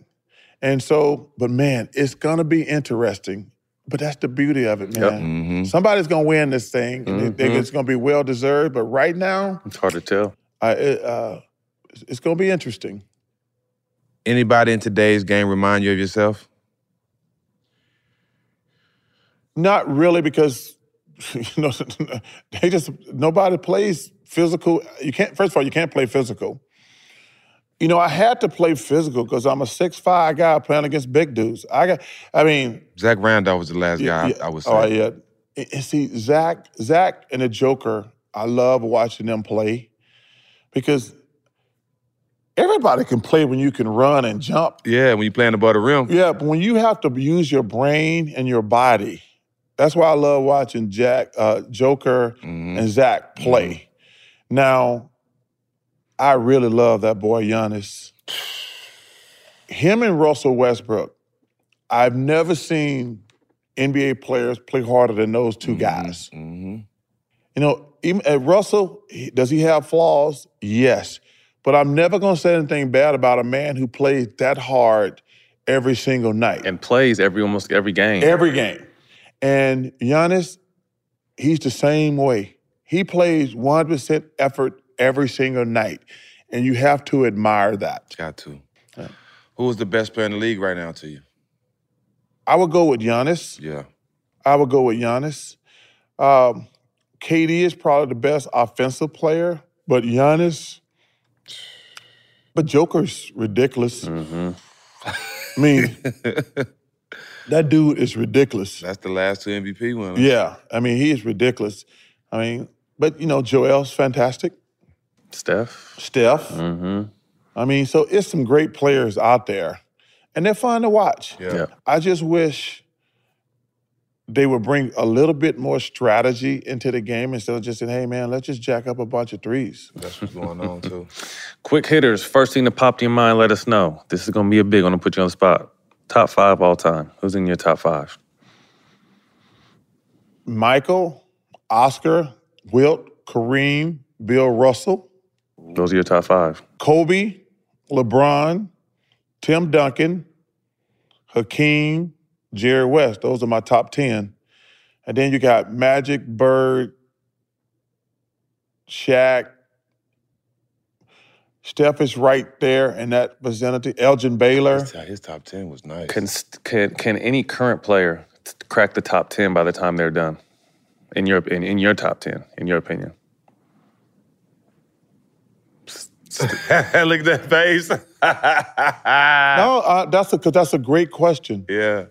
And so, but man, it's gonna be interesting. But that's the beauty of it, man. Yep. Mm-hmm. Somebody's gonna win this thing, and they think Mhm. it's gonna be well deserved. But right now, It's hard to tell. I, uh, it's- it's gonna be interesting. Anybody in today's game remind you of yourself? Not really, because you know they just nobody plays physical. You can't. First of all, you can't play physical. You know, I had to play physical because I'm a six five guy playing against big dudes. I got. I mean, Zach Randolph was the last guy yeah. I, I say. Oh yeah. And see, Zach, Zach and the Joker, I love watching them play because everybody can play when you can run and jump. Yeah, when you playing above the rim. Yeah, but when you have to use your brain and your body, that's why I love watching Jack, uh, Joker, Mm-hmm. and Zach play. Now, I really love that boy Giannis. him and Russell Westbrook, I've never seen NBA players play harder than those two guys. You know, even uh, Russell, he- does he have flaws? Yes. But I'm never going to say anything bad about a man who plays that hard every single night. And plays every almost every game. Every game. And Giannis, he's the same way. He plays 100% effort every single night. And you have to admire that. Got to. Who is the best player in the league right now to you? I would go with Giannis. Yeah. I would go with Giannis. Um, KD is probably the best offensive player, but Giannis, but Joker's ridiculous. Mm-hmm. I mean, that dude is ridiculous. That's the last two MVP winners. Yeah, I mean, he is ridiculous. I mean, but you know, Joel's fantastic. Steph. Steph. Mm-hmm. I mean, so it's some great players out there, and they're fun to watch. Yeah. I just wish they would bring a little bit more strategy into the game instead of just saying, "Hey, man, let's just jack up a bunch of threes. That's what's going on too. Quick hitters. First thing that popped in your mind, let us know. This is gonna be a big one to put you on the spot. Top five all time. Who's in your top five? Michael, Oscar, Wilt, Kareem, Bill Russell, Those are your top five. Kobe, LeBron, Tim Duncan, Hakeem, Jerry West. Those are my top 10. And then you got Magic, Bird, Shaq. Steph is right there in that vicinity. Elgin Baylor. His, his top ten was nice. Can can can any current player t- crack the top ten by the time they're done? In your in, in your top ten, in your opinion? Look at that face. no, uh, that's a 'cause that's a great question. Yeah.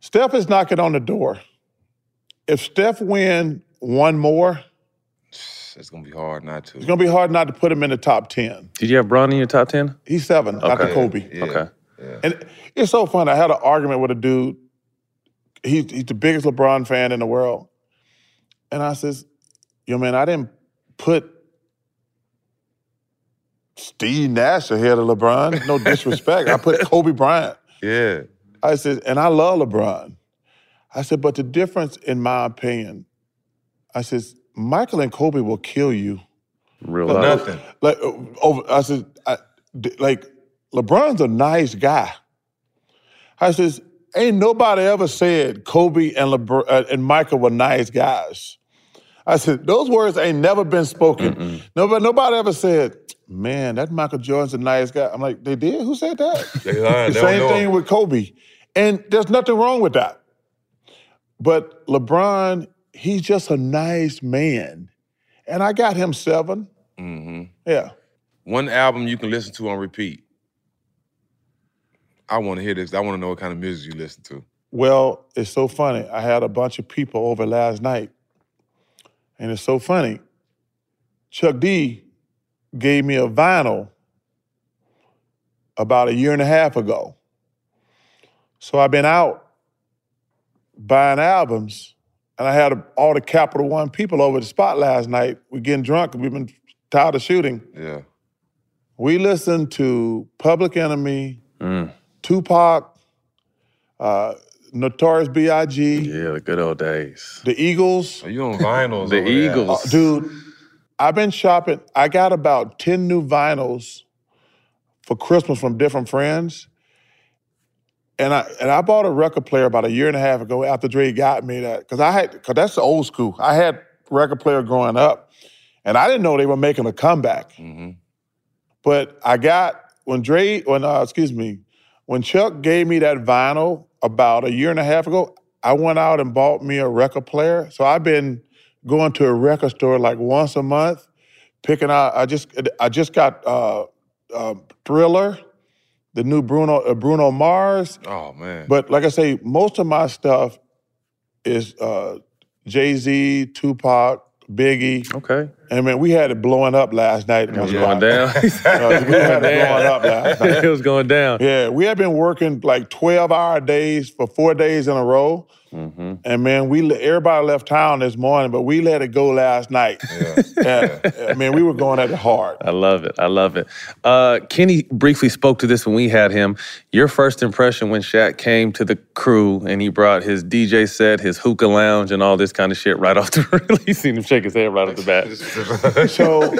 Steph is knocking on the door. If Steph win one more, It's gonna be hard not to. it's gonna be hard not to put him in the top ten. Did you have Bron in your top ten? He's seven after Kobe. Yeah. Okay. And it's so fun. I had an argument with a dude. He's, he's the biggest LeBron fan in the world. And I says, yo, man, I didn't put Steve Nash ahead of LeBron. No disrespect. I put Kobe Bryant. Yeah. I said, and I love LeBron. I said, but the difference, in my opinion, I says, Michael and Kobe will kill you. Real Like. Nothing. Like, over, I said, I, d- like, LeBron's a nice guy. I says, ain't nobody ever said Kobe and LeBron uh, and Michael were nice guys. I said, those words ain't never been spoken. Nobody, nobody ever said, man, that Michael Jordan's a nice guy. I'm like, they did? Who said that? The same thing him. with Kobe. And there's nothing wrong with that. But LeBron, he's just a nice man. And I got him 7 Mm-hmm. Yeah. One album you can listen to on repeat. I want to hear this. I want to know what kind of music you listen to. Well, it's so funny. I had a bunch of people over last night, and it's so funny. Chuck D gave me a vinyl about a year and a half ago. So I've been out buying albums, and I had all the Capital One people over the spot last night. We're getting drunk, and we've been tired of shooting. Yeah. We listened to Public Enemy, Mm. Tupac, uh, Notorious B.I.G., Yeah, the good old days. the Eagles. Are you on vinyls? The over there? Eagles. Uh, dude, I've been shopping. I got about 10 new vinyls for Christmas from different friends. And I and I bought a record player about a year and a half ago after Dre got me that. Cause I had cause that's the old school. I had record player growing up. And I didn't know they were making a comeback. Mm-hmm. But I got when Dre, when uh, excuse me, when Chuck gave me that vinyl about a year and a half ago, I went out and bought me a record player. So I've been going to a record store like once a month, picking out. I just I just got uh, uh, Thriller, the new Bruno uh, Bruno Mars. Oh man. But like I say, most of my stuff is uh, Jay Z, Tupac, Biggie. Okay. And man, we had it blowing up last night. It was going down. We had it blowing up last night. it was going down. Yeah, we had been working like 12 hour days for four days in a row. Mm-hmm. And man, we everybody left town this morning, but we let it go last night. Yeah. I mean, we were going at it hard. I love it. I love it. Uh, Kenny briefly spoke to this when we had him. Your first impression when Shaq came to the crew and he brought his DJ set, his hookah lounge, and all this kind of shit right off the you seen him shake his head right off the bat. So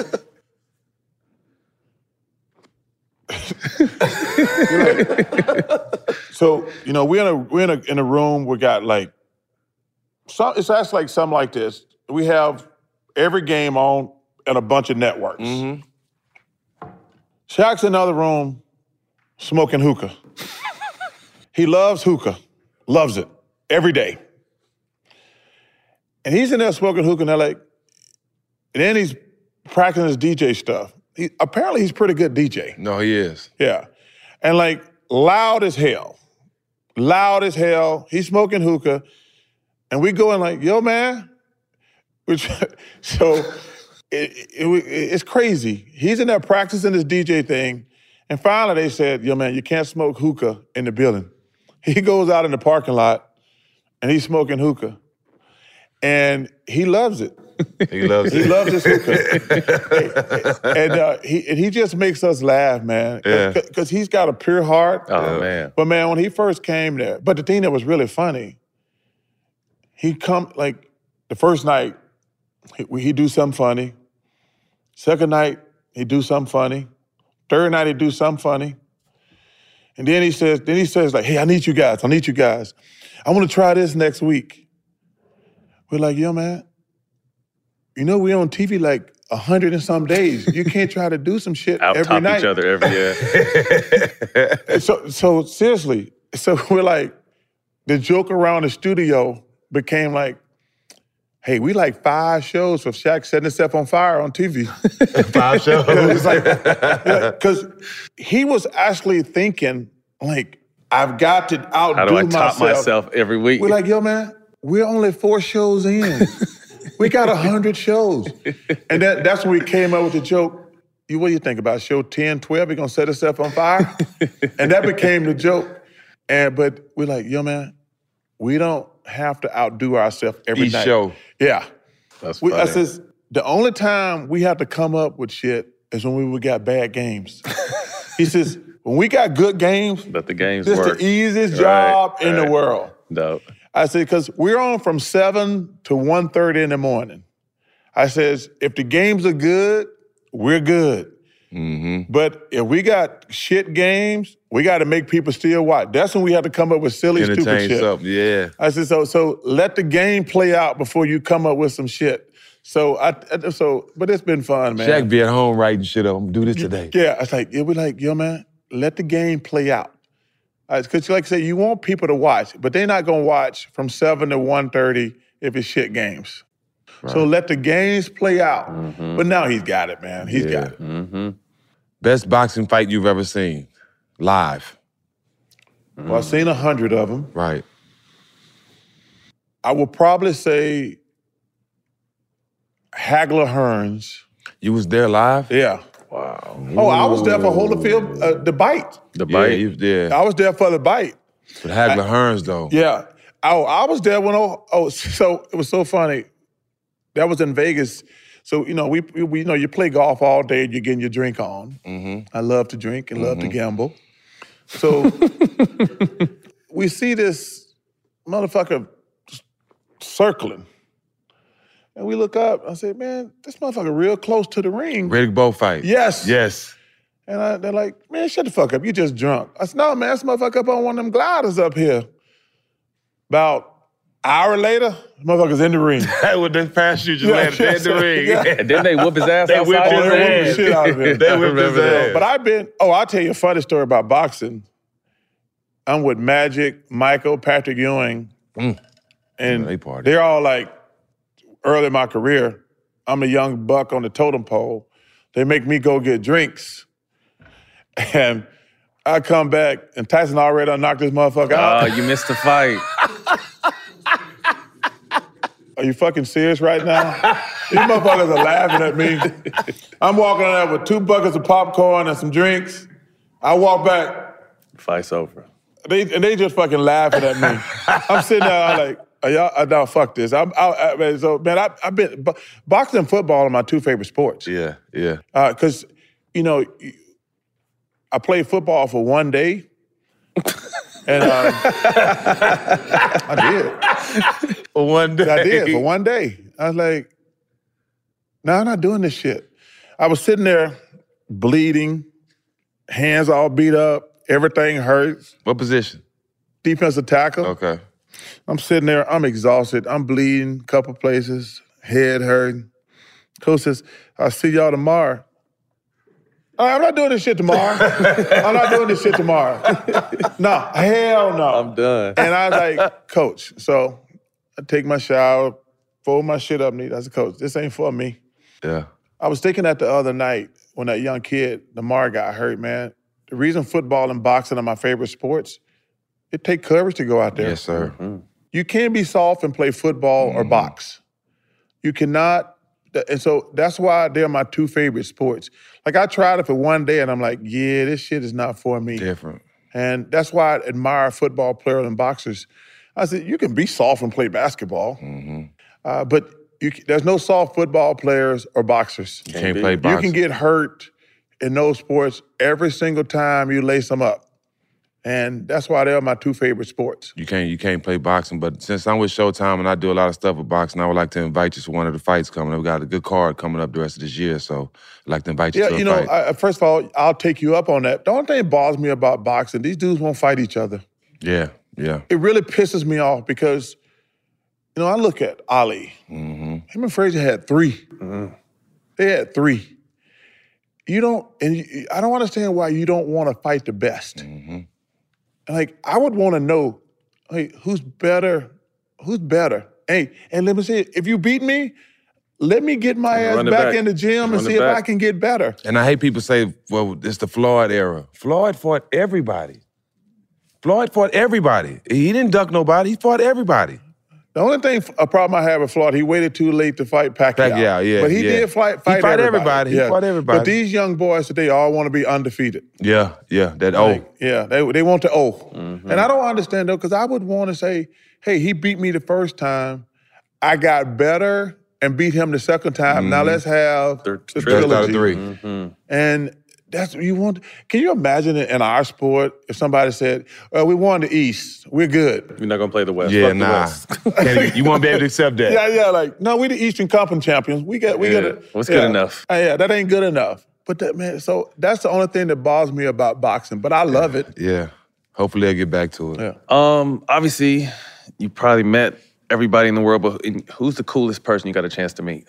so you know we're in a we're in a in a room. We got like some. It's actually like something like this. We have every game on and a bunch of networks. Mm-hmm. Shaq's in another room smoking hookah. he loves hookah, loves it every day. And he's in there smoking hookah, and they're like, and then he's practicing his DJ stuff. He, apparently, he's a pretty good DJ. No, he is. Yeah. And like loud as hell. Loud as hell. He's smoking hookah. And we going like, yo, man. Which, so it, it, it- it's crazy. He's in there practicing this DJ thing. And finally they said, yo, man, you can't smoke hookah in the building. He goes out in the parking lot and he's smoking hookah. And he loves it. He loves He it. loves his hookah. and uh, he and he just makes us laugh, man. Yeah. Because he's got a pure heart. Oh, man. But man, when he first came there, but the thing that was really funny, he come like the first night, he, he do something funny. Second night, he do something funny. Third night, he do something funny. And then he says, then he says like, hey, I need you guys. I need you guys. I want to try this next week. We're like, yo, man, you know we on TV like a hundred and some days. You can't try to do some shit Out every top night. each other every year. so so seriously, so we're like, the joke around the studio became like, hey, we like five shows of Shaq setting himself on fire on TV. Five shows. it's like, because he was actually thinking like, I've got to outdo How do I top myself. myself every week? We're like, yo, man, we're only four shows in. We got a hundred shows. And that, that's when we came up with the joke. You, what do you think about show 10, 12? We're gonna set herself on fire? and that became the joke. And but we're like, yo, man, we don't have to outdo ourselves every Each night. show. Yeah. That's We, I says, the only time we have to come up with shit is when we got bad games. he says, when we got good games, But the games this work. the easiest Right, job in the world. Dope. I said, because we're on from 7 to 1.30 in the morning. I says, if the games are good, we're good. Mm-hmm. But if we got shit games, we got to make people still watch. That's when we have to come up with silly, stupid Entertain shit. something. Yeah. I said, so so let the game play out before you come up with some shit. So I, I- so but it's been fun, man. Shaq be at home writing shit up. I'm gonna do this today. Yeah, I was like, it was like, yo, man, let the game play out. Because, like I say, you want people to watch, but they're not gonna watch from seven to 1.30 if it's shit games. So let the games play out. But now he's got it, man. He's got it. Mm-hmm. Best boxing fight you've ever seen, live. Well, I've seen a hundred of them. Right. I would probably say Hagler Hearns. You was there live? Yeah. Wow. Oh, I was there for Holyfield, uh, the bite. The Yeah, you, yeah. I was there for the bite. But Hagler Hearns though. Yeah. Oh, I was there when oh, oh so it was so funny. That was in Vegas. So you know we, we you know you play golf all day and you're getting your drink on. Mm-hmm. I love to drink and love to gamble. So we see this motherfucker circling. And we look up. I said, man, this motherfucker real close to the ring. Riddick Bowe fight. Yes. Yes. And I, they're like, man, shut the fuck up. You just drunk. I said, no, man, this motherfucker up on one of them gliders up here. About hour later, this motherfucker's in the ring. With the parachute just Yeah, landed yeah, in the ring. yeah. And then they whoop his ass They outside whipped his his Oh, they ring. whooped the shit out of him. They whipped his ass. But I've been, oh, I'll tell you a funny story about boxing. I'm with Magic, Michael, Patrick Ewing, Mm. and they party. they're all like early in my career. I'm a young buck on the totem pole. They make me go get drinks. And I come back, and Tyson already knocked this motherfucker out. Oh, you missed the fight. Are you fucking serious right now? These motherfuckers are laughing at me. I'm walking in there with two buckets of popcorn and some drinks. I walk back. Fight's over. they and they just fucking laughing at me. I'm sitting there I'm like, y'all, uh, no, fuck this. I'm, I, I, man, so man, I, I've been bo- boxing and football are my two favorite sports. Yeah, yeah. Because you know, I played football for one day, and um, I did. For one day. I did for one day. I was like, no, I'm not doing this shit. I was sitting there bleeding, hands all beat up, everything hurts. What position? Defensive tackle. Okay. I'm sitting there, I'm exhausted, I'm bleeding, couple places, head hurting. Coach says, I'll see y'all tomorrow. I'm not doing this shit tomorrow. I'm not doing this shit tomorrow. no, hell no. I'm done. And I was like, Coach, so I take my shower, fold my shit up neat. I said, Coach, this ain't for me. Yeah. I was thinking that the other night when that young kid, Lamar, got hurt, man. The reason football and boxing are my favorite sports, it take courage to go out there. Yes, sir. Mm-hmm. You can't be soft and play football or mm-hmm. box. You cannot. And so that's why they're my two favorite sports. Like I tried it for one day and I'm like, yeah, this shit is not for me. Different. And that's why I admire football players and boxers. I said, you can be soft and play basketball, mm-hmm. uh, but you, there's no soft football players or boxers. You can't play boxers. You can get hurt in those sports every single time you lace them up. And that's why they're my two favorite sports. You can't you can't play boxing, but since I'm with Showtime and I do a lot of stuff with boxing, I would like to invite you to one of the fights coming up. We got a good card coming up the rest of this year, so I'd like to invite you Yeah, to a you know, fight. I, first of all, I'll take you up on that. The only thing that bothers me about boxing, these dudes won't fight each other. yeah, yeah. It really pisses me off because, you know, I look at Ali. Mm-hmm. Him and Frazier had 3 They had three. You don't, and you, I don't understand why you don't want to fight the best. Mm-hmm. Like, I would want to know, hey, who's better? Who's better? Hey, and let me say, if you beat me, let me get my ass back, back. in the gym and Run it see if I can get better. And I hate people say, well, it's the Floyd era. Floyd fought everybody. Floyd fought everybody. He didn't duck nobody. He fought everybody. The only thing, a problem I have with Floyd, he waited too late to fight Pacquiao. Pacquiao, yeah, But he yeah. did fight, He fight fought everybody. everybody. He fought everybody. But these young boys today all want to be undefeated. Yeah, yeah. That oh. Like, yeah, they, they want the O. Mm-hmm. And I don't understand though, because I would want to say, hey, he beat me the first time. I got better and beat him the second time. Now Mhm. let's have the Best out of three. Mm-hmm. And that's what you want. Can you imagine it in our sport if somebody said, well, we won the East, we're good. We're not gonna play the West. Yeah, Fuck the nah. West. You won't be able to accept that. Yeah, yeah, like, no, we the Eastern Conference champions. We got, we Yeah. got it. What's good enough? Uh, yeah, that ain't good enough. But that, man, so that's the only thing that bothers me about boxing. But I love it. Yeah. Hopefully I'll get back to it. Yeah. Um, obviously, you probably met everybody in the world, but who's the coolest person you got a chance to meet?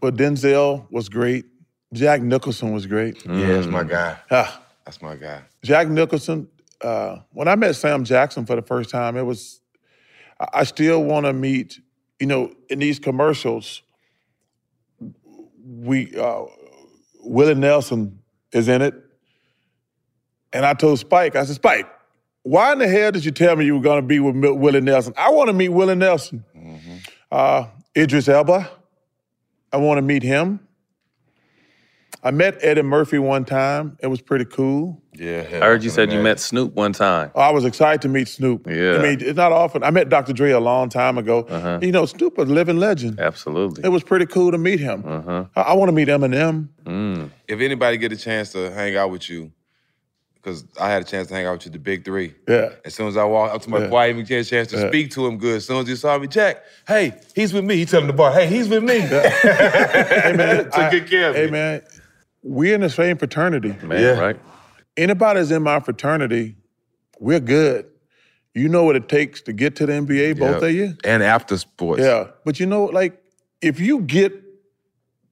But Denzel was great. Jack Nicholson was great. Yeah, that's my guy. Ah, That's my guy. Jack Nicholson. Uh, when I met Sam Jackson for the first time, it was. I- I still want to meet. You know, in these commercials, we uh, Willie Nelson is in it, and I told Spike, I said, Spike, why in the hell did you tell me you were going to be with Willie Nelson? I want to meet Willie Nelson. Uh, Idris Elba, I want to meet him. I met Eddie Murphy one time. It was pretty cool. Yeah. I heard you said you met Snoop one time. Oh, I was excited to meet Snoop. Yeah. I mean, it's not often. I met Dr. Dre a long time ago. Uh-huh. You know, Snoop a living legend. Absolutely. It was pretty cool to meet him. Uh-huh. I, I want to meet Eminem. Mm. If anybody get a chance to hang out with you, because I had a chance to hang out with you, the big three. Yeah. As soon as I walked up to my Yeah. quiet, even get a chance to Yeah. speak to him good. As soon as he saw me, Jack, hey, he's with me. He tell him the bar, hey, he's with me. hey, man. Took I- good care of Hey, me. man. We're in the same fraternity. Man, Yeah. right? Anybody that's in my fraternity, we're good. You know what it takes to get to the NBA, both of you? And after sports. Yeah. But you know, like, if you get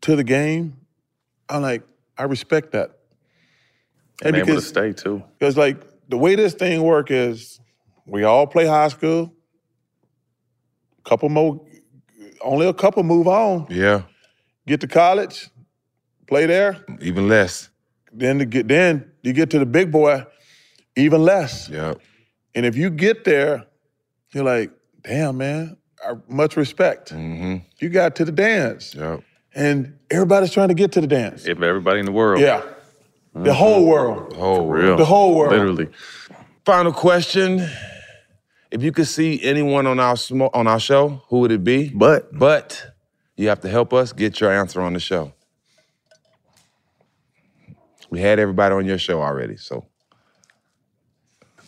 to the game, I'm like, I respect that. And able to stay too. Because like the way this thing work is, we all play high school. Couple more, only a couple move on. Yeah. Get to college, play there. Even less. Then to get then you get to the big boy, even less. Yeah. And if you get there, you're like, damn man, I, much respect. Mm-hmm. You got to the dance, Yeah. and everybody's trying to get to the dance. If everybody in the world. Yeah. The whole mm-hmm. world. The whole Real. The whole world. Literally. Final question. If you could see anyone on our smo- on our show, who would it be? But but you have to help us get your answer on the show. We had everybody on your show already, so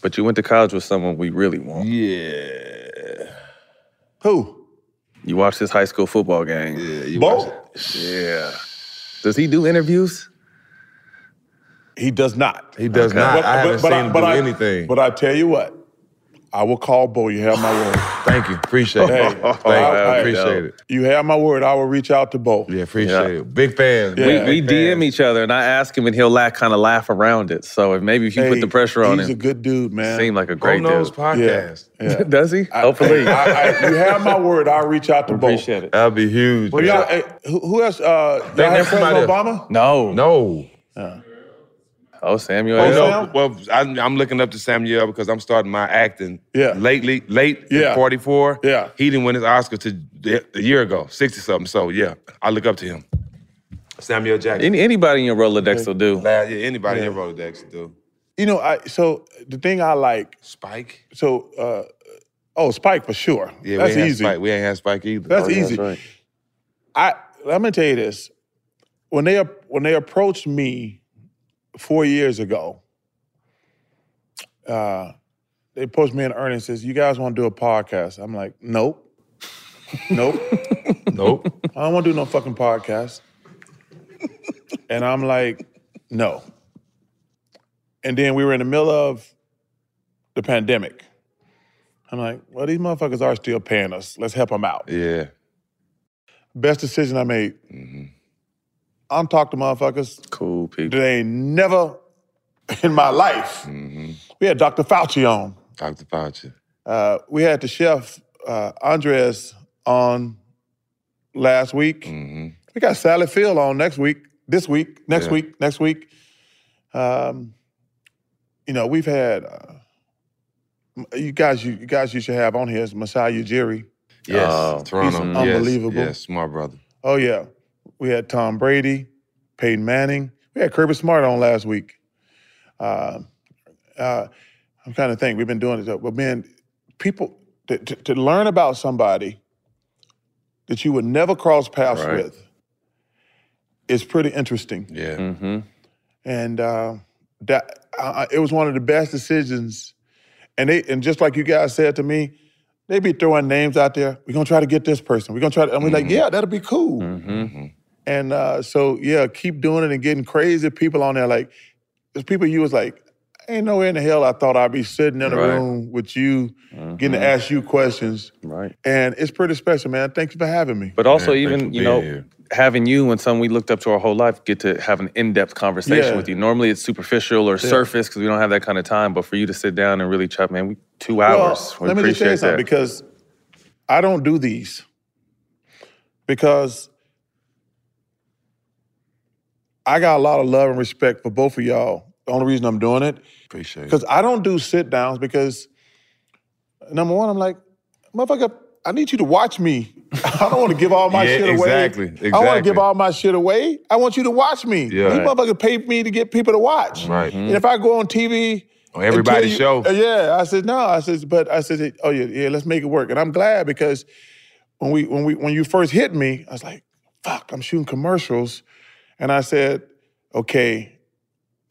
But you went to college with someone we really want. Yeah. Who? You watched his high school football game. Yeah, you Bo? Yeah. Does he do interviews? He does not. He does not. I haven't seen him do I, anything. But I tell you what, I will call Bo. You have my word. Thank you. Appreciate Hey, it. Thank you. I- I- appreciate it. You have my word. I will reach out to Bo. Yeah, appreciate it. Big fan. Yeah. we we DM each other, and I ask him, and he'll laugh, kind of laugh around it. So if maybe if you put the pressure on he's him, he's a good dude, man. seem like a great knows dude. podcast. Yeah. yeah. Does he? I- Hopefully. I, I, you have my word. I'll reach out to Bo. Appreciate it. That'd be huge. Well, y'all, hey, who, who else? Uh, y'all have never President somebody Obama? No. No. Oh, Samuel. Oh, no. Well, I'm, I'm looking up to Samuel because I'm starting my acting. Yeah. Lately, late. Yeah. At 44. Yeah. He didn't win his Oscar to a year ago, 60 something. So yeah, I look up to him. Samuel Jackson. Any, anybody in your Rolodex will do. Yeah, anybody Yeah. in your Rolodex will do. You know, I so the thing I like. Spike. So, uh, oh, Spike for sure. Yeah, that's we ain't easy. Had Spike. We ain't had Spike either. That's Oh, yeah, easy. right. I let me tell you this: when they when they approached me four years ago, uh, they approached me in earnest. Says, "You guys want to do a podcast?" I'm like, "Nope, nope, nope. I don't want to do no fucking podcast." and I'm like, "No." And then we were in the middle of the pandemic. I'm like, "Well, these motherfuckers are still paying us. Let's help them out." Yeah. Best decision I made. I'm talking to motherfuckers. Cool people. That ain't never in my life. We had Dr. Fauci on. Dr. Fauci. Uh, we had the chef uh, Andres on last week. We got Sally Field on next week. This week, next Yeah. week, next week. Um, you know, we've had uh, you guys. You, you guys, you should have on here is Masai Ujiri. Yes. Oh, Toronto. he's Yes, unbelievable. Yes, smart brother. Oh yeah, we had Tom Brady, Peyton Manning. We had Kirby Smart on last week. Uh, uh, I'm trying to think. We've been doing it, but man, people to, to, to learn about somebody that you would never cross paths Right. with is pretty interesting. Yeah. Mm-hmm. And uh, that uh, it was one of the best decisions. And they and just like you guys said to me, they be throwing names out there. We're gonna try to get this person. We're gonna try to. And we're like, yeah, that'll be cool. Mm-hmm. And uh, so yeah, keep doing it and getting crazy people on there. Like there's people you was like, ain't no way in the hell I thought I'd be sitting in a Right. room with you, getting to Mhm. ask you questions. Right. And it's pretty special, man. Thank you for having me. But also, Man, even you you know, here. having you and someone we looked up to our whole life get to have an in-depth conversation Yeah. with you. Normally, it's superficial or Yeah. surface because we don't have that kind of time. But for you to sit down and really chat, man, we two Well, hours. we let me just tell appreciate something because I don't do these because I got a lot of love and respect for both of y'all. The only reason I'm doing it Appreciate because I don't do sit downs because number one, I'm like, motherfucker, I need you to watch me. I don't want to give all my Yeah, shit away. exactly, exactly. I want to give all my shit away. I want you to watch me. Yeah. These Right. motherfuckers pay me to get people to watch. Right. And if I go on TV On everybody's show. uh, yeah, I said no. I said, but I said, oh yeah, yeah, let's make it work. And I'm glad because when we when we when you first hit me, I was like, fuck, I'm shooting commercials, and I said, okay,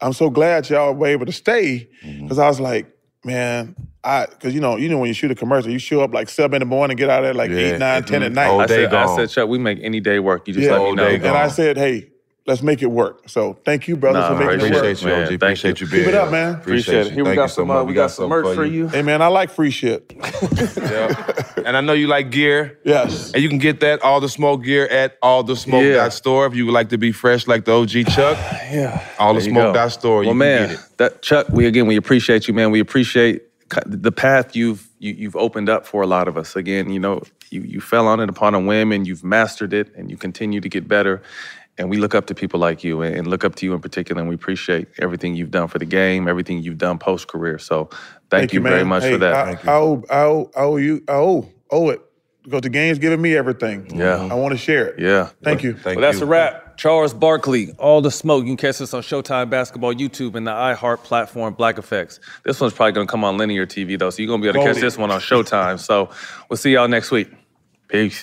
I'm so glad y'all were able to stay Mm-hmm. because I was like, man, I because you know you know when you shoot a commercial, you show up like seven in the morning, get out there like Yeah. eight, nine, ten at night. Whole I day said, I said, Chuck, we make any day work. You just Yeah. let me know. day and I said, hey, let's make it work. So thank you, brothers, Nah, for making it work. Appreciate you, Man, OG. thank Appreciate you. you being Keep it up, man. Appreciate it. Here we Thank got you so some. Uh, much. we got some something merch for you. Hey man, I like free shit. Yeah. and I know you like gear. Yes. And you can get that all the smoke gear at all the smoke Yeah. dot store if you would like to be fresh like the OG Chuck. Yeah. All the you smoke go. dot store. Well, you man, can get it. that Chuck, we again, we appreciate you, man. We appreciate the path you've you, you've opened up for a lot of us. Again, you know, you you fell on it upon a whim, and you've mastered it, and you continue to get better. And we look up to people like you, and, and look up to you in particular. And we appreciate everything you've done for the game, everything you've done post career. So, thank, you, very much Hey, for that. I, I, owe, I, owe, I owe you. I owe, owe it. because the game's giving me everything. Yeah. I want to share it. Yeah. Thank you. Thank well, that's a wrap. Charles Barkley, All the Smoke. You can catch us on Showtime Basketball YouTube and the iHeart platform, Black Effects. This one's probably going to come on linear TV, though, so you're going to be able to catch this one on Showtime. So we'll see y'all next week. Peace.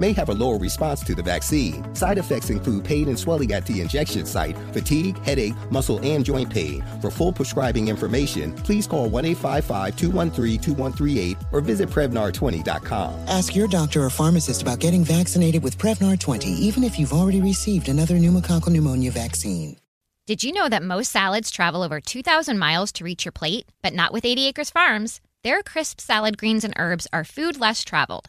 may have a lower response to the vaccine. Side effects include pain and swelling at the injection site, fatigue, headache, muscle, and joint pain. For full prescribing information, please call 1 855 213 2138 or visit Prevnar20.com. Ask your doctor or pharmacist about getting vaccinated with Prevnar 20, even if you've already received another pneumococcal pneumonia vaccine. Did you know that most salads travel over 2,000 miles to reach your plate? But not with 80 Acres Farms. Their crisp salad greens and herbs are food less traveled,